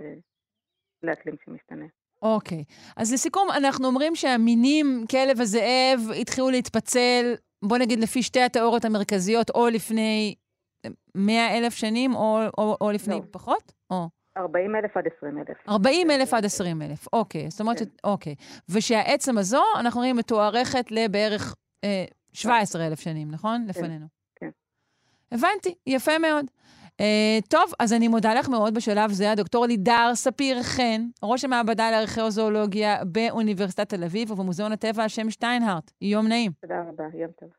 Speaker 11: לאקלים שמשתנה.
Speaker 1: אוקיי. אז לסיכום, אנחנו אומרים שהמינים, כלב הזאב, התחילו להתפצל, בוא נגיד לפי שתי התיאוריות המרכזיות, או לפני 100 אלף שנים, או, או, או לפני
Speaker 11: לא.
Speaker 1: פחות? או.
Speaker 11: 40 אלף עד 20 אלף.
Speaker 1: 40 אלף עד 20 אלף, אוקיי. זאת אומרת, ש... אוקיי. ושהעצם הזו, אנחנו רואים, מתוארכת לבערך אה, 17 אלף שנים, נכון? לפנינו.
Speaker 11: כן.
Speaker 1: הבנתי, יפה מאוד. אה, טוב, אז אני מודה לך מאוד בשלב זה, הדוקטור לידר ספיר חן, ראש המעבדה לארכיאוזואולוגיה באוניברסיטת תל אביב ובמוזיאון הטבע על שם שטיינהארט. יום נעים.
Speaker 11: תודה רבה, יום טוב.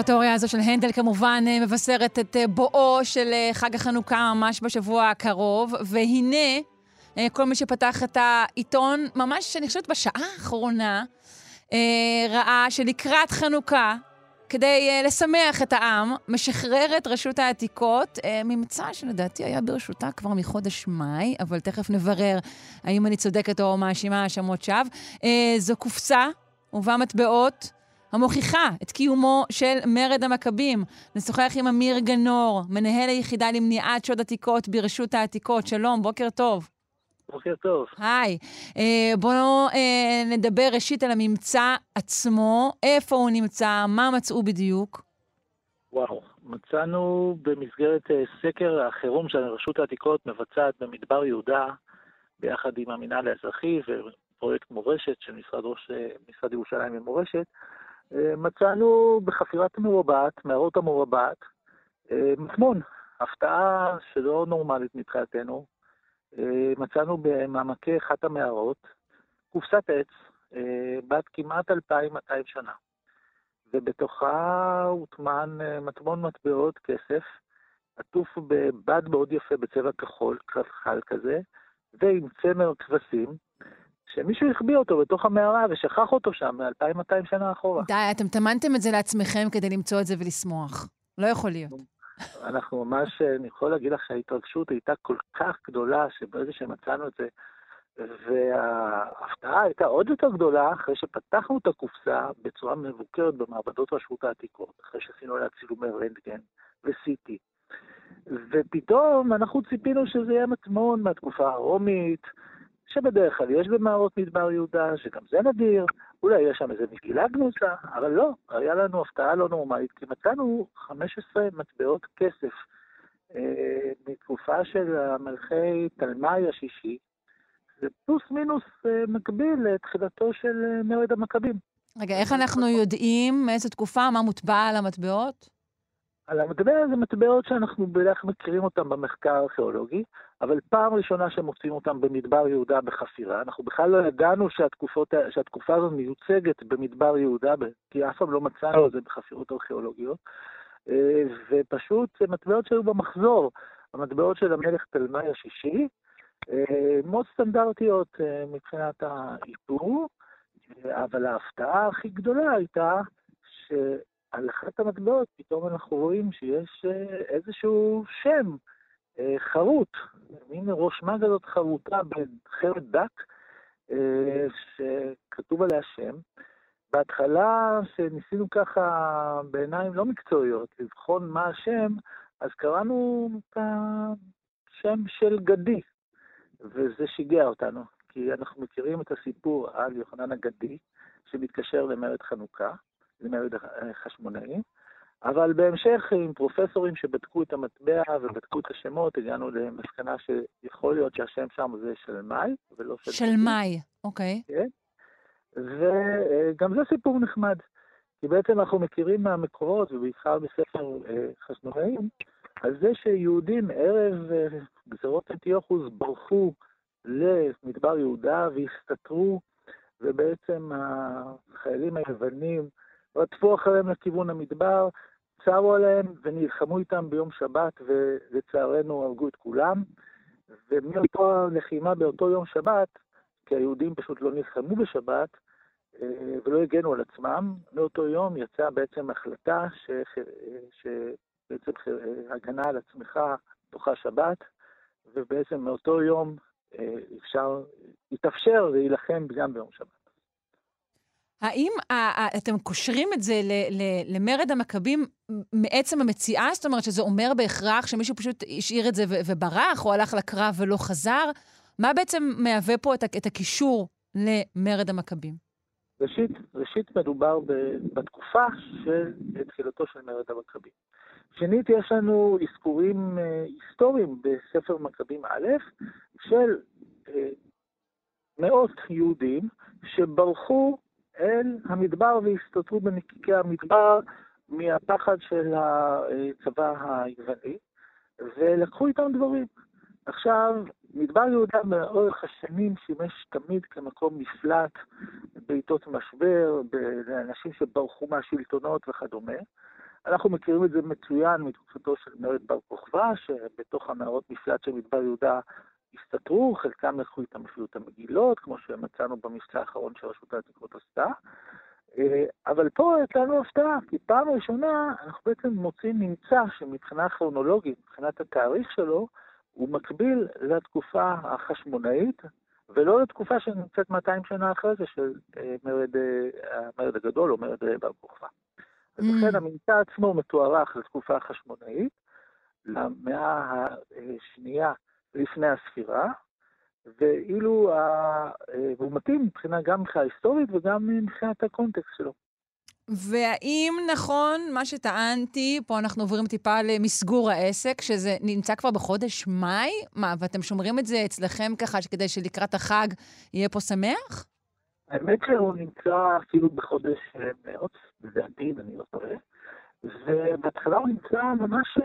Speaker 1: האורטוריה הזו של הנדל כמובן אה, מבשרת את אה, בואו של אה, חג החנוכה ממש בשבוע הקרוב, והנה, כל מי שפתח את העיתון, ממש, אני חושבת, בשעה האחרונה, אה, ראה שלקראת חנוכה, כדי לשמח את העם, משחררת רשות העתיקות ממצא שלדעתי היה ברשותה כבר מחודש מאי, אבל תכף נברר האם אני צודקת או מאשימה האשמות שווא. זו קופסה ובה מטבעות המוכיחה את קיומו של מרד המכבים. נשוחח עם אמיר גנור, מנהל היחידה למניעת שוד עתיקות ברשות העתיקות. שלום, בוקר טוב.
Speaker 12: בוקר טוב.
Speaker 1: היי. אה, בואו אה, נדבר ראשית על הממצא עצמו, איפה הוא נמצא, מה מצאו בדיוק.
Speaker 12: וואו, מצאנו במסגרת אה, סקר החירום שרשות העתיקות מבצעת במדבר יהודה, ביחד עם המינהל האזרחי ופרויקט מורשת של משרד, ראש, אה, משרד ירושלים ומורשת, מצאנו בחפירת המרובעת, מערות המרובעת, אה, מטמון, הפתעה שלא נורמלית מבחינתנו. אה, מצאנו במעמקי אחת המערות קופסת עץ אה, בת כמעט 2,200 שנה, ובתוכה הוטמן אה, מטמון מטבעות כסף, עטוף בבד מאוד יפה בצבע כחול, כחל כזה, ועם צמר כבשים, שמישהו החביא אותו בתוך המערה ושכח אותו שם מ-2,200 שנה אחורה.
Speaker 1: די, אתם טמנתם את זה לעצמכם כדי למצוא את זה ולשמוח. לא יכול להיות.
Speaker 12: אנחנו ממש, אני יכול להגיד לך שההתרגשות הייתה כל כך גדולה, שברגע שמצאנו את זה, וההפתעה הייתה עוד יותר גדולה אחרי שפתחנו את הקופסה בצורה מבוקרת במעבדות רשות העתיקות, אחרי שעשינו עליה צילומי רנטגן ו-CT. ופתאום אנחנו ציפינו שזה יהיה מטמון מהתקופה הרומית, שבדרך כלל יש במערות מדבר יהודה, שגם זה נדיר, אולי יש שם איזה מגילה גנוזה, אבל לא, היה לנו הפתעה לא נורמלית, כי מצאנו 15 מטבעות כסף אה, מתקופה של המלכי תלמי השישי, זה פלוס מינוס אה, מקביל לתחילתו של אה, מרד המכבים.
Speaker 1: רגע, איך אנחנו יודעים מאיזה תקופה, מה מוטבע על המטבעות?
Speaker 12: על המטבע זה מטבעות שאנחנו בדרך כלל מכירים אותם במחקר הארכיאולוגי, אבל פעם ראשונה שמוצאים אותם במדבר יהודה בחפירה. אנחנו בכלל לא ידענו שהתקופות, שהתקופה הזאת מיוצגת במדבר יהודה, כי אף פעם לא מצאנו את זה בחפירות ארכיאולוגיות. אה, ופשוט מטבעות שהיו במחזור, המטבעות של המלך תלמי השישי, אה, מאוד סטנדרטיות אה, מבחינת האיפור, אבל ההפתעה הכי גדולה הייתה. על אחת המטבעות פתאום אנחנו רואים שיש איזשהו שם חרוט, מין ראש מה כזאת חרוטה בחרד דק, שכתוב עליה שם. בהתחלה, שניסינו ככה בעיניים לא מקצועיות לבחון מה השם, אז קראנו את שם של גדי, וזה שיגע אותנו, כי אנחנו מכירים את הסיפור על יוחנן הגדי, שמתקשר למרד חנוכה, למרד החשמונאים, אבל בהמשך עם פרופסורים שבדקו את המטבע ובדקו את השמות, הגענו למסקנה שיכול להיות שהשם שם זה של מאי, ולא של...
Speaker 1: של מאי, אוקיי.
Speaker 12: כן. וגם זה סיפור נחמד, כי בעצם אנחנו מכירים מהמקורות, ובעיקר בספר אה, חשמונאים, על זה שיהודים ערב אה, גזרות אנטיוכוס ברחו למדבר יהודה והסתתרו, ובעצם החיילים היוונים רדפו אחריהם לכיוון המדבר, צרו עליהם ונלחמו איתם ביום שבת, ולצערנו הרגו את כולם. ומאותו הלחימה באותו יום שבת, כי היהודים פשוט לא נלחמו בשבת, אה, ולא הגנו על עצמם, מאותו יום יצאה בעצם החלטה ש... שבעצם הגנה על עצמך תוכה שבת, ובעצם מאותו יום אה, אפשר, התאפשר להילחם גם ביום שבת.
Speaker 1: האם אתם קושרים את זה למרד המכבים מעצם המציאה? זאת אומרת שזה אומר בהכרח שמישהו פשוט השאיר את זה וברח, או הלך לקרב ולא חזר? מה בעצם מהווה פה את הקישור למרד המכבים?
Speaker 12: ראשית, ראשית מדובר בתקופה של תחילתו של מרד המכבים. שנית, יש לנו אזכורים אה, היסטוריים בספר מכבים א', של אה, מאות יהודים שברחו אל המדבר והסתתרו בנקיקי המדבר מהפחד של הצבא היווני, ולקחו איתם דברים. עכשיו, מדבר יהודה לאורך השנים שימש תמיד כמקום מפלט בעיתות משבר, לאנשים שברחו מהשלטונות וכדומה. אנחנו מכירים את זה מצוין מתקופתו של מרד בר כוכבא, שבתוך המערות מפלט של מדבר יהודה הסתתרו, חלקם לקחו איתם אפילו את המגילות, כמו שמצאנו במבצע האחרון שרשות העתיקות עשתה. אה, אבל פה הייתה לנו הפתעה, כי פעם ראשונה אנחנו בעצם מוצאים ממצא שמבחינה כרונולוגית, מבחינת התאריך שלו, הוא מקביל לתקופה החשמונאית, ולא לתקופה שנמצאת 200 שנה אחרי זה של אה, מרד, אה, המרד הגדול או מרד בר כוכבא. אז mm. לכן הממצא עצמו מתוארך לתקופה החשמונאית, למאה השנייה לפני הספירה, ואילו ה... והוא מתאים מבחינה גם מבחינה היסטורית וגם מבחינת הקונטקסט שלו.
Speaker 1: והאם נכון מה שטענתי, פה אנחנו עוברים טיפה למסגור העסק, שזה נמצא כבר בחודש מאי? מה, ואתם שומרים את זה אצלכם ככה כדי שלקראת החג יהיה פה שמח?
Speaker 12: האמת שהוא נמצא אפילו בחודש מרץ, לדעתי, אני לא טועה, ובהתחלה הוא נמצא ממש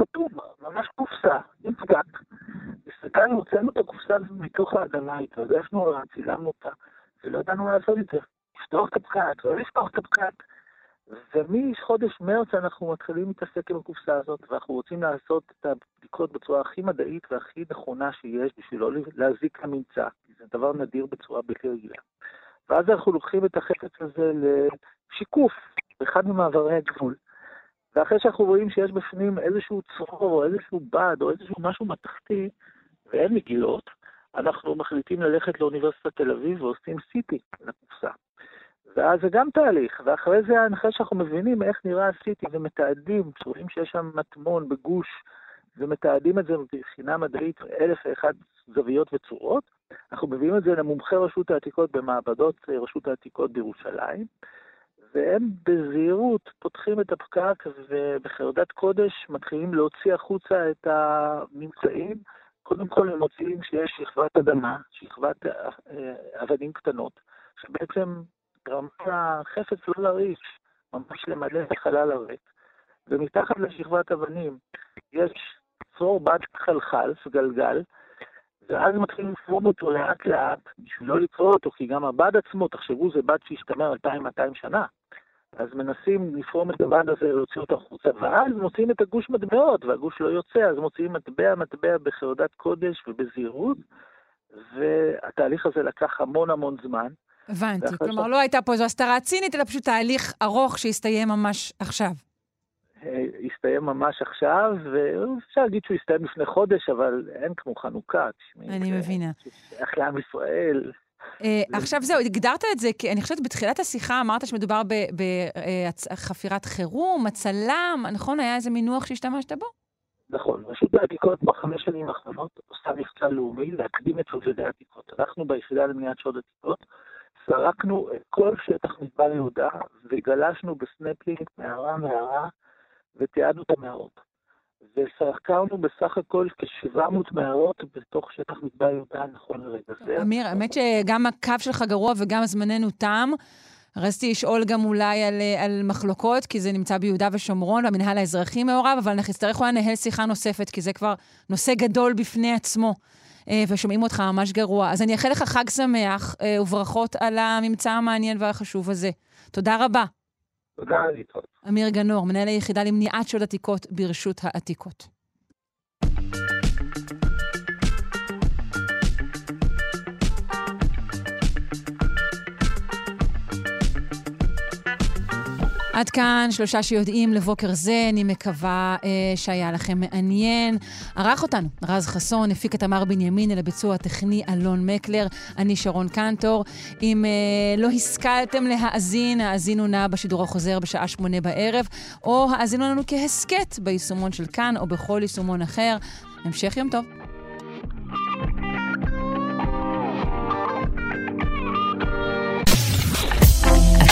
Speaker 12: חתום, ממש קופסה, עם פקק. הסתכלנו, הוצאנו את הקופסה הזאת מתוך האדמה, התרגשנו עליה, צילמנו אותה, ולא ידענו לעשות את זה. לפתוח את הפקק, לא לפתוח את הפקק. ומחודש מרץ אנחנו מתחילים להתעסק עם הקופסה הזאת, ואנחנו רוצים לעשות את הבדיקות בצורה הכי מדעית והכי נכונה שיש, בשביל לא להזיק לממצא, כי זה דבר נדיר בצורה בלתי רגילה. ואז אנחנו לוקחים את החפץ הזה לשיקוף באחד ממעברי הגבול. ואחרי שאנחנו רואים שיש בפנים איזשהו צרור, או איזשהו בד, או איזשהו משהו מתכתי, ואין מגילות, אנחנו מחליטים ללכת לאוניברסיטת תל אביב ועושים סיטי לקופסה. ואז זה גם תהליך, ואחרי זה, אחרי שאנחנו מבינים איך נראה הסיטי ומתעדים, רואים שיש שם מטמון בגוש, ומתעדים את זה מבחינה מדעית אלף ואחת זוויות וצורות, אנחנו מביאים את זה למומחי רשות העתיקות במעבדות רשות העתיקות בירושלים, והם בזהירות פותחים את הפקק ובחרדת קודש מתחילים להוציא החוצה את הממצאים. קודם כל הם מוצאים שיש שכבת אדמה, שכבת אה, אבנים קטנות, שבעצם גרמה לחפץ לא להרעיש, ממש למלא את החלל הריק. ומתחת לשכבת אבנים יש צרור בד חלחל, גלגל, ואז מתחילים לפרום אותו לאט לאט, בשביל לא לקרוא אותו, כי גם הבד עצמו, תחשבו, זה בד שהשתמר 2,200 שנה. אז מנסים לפרום את הבד הזה, להוציא אותו החוצה, ואז מוצאים את הגוש מטבעות, והגוש לא יוצא, אז מוציאים מטבע מטבע בחרדת קודש ובזהירות, והתהליך הזה לקח המון המון זמן.
Speaker 1: הבנתי, כלומר ש... לא הייתה פה איזו הסתרה צינית, אלא פשוט תהליך ארוך שהסתיים ממש עכשיו.
Speaker 12: אה, הסתיים ממש עכשיו, ואפשר להגיד שהוא הסתיים לפני חודש, אבל אין כמו חנוכה,
Speaker 1: תשמעי. אני מבינה.
Speaker 12: שייך לעם ישראל.
Speaker 1: אה, עכשיו זהו, הגדרת את זה, כי אני חושבת בתחילת השיחה אמרת שמדובר בחפירת חירום, הצלם, נכון? היה איזה מינוח שהשתמשת בו?
Speaker 12: נכון, רשות העתיקות בחמש שנים האחרונות עושה מבצע לאומי להקדים את שודדי העתיקות. אנחנו ביחידה למניעת שוד עתיקות סרקנו את כל שטח מדבר יהודה וגלשנו בסנפלינג מערה מערה ותיעדנו את המערות. וסקרנו בסך הכל כ-700 מערות בתוך שטח מדבר יהודה נכון לרגע זה.
Speaker 1: אמיר, האמת שגם הקו שלך גרוע וגם זמננו תם. רציתי לשאול גם אולי על, על מחלוקות, כי זה נמצא ביהודה ושומרון, והמנהל האזרחי מעורב, אבל אנחנו נצטרך אולי לנהל שיחה נוספת, כי זה כבר נושא גדול בפני עצמו, ושומעים אותך ממש גרוע. אז אני אאחל לך חג שמח וברכות על הממצא המעניין והחשוב הזה. תודה רבה.
Speaker 12: תודה, להתראות.
Speaker 1: אמיר גנור, מנהל היחידה למניעת שוד עתיקות ברשות העתיקות. עד כאן שלושה שיודעים לבוקר זה, אני מקווה אה, שהיה לכם מעניין. ערך אותנו רז חסון, הפיק את תמר בנימין, אל הביצוע הטכני אלון מקלר, אני שרון קנטור. אם אה, לא השכלתם להאזין, האזינו נא בשידור החוזר בשעה שמונה בערב, או האזינו לנו כהסכת ביישומון של כאן או בכל יישומון אחר. המשך יום טוב.